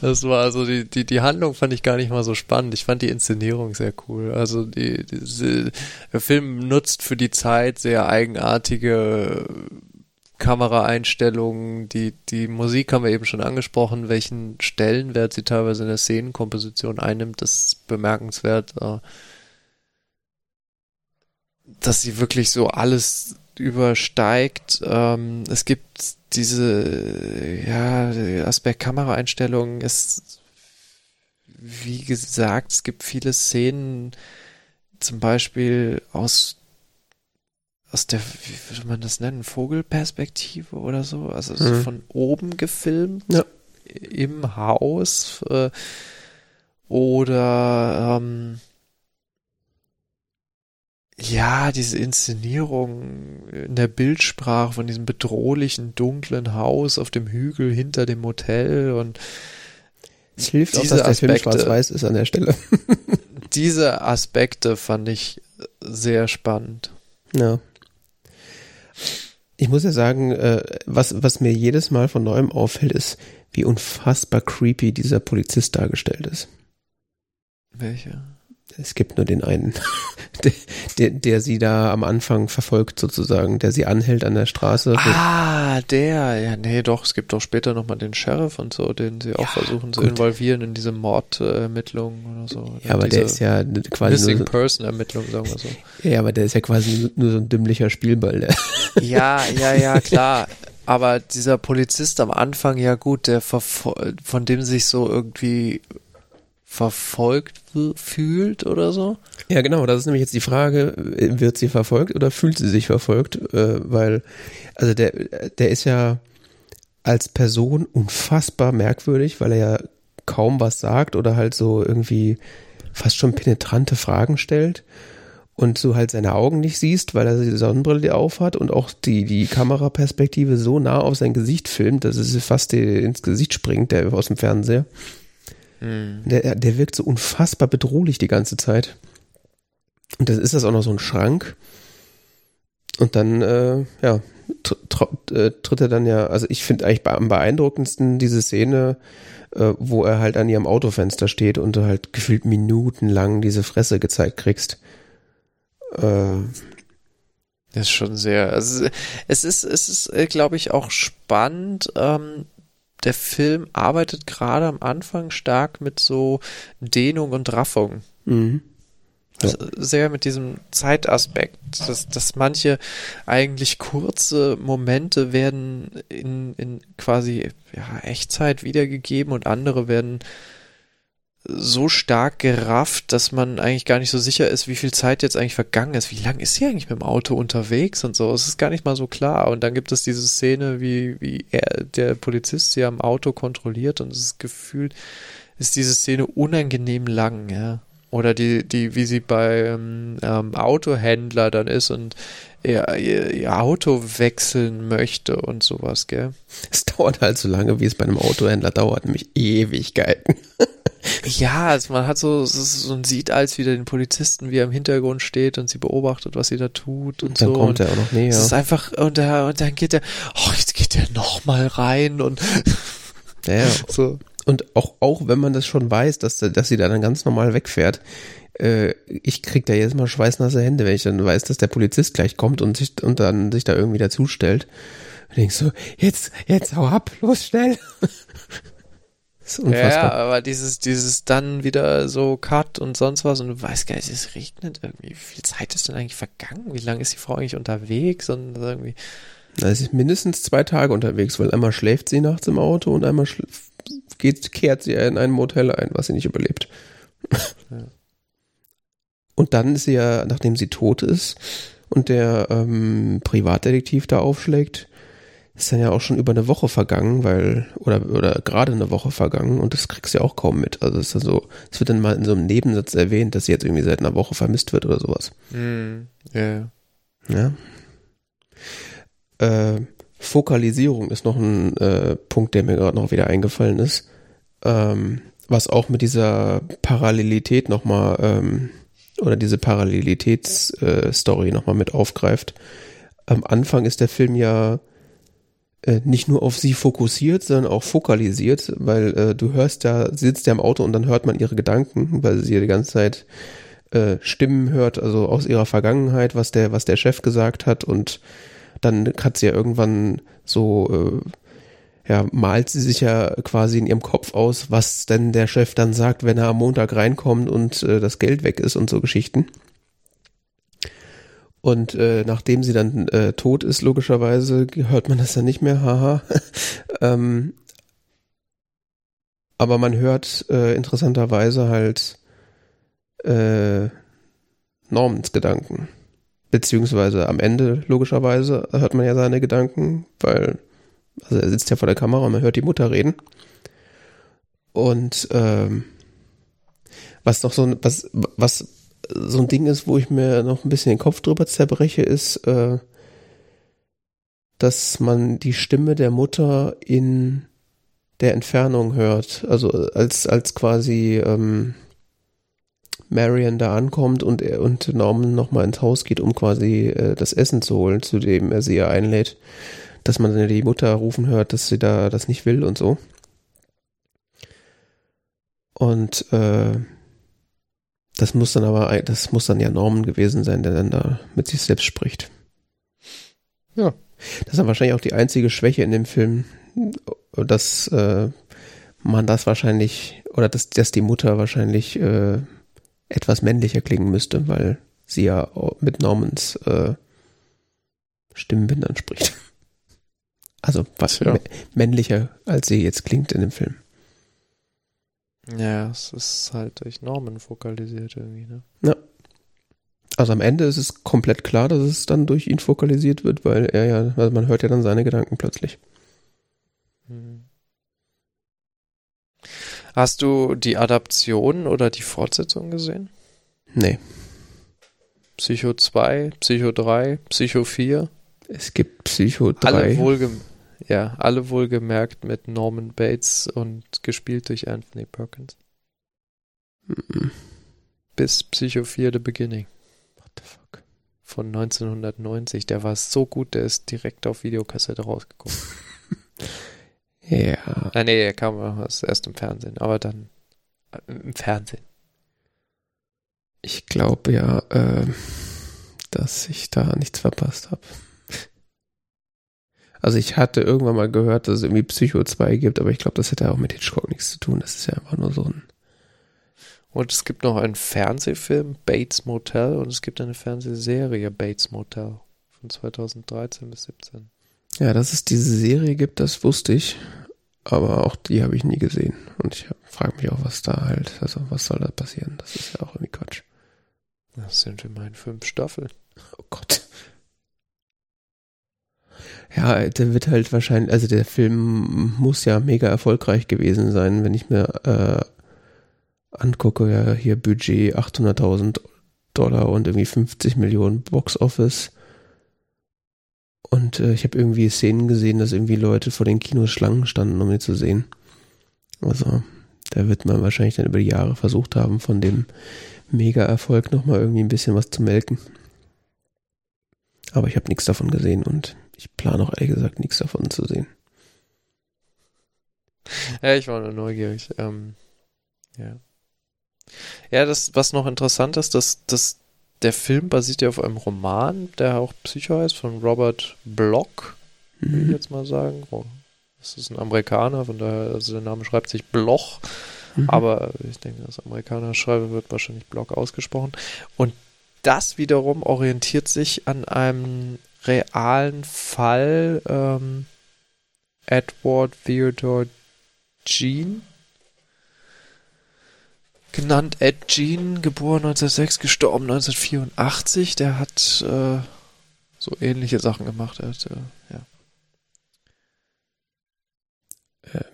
Das war also die, die, die Handlung fand ich gar nicht mal so spannend. Ich fand die Inszenierung sehr cool. Also die, die, der Film nutzt für die Zeit sehr eigenartige Kameraeinstellungen. Die, die Musik haben wir eben schon angesprochen, welchen Stellenwert sie teilweise in der Szenenkomposition einnimmt, das ist bemerkenswert. Äh, dass sie wirklich so alles übersteigt. Ähm, es gibt diese, ja, Aspekt Kameraeinstellungen ist, wie gesagt, es gibt viele Szenen, zum Beispiel aus aus der, wie würde man das nennen, Vogelperspektive oder so, also mhm. von oben gefilmt ja. im Haus äh, oder ähm, ja, diese Inszenierung in der Bildsprache von diesem bedrohlichen, dunklen Haus auf dem Hügel hinter dem Hotel und es hilft auch, dass der Aspekte, Film schwarz-weiß ist an der Stelle. <laughs> <laughs> diese Aspekte fand ich sehr spannend. Ja. Ich muss ja sagen, äh, was, was mir jedes Mal von neuem auffällt, ist, wie unfassbar creepy dieser Polizist dargestellt ist. Welcher? Es gibt nur den einen, <laughs> der, der, der, sie da am Anfang verfolgt sozusagen, der sie anhält an der Straße. Ah, der, ja, nee, doch, es gibt doch später nochmal den Sheriff und so, den sie ja, auch versuchen zu involvieren in diese Mordermittlungen oder so. Ja, aber der ist ja quasi Missing so, Person Ermittlung, sagen wir so. Ja, aber der ist ja quasi nur so ein dümmlicher Spielball. Der. <laughs> Ja, ja, ja, klar. Aber dieser Polizist am Anfang, ja gut, der von dem sich so irgendwie verfolgt fühlt oder so? Ja, genau, das ist nämlich jetzt die Frage, wird sie verfolgt oder fühlt sie sich verfolgt? Äh, weil, also der, der ist ja als Person unfassbar merkwürdig, weil er ja kaum was sagt oder halt so irgendwie fast schon penetrante Fragen stellt und du halt seine Augen nicht siehst, weil er die Sonnenbrille aufhat und auch die, die Kameraperspektive so nah auf sein Gesicht filmt, dass es fast ins Gesicht springt, der aus dem Fernseher. Mhm. Der, der wirkt so unfassbar bedrohlich die ganze Zeit. Und dann ist das auch noch so ein Schrank. Und dann, äh, ja, äh, tritt er dann ja, also ich finde eigentlich am beeindruckendsten diese Szene, äh, wo er halt an ihrem Autofenster steht und du halt gefühlt minutenlang diese Fresse gezeigt kriegst. Äh, das ist schon sehr, also es ist, es ist, äh, glaube ich, auch spannend, ähm, der Film arbeitet gerade am Anfang stark mit so Dehnung und Raffung. Mhm. Ja. Also sehr mit diesem Zeitaspekt, dass, dass manche eigentlich kurze Momente werden in, in quasi ja, Echtzeit wiedergegeben und andere werden so stark gerafft, dass man eigentlich gar nicht so sicher ist, wie viel Zeit jetzt eigentlich vergangen ist. Wie lange ist sie eigentlich mit dem Auto unterwegs und so? Es ist gar nicht mal so klar. Und dann gibt es diese Szene, wie, wie er, der Polizist sie am Auto kontrolliert und es gefühlt ist diese Szene unangenehm lang, ja. Oder die, die, wie sie beim ähm, Autohändler dann ist und er ihr, ihr Auto wechseln möchte und sowas, gell? Es dauert halt so lange, wie es bei einem Autohändler dauert, nämlich Ewigkeiten. Ja, also man hat so, so ein sieht als wieder den Polizisten, wie er im Hintergrund steht und sie beobachtet, was sie da tut und, und dann so. Dann kommt er auch noch näher. Es ist einfach, und, da, und dann geht er, oh, jetzt geht er nochmal rein und ja, <laughs> so. Und auch, auch wenn man das schon weiß, dass, dass sie da dann ganz normal wegfährt, äh, ich krieg da jetzt mal schweißnasse Hände, wenn ich dann weiß, dass der Polizist gleich kommt und sich und dann sich da irgendwie dazustellt. Und denkst so, jetzt, jetzt hau ab, los, schnell. <laughs> Das ist unfassbar. Ja, aber dieses, dieses dann wieder so Cut und sonst was und du weißt gar nicht, es regnet irgendwie. Wie viel Zeit ist denn eigentlich vergangen? Wie lange ist die Frau eigentlich unterwegs? Und irgendwie. Na, sie ist mindestens zwei Tage unterwegs, weil einmal schläft sie nachts im Auto und einmal geht, kehrt sie in ein Motel ein, was sie nicht überlebt. Ja. Und dann ist sie ja, nachdem sie tot ist und der ähm, Privatdetektiv da aufschlägt, ist dann ja auch schon über eine Woche vergangen, weil, oder, oder gerade eine Woche vergangen und das kriegst du ja auch kaum mit. Also es ist dann so, es wird dann mal in so einem Nebensatz erwähnt, dass sie jetzt irgendwie seit einer Woche vermisst wird oder sowas. Mm, yeah. Ja. Äh, Fokalisierung ist noch ein äh, Punkt, der mir gerade noch wieder eingefallen ist. Ähm, was auch mit dieser Parallelität nochmal ähm, oder diese Parallelitätsstory äh, nochmal mit aufgreift. Am Anfang ist der Film ja äh, nicht nur auf sie fokussiert, sondern auch fokalisiert, weil äh, du hörst ja, sitzt ja im Auto und dann hört man ihre Gedanken, weil sie die ganze Zeit äh, Stimmen hört, also aus ihrer Vergangenheit, was der, was der Chef gesagt hat und dann hat sie ja irgendwann so äh, ja, malt sie sich ja quasi in ihrem Kopf aus, was denn der Chef dann sagt, wenn er am Montag reinkommt und äh, das Geld weg ist und so Geschichten. Und äh, nachdem sie dann äh, tot ist, logischerweise, hört man das dann nicht mehr, haha. <laughs> ähm, aber man hört äh, interessanterweise halt äh, Normans Gedanken. Beziehungsweise am Ende, logischerweise, hört man ja seine Gedanken, weil also er sitzt ja vor der Kamera und man hört die Mutter reden. Und ähm, was noch so was, was so ein Ding ist, wo ich mir noch ein bisschen den Kopf drüber zerbreche, ist, äh, dass man die Stimme der Mutter in der Entfernung hört. Also als, als quasi ähm, Marion da ankommt und er und Norman nochmal ins Haus geht, um quasi äh, das Essen zu holen, zu dem er sie ja einlädt dass man dann die Mutter rufen hört, dass sie da das nicht will und so. Und äh, das muss dann aber, das muss dann ja Norman gewesen sein, der dann da mit sich selbst spricht. Ja. Das ist dann wahrscheinlich auch die einzige Schwäche in dem Film, dass äh, man das wahrscheinlich, oder dass, dass die Mutter wahrscheinlich äh, etwas männlicher klingen müsste, weil sie ja mit Normans äh, Stimmbindern spricht. Also was ja. männlicher, als sie jetzt klingt in dem Film. Ja, es ist halt durch Normen fokalisiert irgendwie, ne? Ja. Also am Ende ist es komplett klar, dass es dann durch ihn fokalisiert wird, weil er ja, also man hört ja dann seine Gedanken plötzlich. Hm. Hast du die Adaption oder die Fortsetzung gesehen? Nee. Psycho 2, Psycho 3, Psycho 4? Es gibt Psycho 3. Alle wohlgem ja, alle wohlgemerkt mit Norman Bates und gespielt durch Anthony Perkins. Mhm. Bis Psycho 4 The Beginning. What the fuck? Von 1990. Der war so gut, der ist direkt auf Videokassette rausgekommen. <laughs> ja. Ah, nee, der kam erst im Fernsehen, aber dann äh, im Fernsehen. Ich glaube ja, äh, dass ich da nichts verpasst habe. Also ich hatte irgendwann mal gehört, dass es irgendwie Psycho 2 gibt, aber ich glaube, das hätte auch mit Hitchcock nichts zu tun. Das ist ja einfach nur so ein. Und es gibt noch einen Fernsehfilm, Bates Motel, und es gibt eine Fernsehserie, Bates Motel, von 2013 bis 17. Ja, dass es diese Serie gibt, das wusste ich. Aber auch die habe ich nie gesehen. Und ich frage mich auch, was da halt, also was soll da passieren? Das ist ja auch irgendwie Quatsch. Das sind immerhin fünf Staffeln. Oh Gott. Ja, der wird halt wahrscheinlich, also der Film muss ja mega erfolgreich gewesen sein, wenn ich mir äh, angucke, ja, hier Budget 800.000 Dollar und irgendwie 50 Millionen Box Office. Und äh, ich habe irgendwie Szenen gesehen, dass irgendwie Leute vor den Kinos Schlangen standen, um ihn zu sehen. Also, da wird man wahrscheinlich dann über die Jahre versucht haben, von dem Mega-Erfolg nochmal irgendwie ein bisschen was zu melken. Aber ich habe nichts davon gesehen und ich plane auch ehrlich gesagt nichts davon zu sehen. Ja, ich war nur neugierig. Ähm, ja. Ja, das, was noch interessant ist, dass, dass der Film basiert ja auf einem Roman, der auch Psycho heißt, von Robert Bloch, mhm. würde ich jetzt mal sagen. Oh, das ist ein Amerikaner, von daher, also der Name schreibt sich Bloch, mhm. aber ich denke, das Amerikaner schreibe wird wahrscheinlich Bloch ausgesprochen. Und das wiederum orientiert sich an einem realen Fall ähm, Edward Theodore Jean, genannt Ed Jean, geboren 1906, gestorben 1984. Der hat äh, so ähnliche Sachen gemacht. Er hat, äh, ja. Ähm.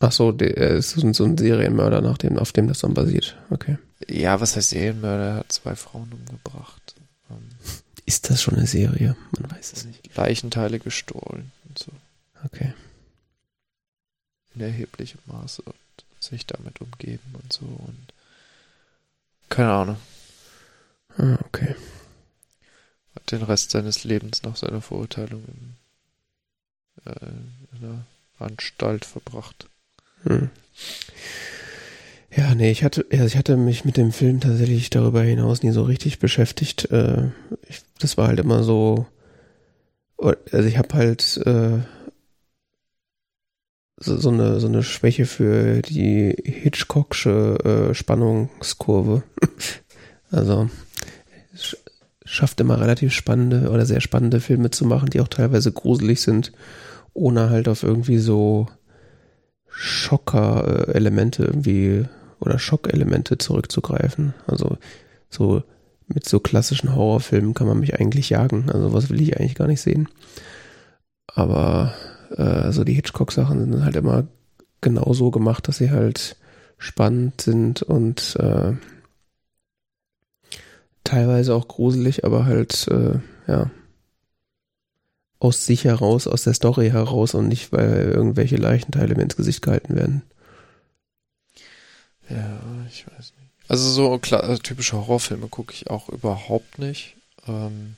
Ach so, der ist so ein Serienmörder, nach dem, auf dem das dann basiert. Okay. Ja, was heißt Serienmörder? Er hat zwei Frauen umgebracht. Ist das schon eine Serie? Man weiß es nicht. Leichenteile gestohlen und so. Okay. In erheblichem Maße und sich damit umgeben und so und keine Ahnung. Ah, okay. Hat den Rest seines Lebens nach seiner Verurteilung in, äh, in einer Anstalt verbracht. Hm. Ja, nee, ich hatte, also ich hatte mich mit dem Film tatsächlich darüber hinaus nie so richtig beschäftigt. Äh, ich, das war halt immer so, also ich habe halt äh, so, so, eine so eine Schwäche für die Hitchcocksche äh, Spannungskurve. <laughs> also schafft immer relativ spannende oder sehr spannende Filme zu machen, die auch teilweise gruselig sind, ohne halt auf irgendwie so Schocker-Elemente irgendwie oder Schockelemente zurückzugreifen. Also so mit so klassischen Horrorfilmen kann man mich eigentlich jagen. Also was will ich eigentlich gar nicht sehen. Aber äh, so die Hitchcock-Sachen sind halt immer genau so gemacht, dass sie halt spannend sind und äh, teilweise auch gruselig, aber halt äh, ja aus sich heraus, aus der Story heraus und nicht, weil irgendwelche Leichenteile mir ins Gesicht gehalten werden. Ja, ich weiß nicht. Also so klar, also typische Horrorfilme gucke ich auch überhaupt nicht. Ähm,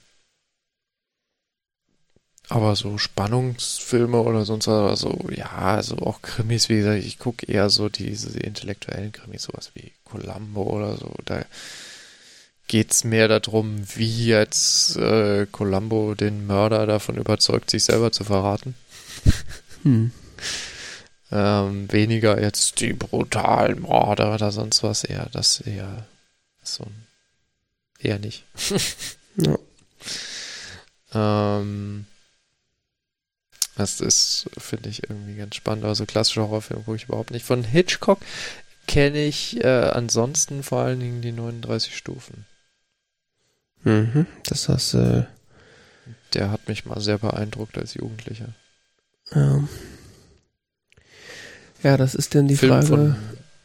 aber so Spannungsfilme oder sonst was, also ja, also auch Krimis, wie gesagt, ich gucke eher so diese intellektuellen Krimis, sowas wie Columbo oder so. Da geht's mehr darum, wie jetzt äh, Columbo den Mörder davon überzeugt, sich selber zu verraten. Hm. Ähm, weniger jetzt die brutalen Morde oder sonst was, eher das eher so ein eher nicht. <laughs> ja. ähm, das ist, finde ich, irgendwie ganz spannend. Also klassische Horrorfilme gucke ich überhaupt nicht. Von Hitchcock kenne ich äh, ansonsten vor allen Dingen die 39 Stufen. Mhm, das hast äh Der hat mich mal sehr beeindruckt als Jugendlicher. Ja. Ja, das ist denn die Film Frage,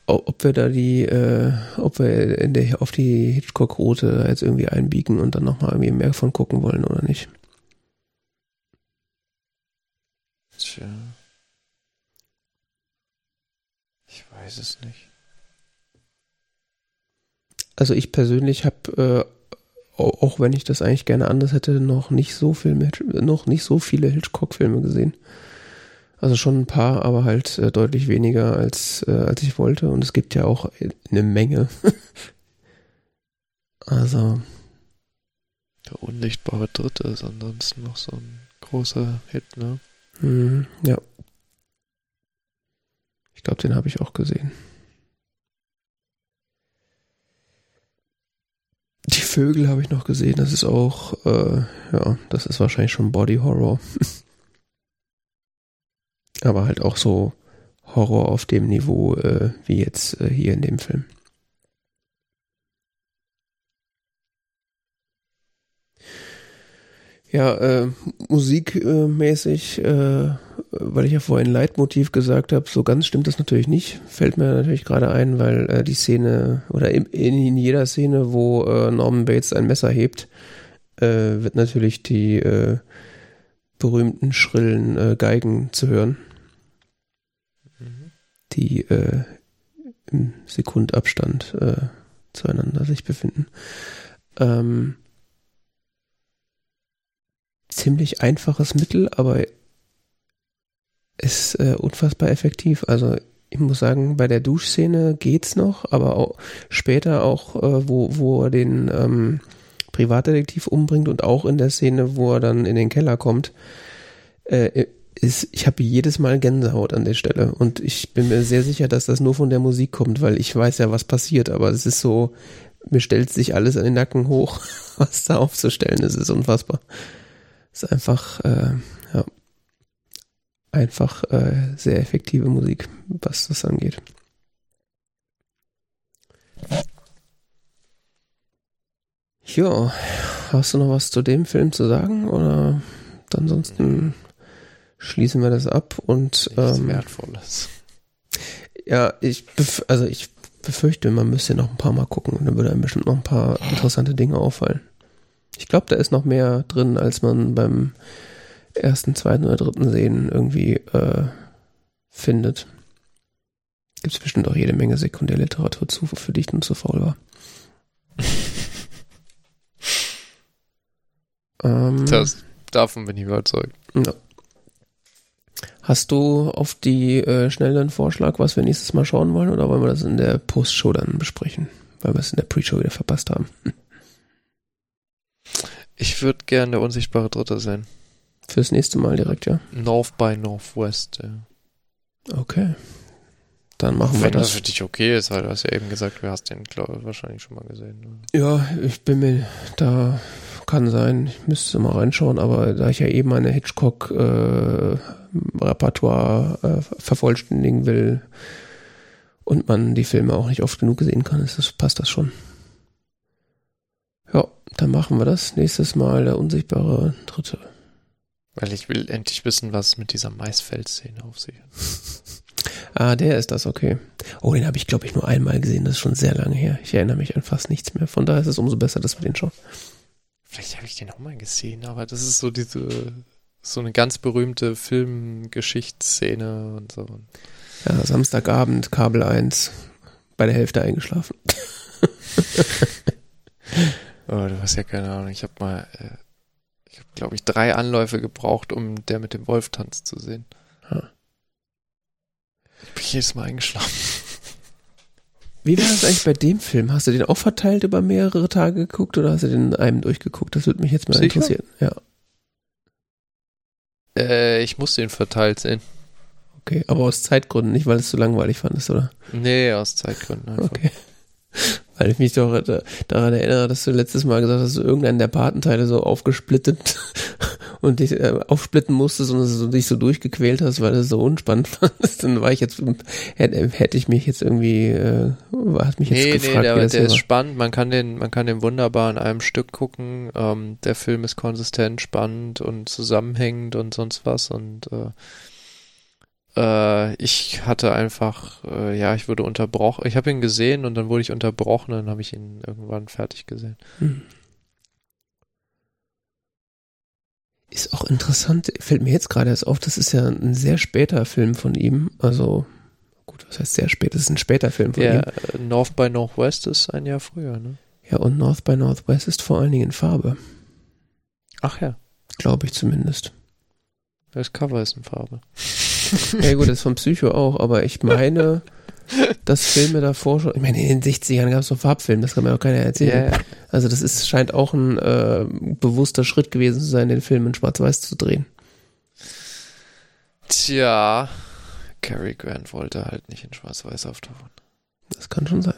ob wir da die, äh, ob wir in der, auf die Hitchcock-Route jetzt irgendwie einbiegen und dann nochmal irgendwie mehr von gucken wollen oder nicht. Tja. Ich weiß es nicht. Also ich persönlich habe, äh, auch wenn ich das eigentlich gerne anders hätte, noch nicht so viel mit, noch nicht so viele Hitchcock-Filme gesehen. Also schon ein paar, aber halt äh, deutlich weniger als, äh, als ich wollte. Und es gibt ja auch eine Menge. <laughs> also. Der unsichtbare Dritte ist ansonsten noch so ein großer Hit, ne? Mhm, ja. Ich glaube, den habe ich auch gesehen. Die Vögel habe ich noch gesehen. Das ist auch, äh, ja, das ist wahrscheinlich schon Body Horror. <laughs> Aber halt auch so Horror auf dem Niveau äh, wie jetzt äh, hier in dem Film. Ja, äh, musikmäßig, äh, weil ich ja vorhin Leitmotiv gesagt habe, so ganz stimmt das natürlich nicht. Fällt mir natürlich gerade ein, weil äh, die Szene oder in, in jeder Szene, wo äh, Norman Bates ein Messer hebt, äh, wird natürlich die äh, berühmten schrillen äh, Geigen zu hören die äh, im Sekundabstand äh, zueinander sich befinden. Ähm, ziemlich einfaches Mittel, aber ist äh, unfassbar effektiv. Also ich muss sagen, bei der Duschszene geht's noch, aber auch später auch, äh, wo, wo er den ähm, Privatdetektiv umbringt und auch in der Szene, wo er dann in den Keller kommt, äh, ist, ich habe jedes Mal Gänsehaut an der Stelle und ich bin mir sehr sicher, dass das nur von der Musik kommt, weil ich weiß ja, was passiert, aber es ist so, mir stellt sich alles an den Nacken hoch, <laughs> was da aufzustellen ist, ist unfassbar. Es ist einfach, äh, ja, einfach äh, sehr effektive Musik, was das angeht. Ja, hast du noch was zu dem Film zu sagen oder ansonsten schließen wir das ab und ähm, Wertvolles. Ja, ich also ich befürchte, man müsste noch ein paar Mal gucken und dann würde einem bestimmt noch ein paar interessante Dinge auffallen. Ich glaube, da ist noch mehr drin, als man beim ersten, zweiten oder dritten Sehen irgendwie äh, findet. Gibt es bestimmt auch jede Menge Sekundärliteratur zu, für die ich nun zu faul war. <laughs> ähm, das, davon bin ich überzeugt. Ja. Hast du auf die äh, schnell einen Vorschlag, was wir nächstes Mal schauen wollen, oder wollen wir das in der Post-Show dann besprechen, weil wir es in der Pre-Show wieder verpasst haben? Ich würde gerne der unsichtbare Dritte sein. Fürs nächste Mal direkt, ja? North by Northwest, ja. Okay. Dann machen Wenn wir das. das für dich okay ist, weil du hast ja eben gesagt, du hast den, glaube ich, wahrscheinlich schon mal gesehen. Oder? Ja, ich bin mir da kann sein, ich müsste mal reinschauen, aber da ich ja eben meine Hitchcock-Repertoire äh, äh, vervollständigen will und man die Filme auch nicht oft genug gesehen kann, ist das, passt das schon. Ja, dann machen wir das. Nächstes Mal der unsichtbare Dritte. Weil ich will endlich wissen, was mit dieser Maisfeld-Szene auf sich hat. <laughs> ah, der ist das, okay. Oh, den habe ich, glaube ich, nur einmal gesehen. Das ist schon sehr lange her. Ich erinnere mich an fast nichts mehr. Von daher ist es umso besser, dass wir den schauen. Vielleicht habe ich den auch mal gesehen, aber das ist so diese, so eine ganz berühmte Filmgeschichtsszene und so. Ja, Samstagabend, Kabel 1, bei der Hälfte eingeschlafen. <laughs> oh, du hast ja keine Ahnung. Ich habe mal, äh, ich habe, glaube ich, drei Anläufe gebraucht, um der mit dem Wolf tanzt zu sehen. Ha. Ich bin jedes Mal eingeschlafen. Wie war das eigentlich bei dem Film? Hast du den auch verteilt über mehrere Tage geguckt oder hast du den in einem durchgeguckt? Das würde mich jetzt mal Sicher? interessieren. Ja. Äh, ich musste ihn verteilt sehen. Okay, aber aus Zeitgründen, nicht weil es so langweilig fandest, oder? Nee, aus Zeitgründen einfach. Okay. <laughs> Weil ich mich doch daran erinnere, dass du letztes Mal gesagt hast, dass du irgendeinen der Patenteile so aufgesplittet und dich äh, aufsplitten musstest und du dich so durchgequält hast, weil es so unspannend <laughs> fandest, dann war ich jetzt, hätte, hätte ich mich jetzt irgendwie, äh, hat mich jetzt nee, gefragt. Nee, der, der ist spannend, man kann den, man kann den wunderbar in einem Stück gucken, ähm, der Film ist konsistent, spannend und zusammenhängend und sonst was und äh, äh, ich hatte einfach, äh, ja, ich wurde unterbrochen. Ich habe ihn gesehen und dann wurde ich unterbrochen und dann habe ich ihn irgendwann fertig gesehen. Hm. Ist auch interessant, fällt mir jetzt gerade erst auf, das ist ja ein sehr später Film von ihm. Also, gut, was heißt sehr spät? Das ist ein später Film von ja, ihm. North by Northwest ist ein Jahr früher, ne? Ja, und North by Northwest ist vor allen Dingen in Farbe. Ach ja. Glaube ich zumindest. Das Cover ist in Farbe. ja gut, das ist von Psycho auch, aber ich meine, <laughs> dass Filme davor schon, ich meine, in den 60ern gab es noch Farbfilme, das kann mir auch keiner erzählen. Yeah. Also das ist, scheint auch ein äh, bewusster Schritt gewesen zu sein, den Film in Schwarz-Weiß zu drehen. Tja, Cary Grant wollte halt nicht in Schwarz-Weiß auftauchen. Das kann schon sein.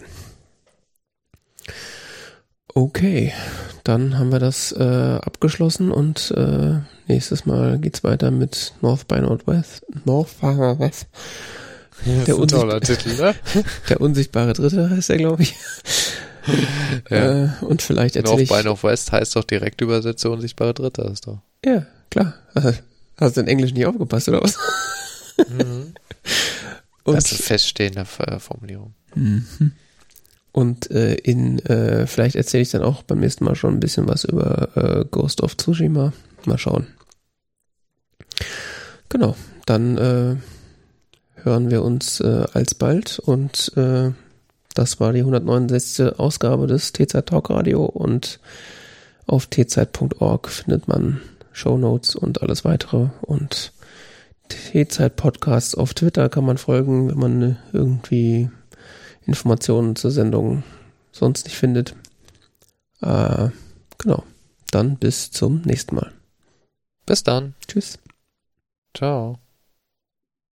Okay, dann haben wir das äh, abgeschlossen und äh, nächstes Mal geht's weiter mit North by Northwest. North by Northwest. Der, unsichtbare Titel, ne? <laughs> der unsichtbare Dritte heißt er, glaube ich. ja. Äh, und vielleicht erzähle ich... North by Northwest heißt doch direkt übersetzt der unsichtbare Dritte, ist doch. Ja, klar. Hast du in Englisch nicht aufgepasst, oder was? mhm. Und, das ist eine feststehende Formulierung. Mhm. Und äh, in, äh, vielleicht erzähle ich dann auch beim nächsten Mal schon ein bisschen was über äh, Ghost of Tsushima. Mal schauen. Genau, dann äh, hören wir uns äh, alsbald und äh, das war die 169. Ausgabe des TZ Talk Radio und auf tzeit.org findet man Show Notes und alles weitere und TZ Podcasts auf Twitter kann man folgen, wenn man irgendwie Informationen zur Sendung sonst nicht findet. Äh, genau. Dann bis zum nächsten Mal. Bis dann. Tschüss. Ciao.